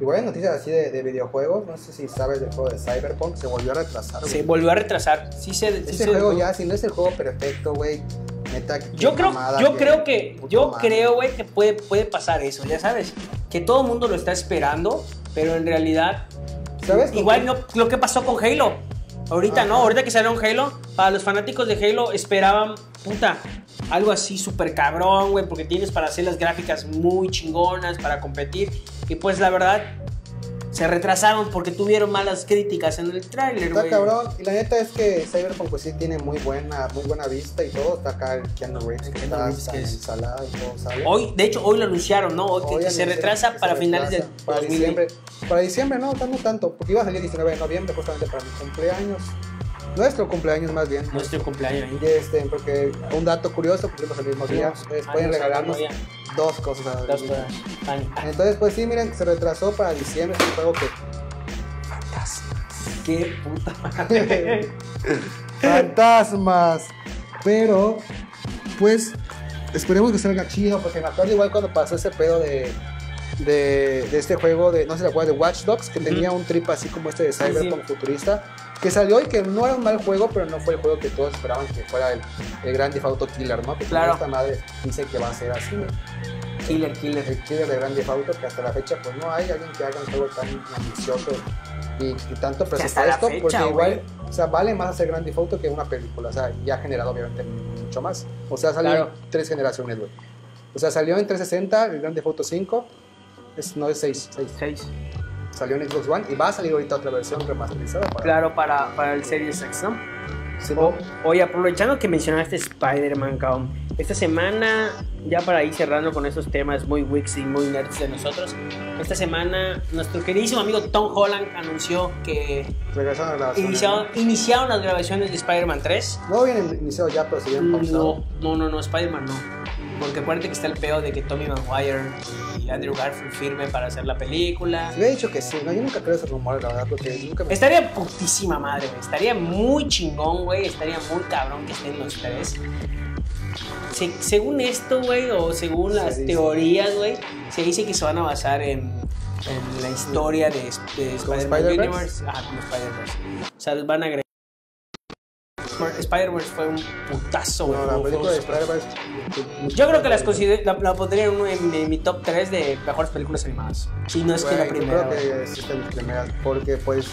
Igual hay noticias así de, de videojuegos, no sé si sabes del juego de Cyberpunk, se volvió a retrasar, güey.
Se volvió a retrasar. Sí se, sí se-
juego ya, si no es el juego perfecto, güey, neta,
Yo creo, yo creo que, yo
madre.
creo, güey, que puede, puede pasar eso, ya sabes, que todo el mundo lo está esperando, pero en realidad,
¿Sabes
igual no, lo que pasó con Halo. Ahorita no, ahorita que salió un Halo, para los fanáticos de Halo esperaban, puta, algo así súper cabrón, güey, porque tienes para hacer las gráficas muy chingonas, para competir, y pues la verdad, se retrasaron porque tuvieron malas críticas en el tráiler,
Está cabrón, y la neta es que Cyberpunk pues sí tiene muy buena, muy buena vista y todo, está acá el Keanu Reeves que está
es-
ensalada y todo sale.
Hoy, de hecho, hoy lo anunciaron, ¿no? Hoy que-
Hoy
que se retrasa
que se
para finales
retrasa, para
2020.
diciembre. Para diciembre no, no tanto, porque iba a salir el 19 de noviembre justamente para mi cumpleaños. Nuestro cumpleaños más bien.
Nuestro cumpleaños.
Y este, porque un dato curioso, cumplimos el mismo día, ustedes pueden regalarnos dos cosas. a-
Dos cosas.
Entonces, pues sí, miren, se retrasó para diciembre este juego que...
Qué puta madre.
Fantasmas. Pero, pues, esperemos que salga chido, porque me acuerdo igual cuando pasó ese pedo de, de, de este juego de, no sé te acuerdas, de Watch Dogs, que tenía un trip así como este de
Sí,
Cyberpunk
sí.
futurista, que salió y que no era un mal juego, pero no fue el juego que todos esperaban que fuera el, el Grand Theft Auto Killer, ¿no? Que
Claro.
esta madre dice que va a ser así, ¿no?
Killer, killer.
el killer de Grand Theft Auto, que hasta la fecha pues no hay alguien que haga un juego tan ambicioso y, y tanto presupuesto,
fecha,
porque igual, o sea, vale más hacer Grand Theft Auto que una película, o sea, y ha generado obviamente mucho más. O sea, salió
Claro.
tres generaciones, güey. O sea, salió en 360 el Grand Theft Auto 5, es, no es 6, 6.
Seis.
Salió en Xbox One y va a salir ahorita otra versión remasterizada para...
Claro, para, para el Series X, ¿no?
Sí,
O- oye, aprovechando que mencionaste Spider-Man. Esta semana, ya para ir cerrando con esos temas muy wix y muy nerds de nosotros, esta semana nuestro queridísimo amigo Tom Holland anunció que
regresaron a la grabación.
iniciaron, las grabaciones de Spider-Man 3.
No habían iniciado ya, pero se habían pausado.
No, no, no, no, Spider-Man no. Porque acuérdate que está el pedo de que Tommy Maguire y Andrew Garfield firmen para hacer la película.
Me había dicho que sí, no, yo nunca creo esos rumores, la verdad, porque nunca me...
Estaría putísima madre, güey. Estaría muy chingón, güey. Estaría muy cabrón que estén los tres. Se- según esto, güey, o según
Se
las teorías, güey, se dice que se van a basar en, en la historia de, de
¿Como
Spider-Man
Spider-Verse?
Universe. Ajá, como Spider-Verse. O sea, van a agregar. Spider-Verse fue un putazo, güey.
No, la es-
Yo creo que las consider- la, la pondría en, en- en mi top 3 de mejores películas animadas. Si no es que la primera.
Yo creo que en mis primeras, porque pues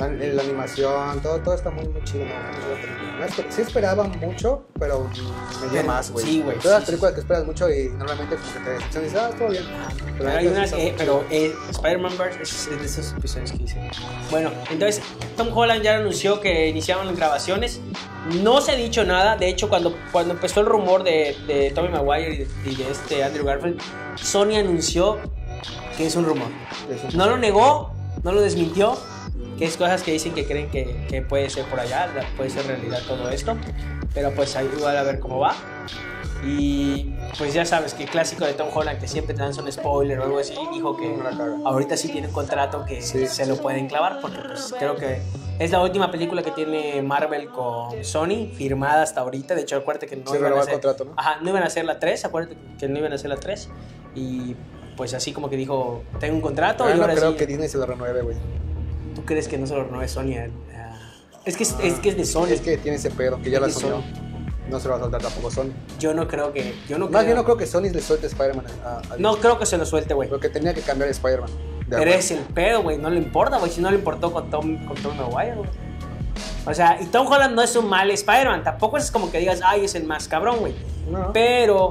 la, la animación, todo, todo está muy, muy chido. ¿no? Sí esperaba mucho, pero me dio
Pero-
más, güey.
sí, güey,
Todas las
sí,
películas que esperas mucho y normalmente como que te decepcionas y dices, ah, todo bien.
Pero
la
hay
sí
unas, eh, pero eh, Spider-Man Verse es es de esos episodios que hice. Bueno, entonces Tom Holland ya anunció que iniciaban las grabaciones. No se ha dicho nada. De hecho, cuando, cuando empezó el rumor de, de Tommy Maguire y de, y de este Andrew Garfield, Sony anunció que es un rumor. No lo negó, no lo desmintió. Que es cosas que dicen que creen que, que puede ser por allá, puede ser realidad todo esto. Pero pues ahí igual a ver cómo va. Y pues ya sabes que el clásico de Tom Holland, que siempre te lanza un spoiler o algo así, dijo que ahorita sí tiene un contrato que
Sí.
se lo pueden clavar, porque pues creo que es la última película que tiene Marvel con Sony, firmada hasta ahorita. De hecho, acuérdate que no
Se
iban a hacer,
contrato, ¿no?
Ajá, no iban a hacer la 3, acuérdate que no iban a hacer la 3. Y pues así como que dijo, tengo un contrato
Ah,
y
no
ahora
creo
sí.
que Disney se lo renueve, güey.
¿Tú crees que no se lo renueve Sony? a- a- Es que es, es que es de Sony.
Es que tiene ese pedo, que ya la.
Sony.
No se lo va a soltar tampoco Sony.
Yo no creo que. Yo no
Más
creo,
bien no creo que Sony le suelte Spider-Man a, a
no creo que se lo suelte, güey.
Porque tenía que cambiar Spider-Man. De
Pero es el pedo, güey. No le importa, güey. Si no le importó con Tom, con Tom Maguire, güey. O sea, y Tom Holland no es un mal Spider-Man. Tampoco es como que digas, ay, es el más cabrón, güey.
No.
Pero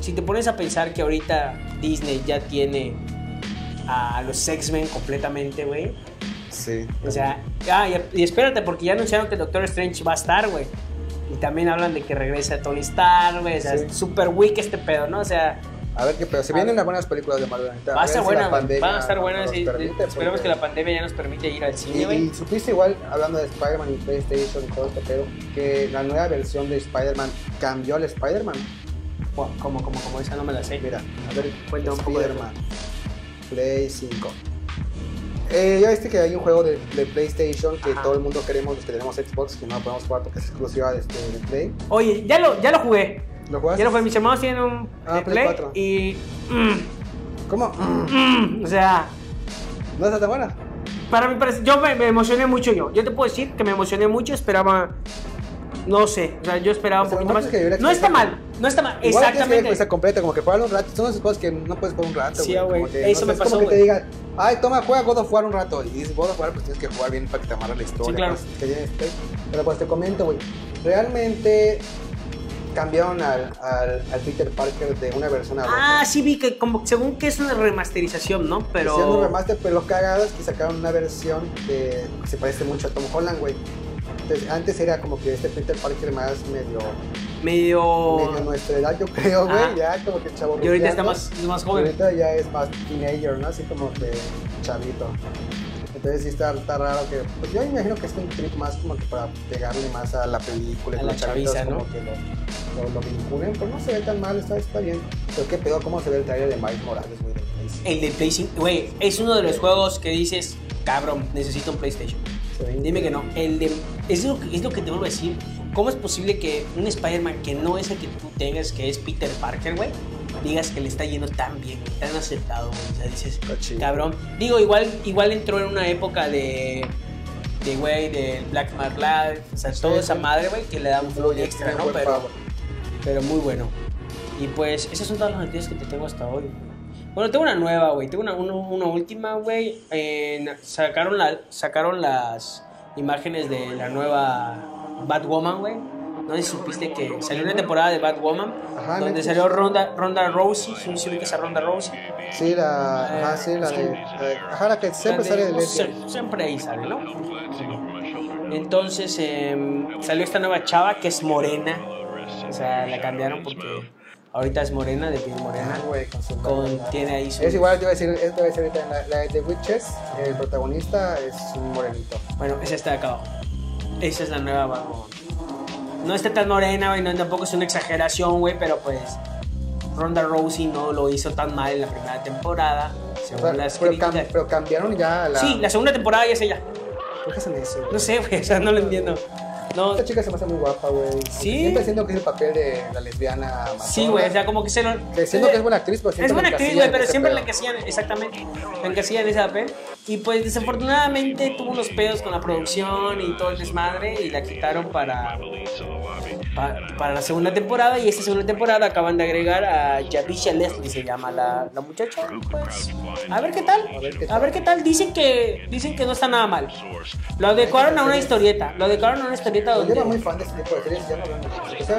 si te pones a pensar que ahorita Disney ya tiene a los X-Men completamente, güey.
Sí.
O sea, ah, y, y espérate, porque ya anunciaron que Doctor Strange va a estar, güey. Y también hablan de que regresa Tony Stark, güey. O sea,
Sí.
es super weak este pedo, ¿no? O sea,
A ver qué pedo. Se
A
vienen
ver.
las buenas películas de Marvel. ahorita.
va a estar buena, Van a estar buenas. y
permite,
esperemos
porque-
que la pandemia ya nos permite ir al
Y,
cine, güey.
y supiste igual, hablando de Spider-Man y PlayStation y todo esto, pero que la nueva versión de Spider-Man cambió al Spider-Man.
Como, como, como esa no me la sé.
Mira, a ver,
Cuenta un poco de
Spider-Man. Play 5. Eh, ya viste que hay un juego de, de PlayStation que
Ajá.
todo el mundo queremos, los que tenemos Xbox, que no lo podemos jugar porque es exclusiva de, este, de Play.
Oye, ya lo, ya lo jugué.
¿Lo jugaste?
Ya lo jugué. Mis hermanos tienen un
Ah, Play 4.
y. mm,
¿Cómo?
mm, o sea,
¿No está tan buena?
para mí parece. Yo me, me emocioné mucho yo. Yo te puedo decir que me emocioné mucho. Esperaba. No sé. O sea, yo esperaba un
O sea,
poquito
nomás
más.
es que
No está mal. No está mal.
Igual
Exactamente.
que completa, como que jugar un rato. Son esas cosas que no puedes jugar un rato.
Sí,
güey.
Eso
no
me
es
pasó,
como que te digan, ay, toma, juega God of War un rato. Y dices God of War, pues tienes que jugar bien para que te amarre la historia.
Sí, claro.
cosas que tienes. Pero pues te comento, güey. Realmente cambiaron al, al, al Peter Parker de una versión a otra.
Ah, sí vi que como según que es una remasterización, ¿no?
Hicieron un
Pero
remaster, pero lo cagado es que sacaron una versión de, que se parece mucho a Tom Holland, güey. Entonces, antes era como que este Peter Parker más medio,
medio
medio nuestra edad, yo creo, güey.
Ajá.
Ya como que chavo
y ahorita está más, más
Y
joven.
ahorita ya es más teenager, ¿no? Así como que chavito. Entonces sí está, está raro que, pues yo imagino que es un trip más como que para pegarle más a la película, y
A la chaviza, ¿no?
como que lo, lo, lo vinculen, pues no se ve tan mal, está, está bien. Pero qué pedo, cómo se ve el trailer de Miles Morales, güey.
El de Play 5, güey, es uno de los juegos que dices, cabrón, necesito un PlayStation. Dime que no. El de, es, lo, que- es lo que te vuelvo a decir. ¿Cómo es posible que un Spider-Man que no es el que tú tengas, que es Peter Parker, güey, digas que le está yendo tan bien, güey, tan aceptado, güey? O sea, dices, cabrón. Digo, igual, igual entró en una época de, de güey, de Black Mark Live, o sea,
Sí,
toda
sí.
esa madre, güey, que le da un flow extra, ¿no? Pero, pero muy bueno. Y pues, esas son todas las noticias que te tengo hasta hoy. Bueno, tengo una nueva, güey. Tengo una, una, una última, güey. Sacaron, la, sacaron las imágenes de la nueva Batwoman, güey. No sé si supiste que salió una temporada de Batwoman
Ajá,
donde
Netflix.
salió Ronda, Ronda Rousey. ¿Sí, sí ubicas a Ronda Rousey?
Sí, la, ajá, sí, la de, ajá, la que siempre sale de
de-
Leslie.
sie- Siempre ahí sale, ¿no? Entonces em, salió esta nueva chava que es morena. O sea, la cambiaron porque ahorita es morena, de piel
Ah,
morena.
güey, con su
Con, tiene ahí su...
Es igual, te iba a decir, es, te iba a decir ahorita, la, la de The Witches, el protagonista es un morenito.
Bueno, esa está acá abajo. Esa es la nueva Batwoman. No está tan morena, güey, no, tampoco es una exageración, güey, pero pues Ronda Rousey no lo hizo tan mal en la primera temporada,
O
según
sea,
las
pero, cam- pero cambiaron ya la...
Sí, la segunda temporada ya es ella.
¿Por qué hacen eso? güey?
No sé, güey, o sea, no lo entiendo. No,
Esta chica se me hace muy guapa, güey.
Sí.
Siempre siento que es el papel de la lesbiana
sí, güey, o sea, como que se lo...
Que siento que es buena actriz, pero
Es buena actriz, güey, pero siempre la encasillan, exactamente, la encasillan en ese papel. Y pues desafortunadamente tuvo unos pedos con la producción y todo el desmadre y la quitaron para, pa- para la segunda temporada. Y esta segunda temporada acaban de agregar a Javisha Leslie, se llama la, la muchacha. Pues, a ver qué tal,
A ver qué
a ver qué tal. Dicen que, dicen que no está nada mal. Lo adecuaron a una historieta, lo adecuaron a una historieta
Pues Yo era muy
donde
fan de este tipo de series, ya no veo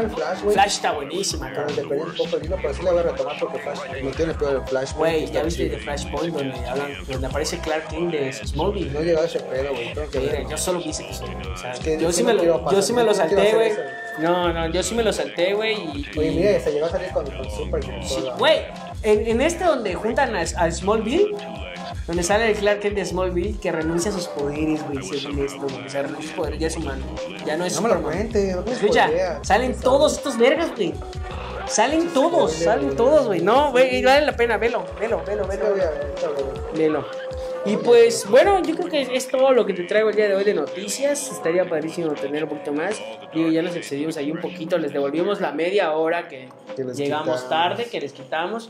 el Flash, güey.
Flash está buenísima,
Pero
cabrón.
le perdí un poco el hilo, pero sí la voy a retomar porque Flash me tiene el pedo del Flash.
Güey, ya viste de Flashpoint donde, hablan, donde aparece Clark Kent de Smallville.
No he llegado a ese pedo, güey.
Mira, yo solo vi ese episodio. O sea,
que
yo,
sí no
me lo,
quiero
yo
pasar,
sí me lo
no quiero
salté, güey. No, no, yo sí me lo salté, güey. Y, y-
Oye, mira, se llegó a salir con, con Super.
sí, güey, en, en este donde juntan a, a Smallville, donde sale el Clark Kent de Smallville que renuncia a sus poderes, güey, según esto, güey. O sea, renuncia a sus poderes, ya es humano. Ya no es
No me lo
Superman.
cuentes, no me
Escucha,
spoileas.
salen todos estos vergas, güey. Salen todos, salen todos, güey. No, güey, vale la pena, velo, velo, velo, velo.
lo voy a ver, sí, lo voy a ver.
Lelo. Y pues bueno, yo creo que es todo lo que te traigo el día de hoy de noticias. Estaría padrísimo tener un poquito más. Digo, ya nos excedimos ahí un poquito, les devolvimos la media hora que
Que les
llegamos
quitamos.
tarde, que les quitamos.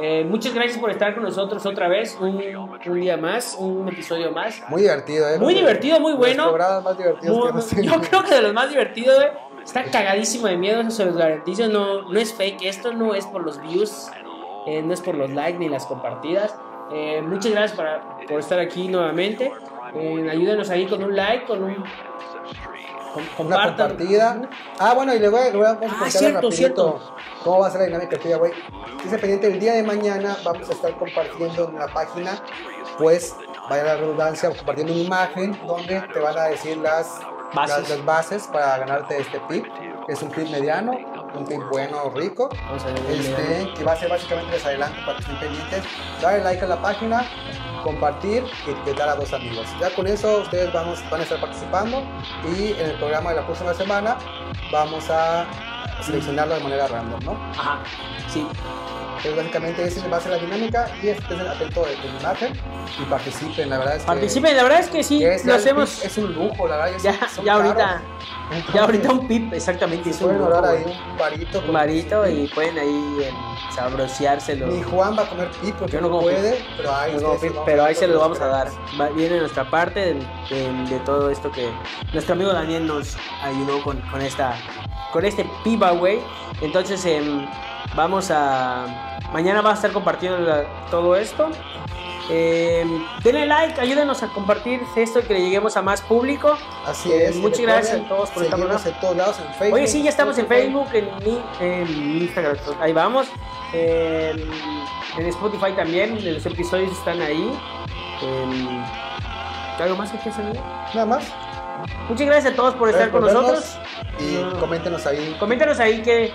Eh, muchas gracias por estar con nosotros otra vez, un, un día más, un episodio más.
Muy divertido, ¿eh?
Muy divertido, muy bueno.
más divertidos
Muy-
que
yo creo que de los más divertidos, güey. Está cagadísimo de miedo, eso se los garantizo. No, no es fake, esto no es por los views, eh, no es por los likes ni las compartidas. Eh, muchas gracias para- por estar aquí nuevamente. Eh, ayúdenos ahí con un like, con un. Con-
Una compartida. Ah, bueno, y le voy a, le voy a vamos a
Ah, cierto,
rapidito
cierto.
¿Cómo va a ser la dinámica del giveaway? Estés pendiente, el día de mañana vamos a estar compartiendo en la página, pues, vaya la redundancia, compartiendo una imagen donde te van a decir las
Bases.
Las, las bases para ganarte este pip. Es un pip mediano, un pip bueno, rico. Este, que va a ser básicamente les adelanto para que estén pendientes. Darle like a la página, compartir y etiquetar a dos amigos. Ya con eso ustedes vamos, van a estar participando y en el programa de la próxima semana vamos a seleccionarlo de manera random, ¿no?
Ajá, sí.
Entonces básicamente esa va a ser la dinámica y estén atentos de tu imagen y participen, la verdad es que...
Participen, la verdad es que sí,
es
lo
el
hacemos
Es un lujo, la verdad.
ya, ya ahorita.
caros.
Ya ahorita
Entonces,
un pip, exactamente. Es un
pueden
lujo,
orar ahí
güey.
un varito.
un varito y pueden ahí eh, sabroseárselo.
Juan va a comer pip porque
Yo no como
puede, pero ahí,
No, pero ahí se lo vamos a dar. Va- Viene nuestra parte del- del- de, todo esto que nuestro amigo Daniel nos ayudó con, con esta con este piba, güey. Entonces em, vamos a mañana va a estar compartiendo la- todo esto. Em, denle like, ayúdenos a compartir esto y que le lleguemos a más público.
Así
Eh,
es.
muchas gracias a todos por estar
en todos lados, en Facebook.
Oye, sí, ya estamos en. Facebook, en, en Instagram, ahí vamos. En, en Spotify también, los episodios están ahí. ¿Algo más que quieras añadir?
Nada más.
Muchas gracias a todos por estar con nosotros.
Y
No.
coméntenos ahí.
Coméntanos ahí qué,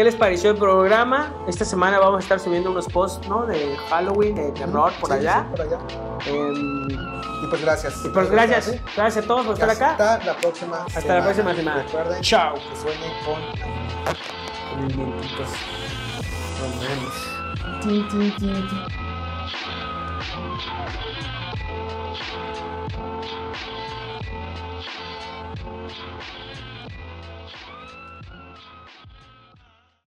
qué les pareció el programa. Esta semana vamos a estar subiendo unos posts ¿no? de Halloween, de terror por
Sí,
allá.
sí, por allá.
Em,
Y pues gracias.
y pues gracias, gracias a todos por
Y
estar acá.
Hasta la próxima
Hasta la próxima semana.
Recuerden
Chao.
que sueñen con